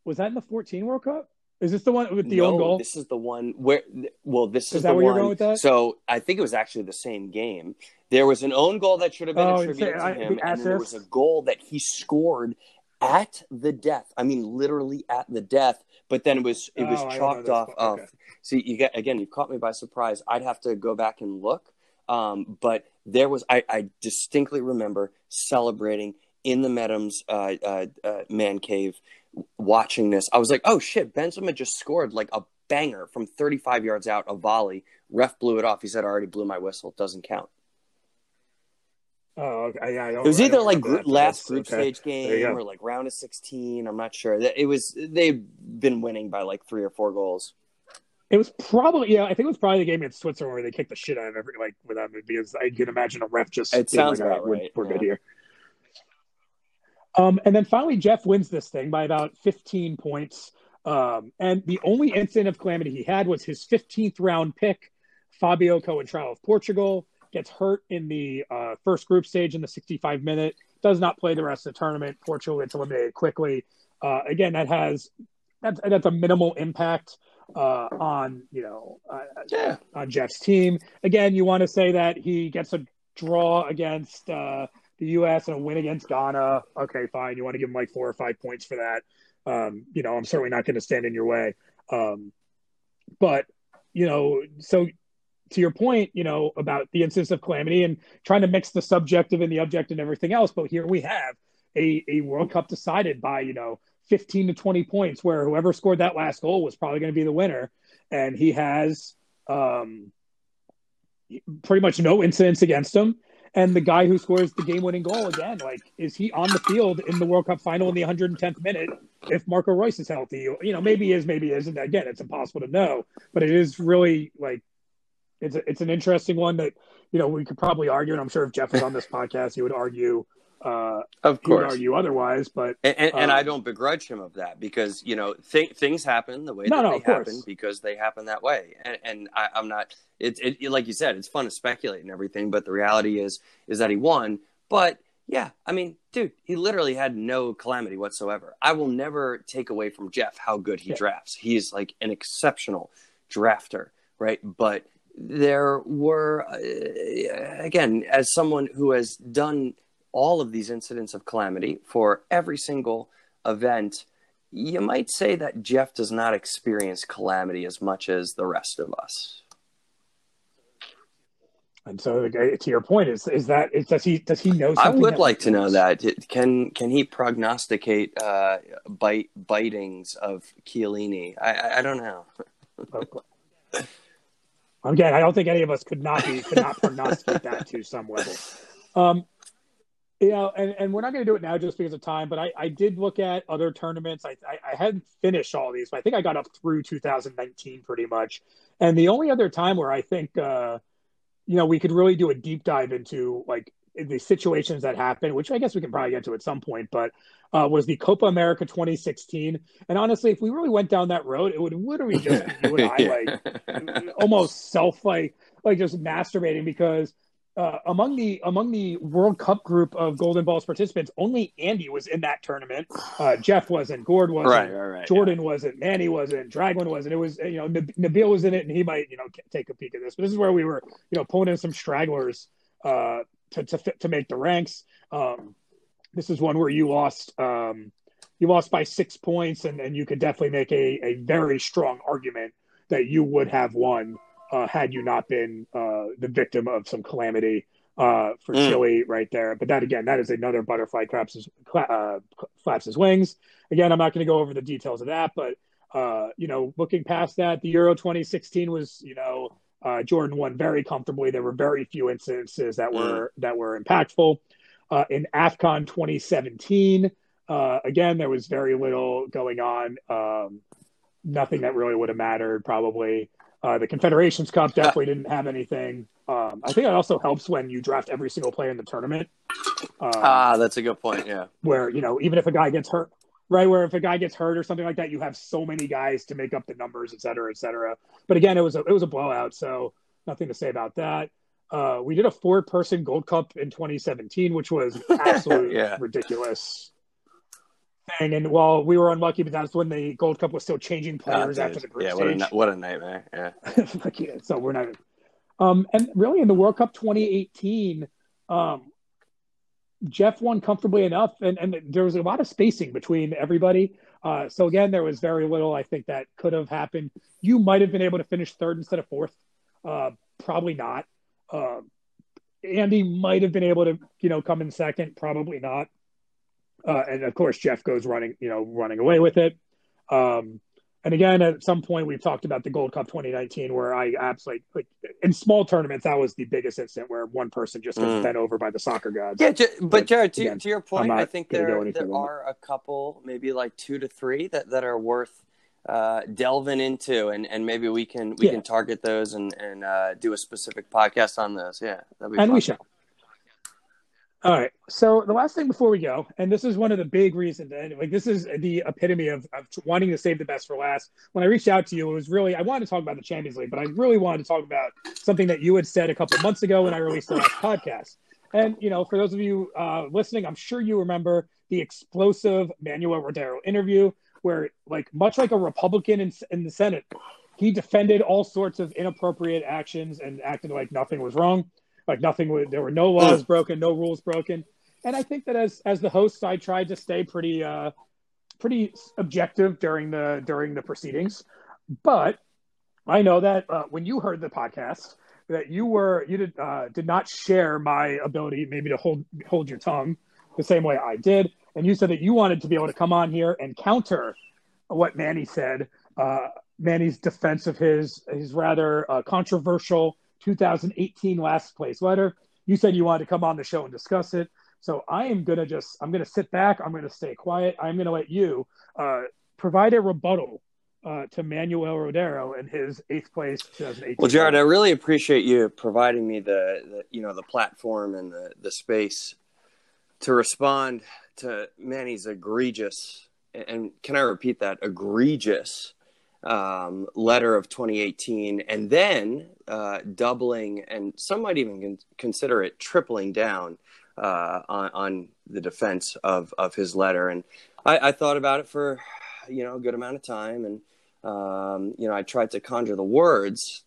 was that in the 14 World Cup? Is this the one with the no, own goal? This is the one where. Well, this is, Is that the where you're one. going with that? So I think it was actually the same game. There was an own goal that should have been Oh, attributed to him, and there was a goal that he scored at the death. I mean, literally at the death. But then it was it was Oh, this off. Of, Okay. See, you get again. You caught me by surprise. I'd have to go back and look. Um, but there was I, I distinctly remember celebrating in the Metams uh, uh, uh, man cave, watching this. I was like, oh shit, Benzema just scored like a banger from 35 yards out, a volley. Ref blew it off. He said, I already blew my whistle. It doesn't count. Oh, okay. Yeah, I don't, It was either like group, last group okay. stage game or like round of 16. I'm not sure. It was they've been winning by like three or four goals. It was probably yeah. I think it was probably the game against Switzerland where they kicked the shit out of every like with them because I can imagine a ref just It sounds like, "All we're- right, We're, good here. Um, and then finally, Jeff wins this thing by about 15 points. Um, and the only incident of calamity he had was his 15th round pick, Fabio Coentrao of Portugal, gets hurt in the uh, first group stage in the 65 minute, does not play the rest of the tournament. Portugal gets eliminated quickly. Uh, again, that has that's that's a minimal impact uh, on you know uh, Yeah. on Jeff's team. Again, you want to say that he gets a draw against uh, the U.S. and a win against Ghana. Okay, fine. You want to give him like four or five points for that. Um, you know, I'm certainly not going to stand in your way. Um, but you know, so to your point, you know, about the instance of calamity and trying to mix the subjective and the objective and everything else. But here we have a, a World Cup decided by, you know, 15 to 20 points, where whoever scored that last goal was probably going to be the winner. And he has um, pretty much no incidents against him. And the guy who scores the game winning goal again, like, is he on the field in the World Cup final in the 110th minute if Marco Reus is healthy? You know, maybe he is, maybe he isn't. Again, it's impossible to know, but it is really like it's a, it's an interesting one that you know we could probably argue, and I'm sure if Jeff was on this podcast, he would argue uh, Of course. argue otherwise. But And, and, and I Um, don't begrudge him of that because you know th- things happen the way No, that no, they of course. happen because they happen that way, and, and I, I'm not. It's it, like you said, it's fun to speculate and everything, but the reality is is that he won. But yeah, I mean, dude, he literally had no calamity whatsoever. I will never take away from Jeff how good he Yeah. drafts. He's like an exceptional drafter, right? But there were uh, again, as someone who has done all of these incidents of calamity for every single event, you might say that Jeff does not experience calamity as much as the rest of us. and so to your point is is that is, does he does he know? I would like to know that. Can can he prognosticate uh, bite bitings of Chiellini? I, I don't know. Again, I don't think any of us could not be could not prognosticate that to some level. Um, you know, and, and we're not going to do it now just because of time. But I, I did look at other tournaments. I, I I hadn't finished all these, but I think I got up through 2019 pretty much. And the only other time where I think uh, you know we could really do a deep dive into like the situations that happened, which I guess we can probably get to at some point, but uh, was the Copa America 2016. And honestly, if we really went down that road, it would literally just be you and I like almost self like like just masturbating because uh, among the among the World Cup group of Golden Balls participants, only Andy was in that tournament. Uh, Jeff wasn't, Gord wasn't, right, right, right, Jordan yeah. wasn't, Manny wasn't, Dragon wasn't. It was you know Nabil was in it, and he might you know take a peek at this. But this is where we were you know pulling in some stragglers uh, to to to make the ranks. Um, this is one where you lost. Um, you lost by six points, and, and you could definitely make a, a very strong argument that you would have won uh, had you not been uh, the victim of some calamity uh, for mm. Chile right there. But that again, that is another butterfly claps his, uh, flaps his wings. Again, I'm not going to go over the details of that, but uh, you know, looking past that, the Euro 2016 was you know uh, Jordan won very comfortably. There were very few instances that were mm. that were impactful. in AFCON 2017, again, there was very little going on. Um, nothing that really would have mattered probably. Uh, the Confederations Cup definitely didn't have anything. Um, I think it also helps when you draft every single player in the tournament. Um, ah, that's a good point. Yeah, where you know even if a guy gets hurt, right? Where if a guy gets hurt or something like that, you have so many guys to make up the numbers, et cetera, et cetera. But again, it was a it was a blowout, so nothing to say about that. Uh, we did a four person Gold Cup in 2017, which was absolutely yeah. ridiculous thing. And while we were unlucky, but that's when the Gold Cup was still changing oh, players oh, after the group yeah, stage. What a, what a nightmare. Yeah. like, yeah. So we're not. Um, and really in the World Cup 2018, um, Jeff won comfortably enough, and, and there was a lot of spacing between everybody. Uh, so again, there was very little I think that could have happened. You might have been able to finish third instead of fourth. Uh, probably not. Uh, Andy might have been able to, you know, come in second. Probably not. Uh, and of course, Jeff goes running, you know, running away with it. Um, and again, at some point, we've talked about the Gold Cup 2019, where I absolutely like in small tournaments, that was the biggest incident where one person just gets mm. bent over by the soccer gods. Yeah, but, but Jared, to, again, to, your point, I think there there are a couple, maybe like two to three, that that are worth uh, delving into, and, and maybe we can we yeah. can target those and and uh, do a specific podcast on those. Yeah, that'd be and fun. we shall. All right. So the last thing before we go, and this is one of the big reasons, and like this is the epitome of, of wanting to save the best for last. When I reached out to you, it was really I wanted to talk about the Champions League, but I really wanted to talk about something that you had said a couple months ago when I released the last podcast. And you know, for those of you uh, listening, I'm sure you remember the explosive Manuel Rodero interview, where like much like a Republican in, in the Senate, he defended all sorts of inappropriate actions and acted like nothing was wrong like nothing there were no laws broken no rules broken. And i think that as as the host i tried to stay pretty uh pretty objective during the during the proceedings. But i know that uh, when you heard the podcast that you were you did uh, did not share my ability maybe to hold hold your tongue the same way i did. And you said that you wanted to be able to come on here and counter what manny said uh, manny's defense of his his rather uh, controversial 2018 last place letter. You said you wanted to come on the show and discuss it. So I am going to just, I'm going to sit back. I'm going to stay quiet. I'm going to let you uh, provide a rebuttal uh, to Manuel Rodero and his eighth place 2018. Well, Jared, I really appreciate you providing me the, the, you know, the platform and the, the space to respond to Manny's egregious, and can I repeat that, egregious um, letter of 2018, and then uh, doubling, and some might even con- consider it tripling down uh, on, on, the defense of, of his letter. And I, I, thought about it for you know a good amount of time, and um, you know I tried to conjure the words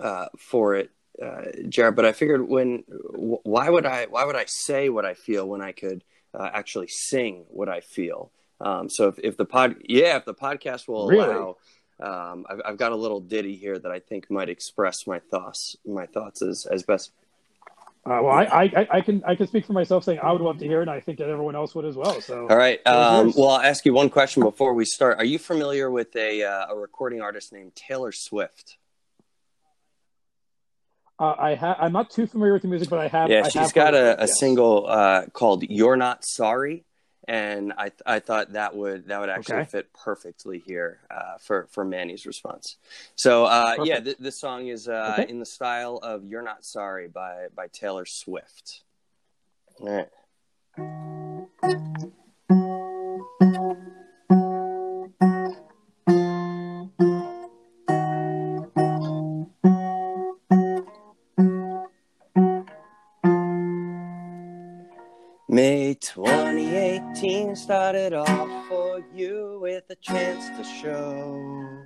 uh, for it, uh, Jared. But I figured when why would I why would I say what I feel when I could uh, actually sing what I feel? Um, so if, if the pod, yeah, if the podcast will really? allow, um, I've, I've, got a little ditty here that I think might express my thoughts, my thoughts as, as best. Uh, well, I, I, I, can I can speak for myself, saying I would love to hear it, and I think that everyone else would as well. So, all right. Um, well, I'll ask you one question before we start. Are you familiar with a uh, a recording artist named Taylor Swift? Uh, I have. I'm not too familiar with the music, but I have. Yeah, I she's have got a, a single uh, called "You're Not Sorry." And I I thought that would that would actually okay. fit perfectly here uh, for for Manny's response. So uh, yeah, th- this song is uh, okay. in the style of "You're Not Sorry" by by Taylor Swift. All right. Started off for you with a chance to show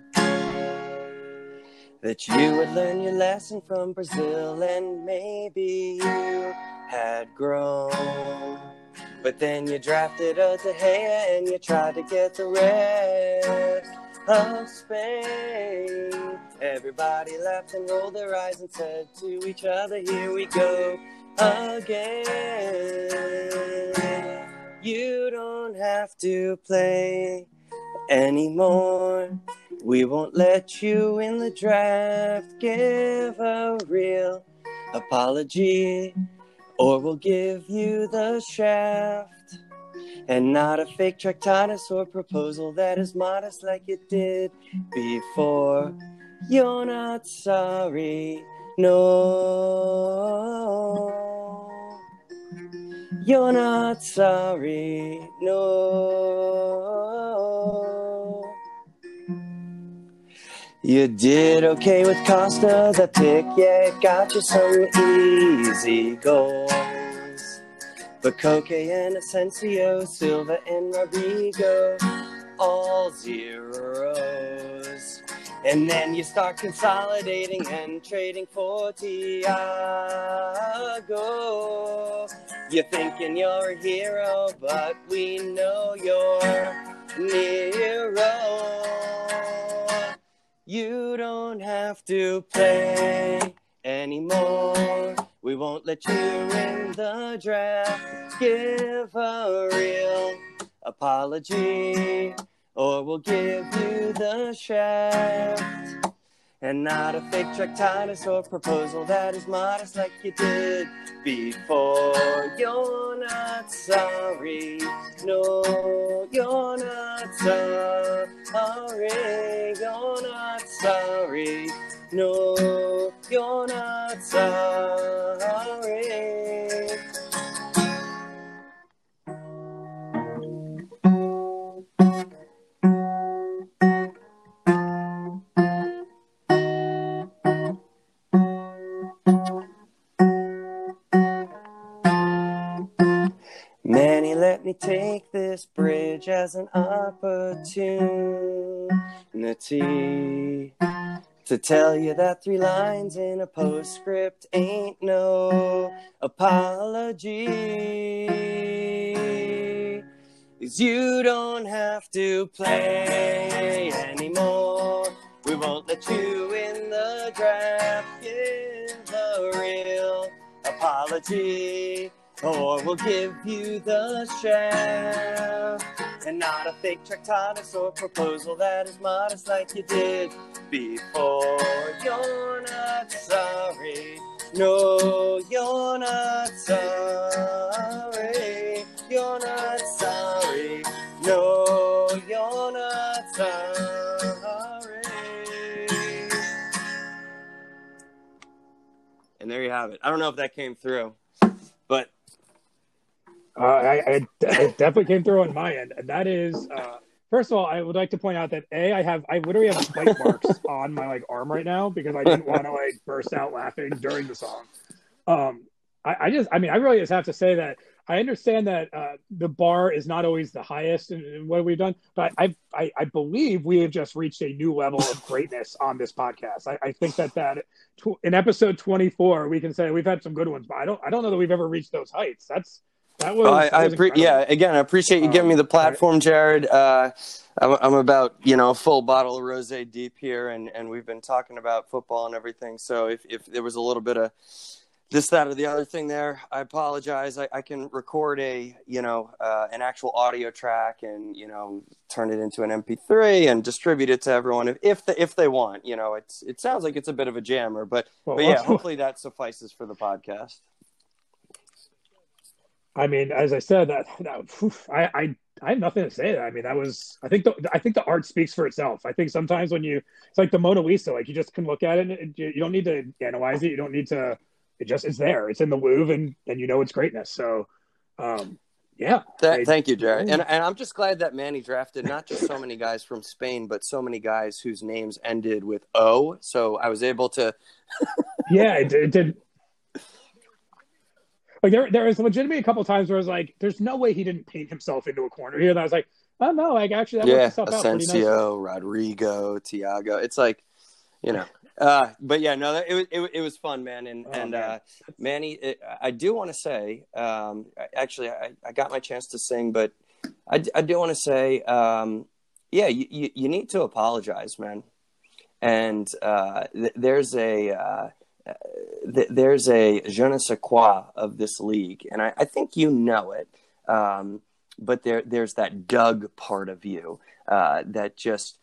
that you would learn your lesson from Brazil and maybe you had grown. But then you drafted a De and you tried to get the rest of Spain. Everybody laughed and rolled their eyes and said to each other, Here we go again. You don't have to play anymore. We won't let you in the draft. Give a real apology, or we'll give you the shaft. And not a fake tractatus or proposal that is modest like you did before. You're not sorry, no. You're not sorry, no. You did okay with Costa, the pick, yeah, it got you some easy goals. But Koke and Asensio, Silva and Rodrigo, all zeros. And then you start consolidating and trading for Tiago. You're thinking you're a hero, but we know you're Nero. You don't have to play anymore. We won't let you in the draft. Give a real apology, or we'll give you the shaft. And not a fake tractatus or proposal that is modest like you did before. You're not sorry, no, you're not sorry, you're not sorry, no, you're not sorry. Me mm-hmm. take this mm-hmm. bridge as an opportunity to tell you that three lines in a postscript ain't no apology. 'Cause you don't have to play anymore. We won't let you in the draft. Give a real apology, or we'll give you the shaft. And not a fake tractatus or proposal that is modest like you did before. You're not sorry. No, you're not sorry. You're not sorry. No, you're not sorry. And there you have it. I don't know if that came through, but Uh, I, I, it definitely came through on my end, and that is, uh, first of all, I would like to point out that a I have I literally have bite marks on my like arm right now because I didn't want to like burst out laughing during the song. Um, I, I just, I mean, I really just have to say that I understand that uh, the bar is not always the highest in, in what we've done, but I, I, I believe we have just reached a new level of greatness on this podcast. I, I think that that tw- in episode 24 we can say we've had some good ones, but I don't, I don't know that we've ever reached those heights. That's that was, Well, I, that was appre- incredible. yeah. Again, I appreciate you giving me the Um, platform, Jared. Uh, I'm, I'm about you know a full bottle of rosé deep here, and, and we've been talking about football and everything. So if, if there was a little bit of this, that, or the other thing there, I apologize. I, I can record a you know uh, an actual audio track and you know turn it into an MP3 and distribute it to everyone if if, the, if they want. You know, it's it sounds like it's a bit of a jammer, but Well, but yeah, hopefully that suffices for the podcast. I mean, as I said, that, that I, I I have nothing to say. That I mean, that was I think the I think the art speaks for itself. I think sometimes when you it's like the Mona Lisa, like you just can look at it and you, you don't need to analyze it. You don't need to. It just it's there. It's in the Louvre, and and you know it's greatness. So Um, yeah. I, thank you, Jared. And, and I'm just glad that Manny drafted not just so many guys from Spain, but so many guys whose names ended with O. So I was able to. yeah, it, it did. Like there, there was legitimately a couple times where I was like, "There's no way he didn't paint himself into a corner here." And I was like, "Oh no, like actually, that yeah, worked itself Asensio, Rodrigo, Tiago. It's like, you know, uh, but yeah, no, it was it, it was fun, man. And oh, and man. Uh, Manny, it, I do want to say, um, actually, I, I got my chance to sing, but I, I do want to say, um, yeah, you, you, you need to apologize, man. And uh, th- there's a uh, th- there's a je ne sais quoi of this league, and I, I think you know it. Um, but there there's that Doug part of you uh, that just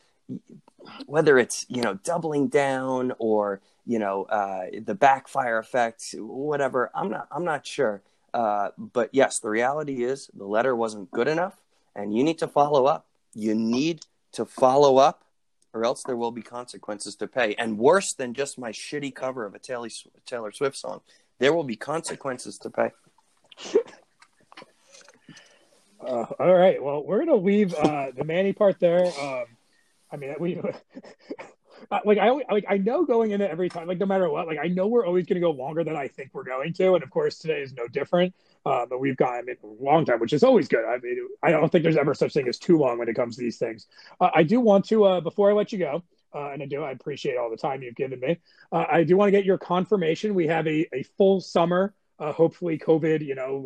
whether it's you know doubling down or you know uh, the backfire effect, whatever. I'm not I'm not sure. Uh, but yes, the reality is the letter wasn't good enough, and you need to follow up. You need to follow up, or else there will be consequences to pay. And worse than just my shitty cover of a Taylor, Swift song, there will be consequences to pay. Uh, all right. Well, we're gonna leave uh, the Manny part there. Um, I mean, we like I like I know going into every time, like no matter what, like I know we're always to go longer than I think we're going to, and of course today is no different. Uh, but we've gone a long time, which is always good. I mean, I don't think there's ever such thing as too long when it comes to these things. Uh, I do want to uh, before I let you go. Uh, and I do. I appreciate all the time you've given me. Uh, I do want to get your confirmation. We have a, a full summer. hopefully, COVID, you know,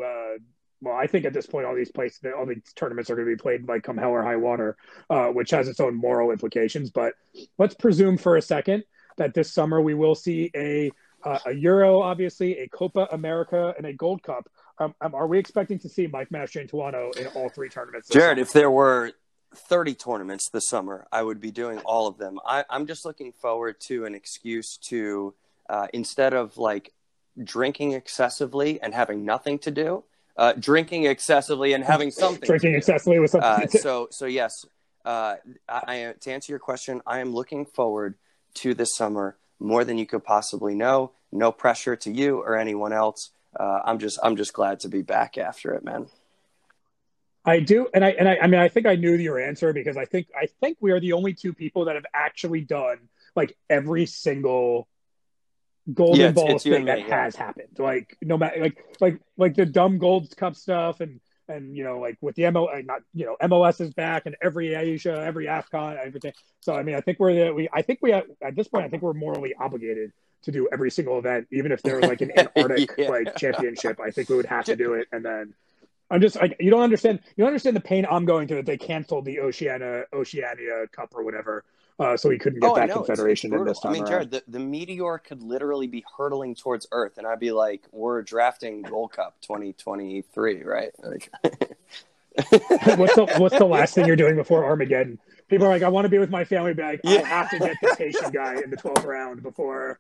well, I think at this point, all these places, all these tournaments are going to be played like come hell or high water, uh, which has its own moral implications. But let's presume for a second that this summer we will see a uh, a Euro, obviously, a Copa America, and a Gold Cup. Um, um, are we expecting to see Mike Mastriantuono in all three tournaments? Jared, summer? if there were 30 tournaments this summer, I would be doing all of them. I, am just looking forward to an excuse to, uh, instead of like drinking excessively and having nothing to do, uh, drinking excessively and having something. drinking excessively with something. Uh, so, so yes, uh, I, I, to answer your question, I am looking forward to this summer more than you could possibly know. No pressure to you or anyone else. Uh, I'm just, I'm just glad to be back after it, man. I do, and I and I, I mean, I think I knew your answer because I think I think we are the only two people that have actually done like every single golden yeah, balls thing that yeah. has happened. Like no matter like like like the dumb gold cup stuff and and you know like with the MO not you know MLS is back and every Asia, every AFCON, everything. So I mean I think we're the, we I think we have, at this point I think we're morally obligated to do every single event, even if there was like an Antarctic yeah. like championship. I think we would have to do it and then I'm just like you don't understand. You don't understand the pain I'm going through that they canceled the Oceania Oceania Cup or whatever uh, so he couldn't get oh, that confederation it's, it's in this time. I mean, Jared, the, the meteor could literally be hurtling towards Earth, and I'd be like, "We're drafting Gold Cup 2023, right?" Like, what's the what's the last thing you're doing before Armageddon? People are like, "I want to be with my family," but like, yeah. I have to get this Haitian guy in the 12th round before.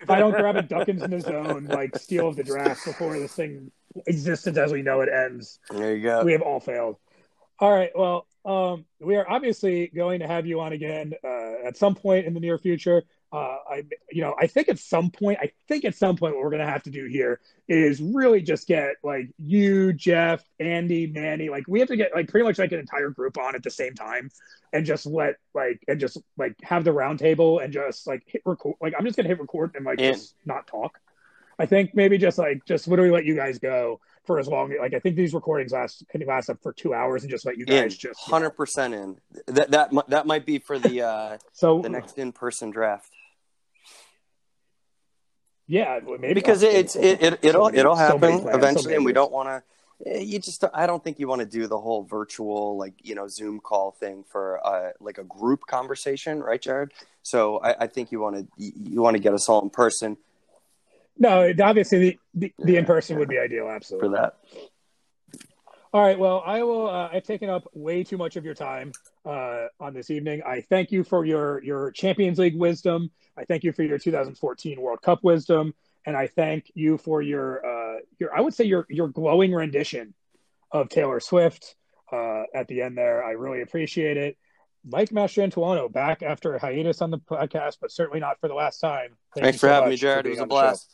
If I don't grab a Duckens Nazon, like steal of the draft before this thing existence as we know it ends, there you go. We have all failed. All right. Well, um, we are obviously going to have you on again uh, at some point in the near future. Uh, I, you know, I think at some point, I think at some point, what we're going to have to do here is really just get like you, Jeff, Andy, Manny, like we have to get like pretty much like an entire group on at the same time, and just let like and just like have the roundtable and just like hit record. Like I'm just gonna hit record and like and- just not talk. I think maybe just like just literally let you guys go for as long. Like I think these recordings last can last up for two hours and just let you guys in, just hundred percent in. That that that might be for the uh, so the next in person draft. Yeah, maybe because it's it, it it'll it'll happen so eventually, so and we don't want to. Eh, you just I don't think you want to do the whole virtual like you know Zoom call thing for uh, like a group conversation, right, Jared? So I, I think you want to you want to get us all in person no, obviously the, the, the in person would be ideal, absolutely. For that. All right. Well, I will. Uh, I've taken up way too much of your time uh, on this evening. I thank you for your your Champions League wisdom. I thank you for your 2014 World Cup wisdom, and I thank you for your uh, your I would say your your glowing rendition of Taylor Swift uh, at the end there. I really appreciate it. Mike Mastriantuono back after a hiatus on the podcast, but certainly not for the last time. Thank Thanks for so having me, Jared. It was a blast.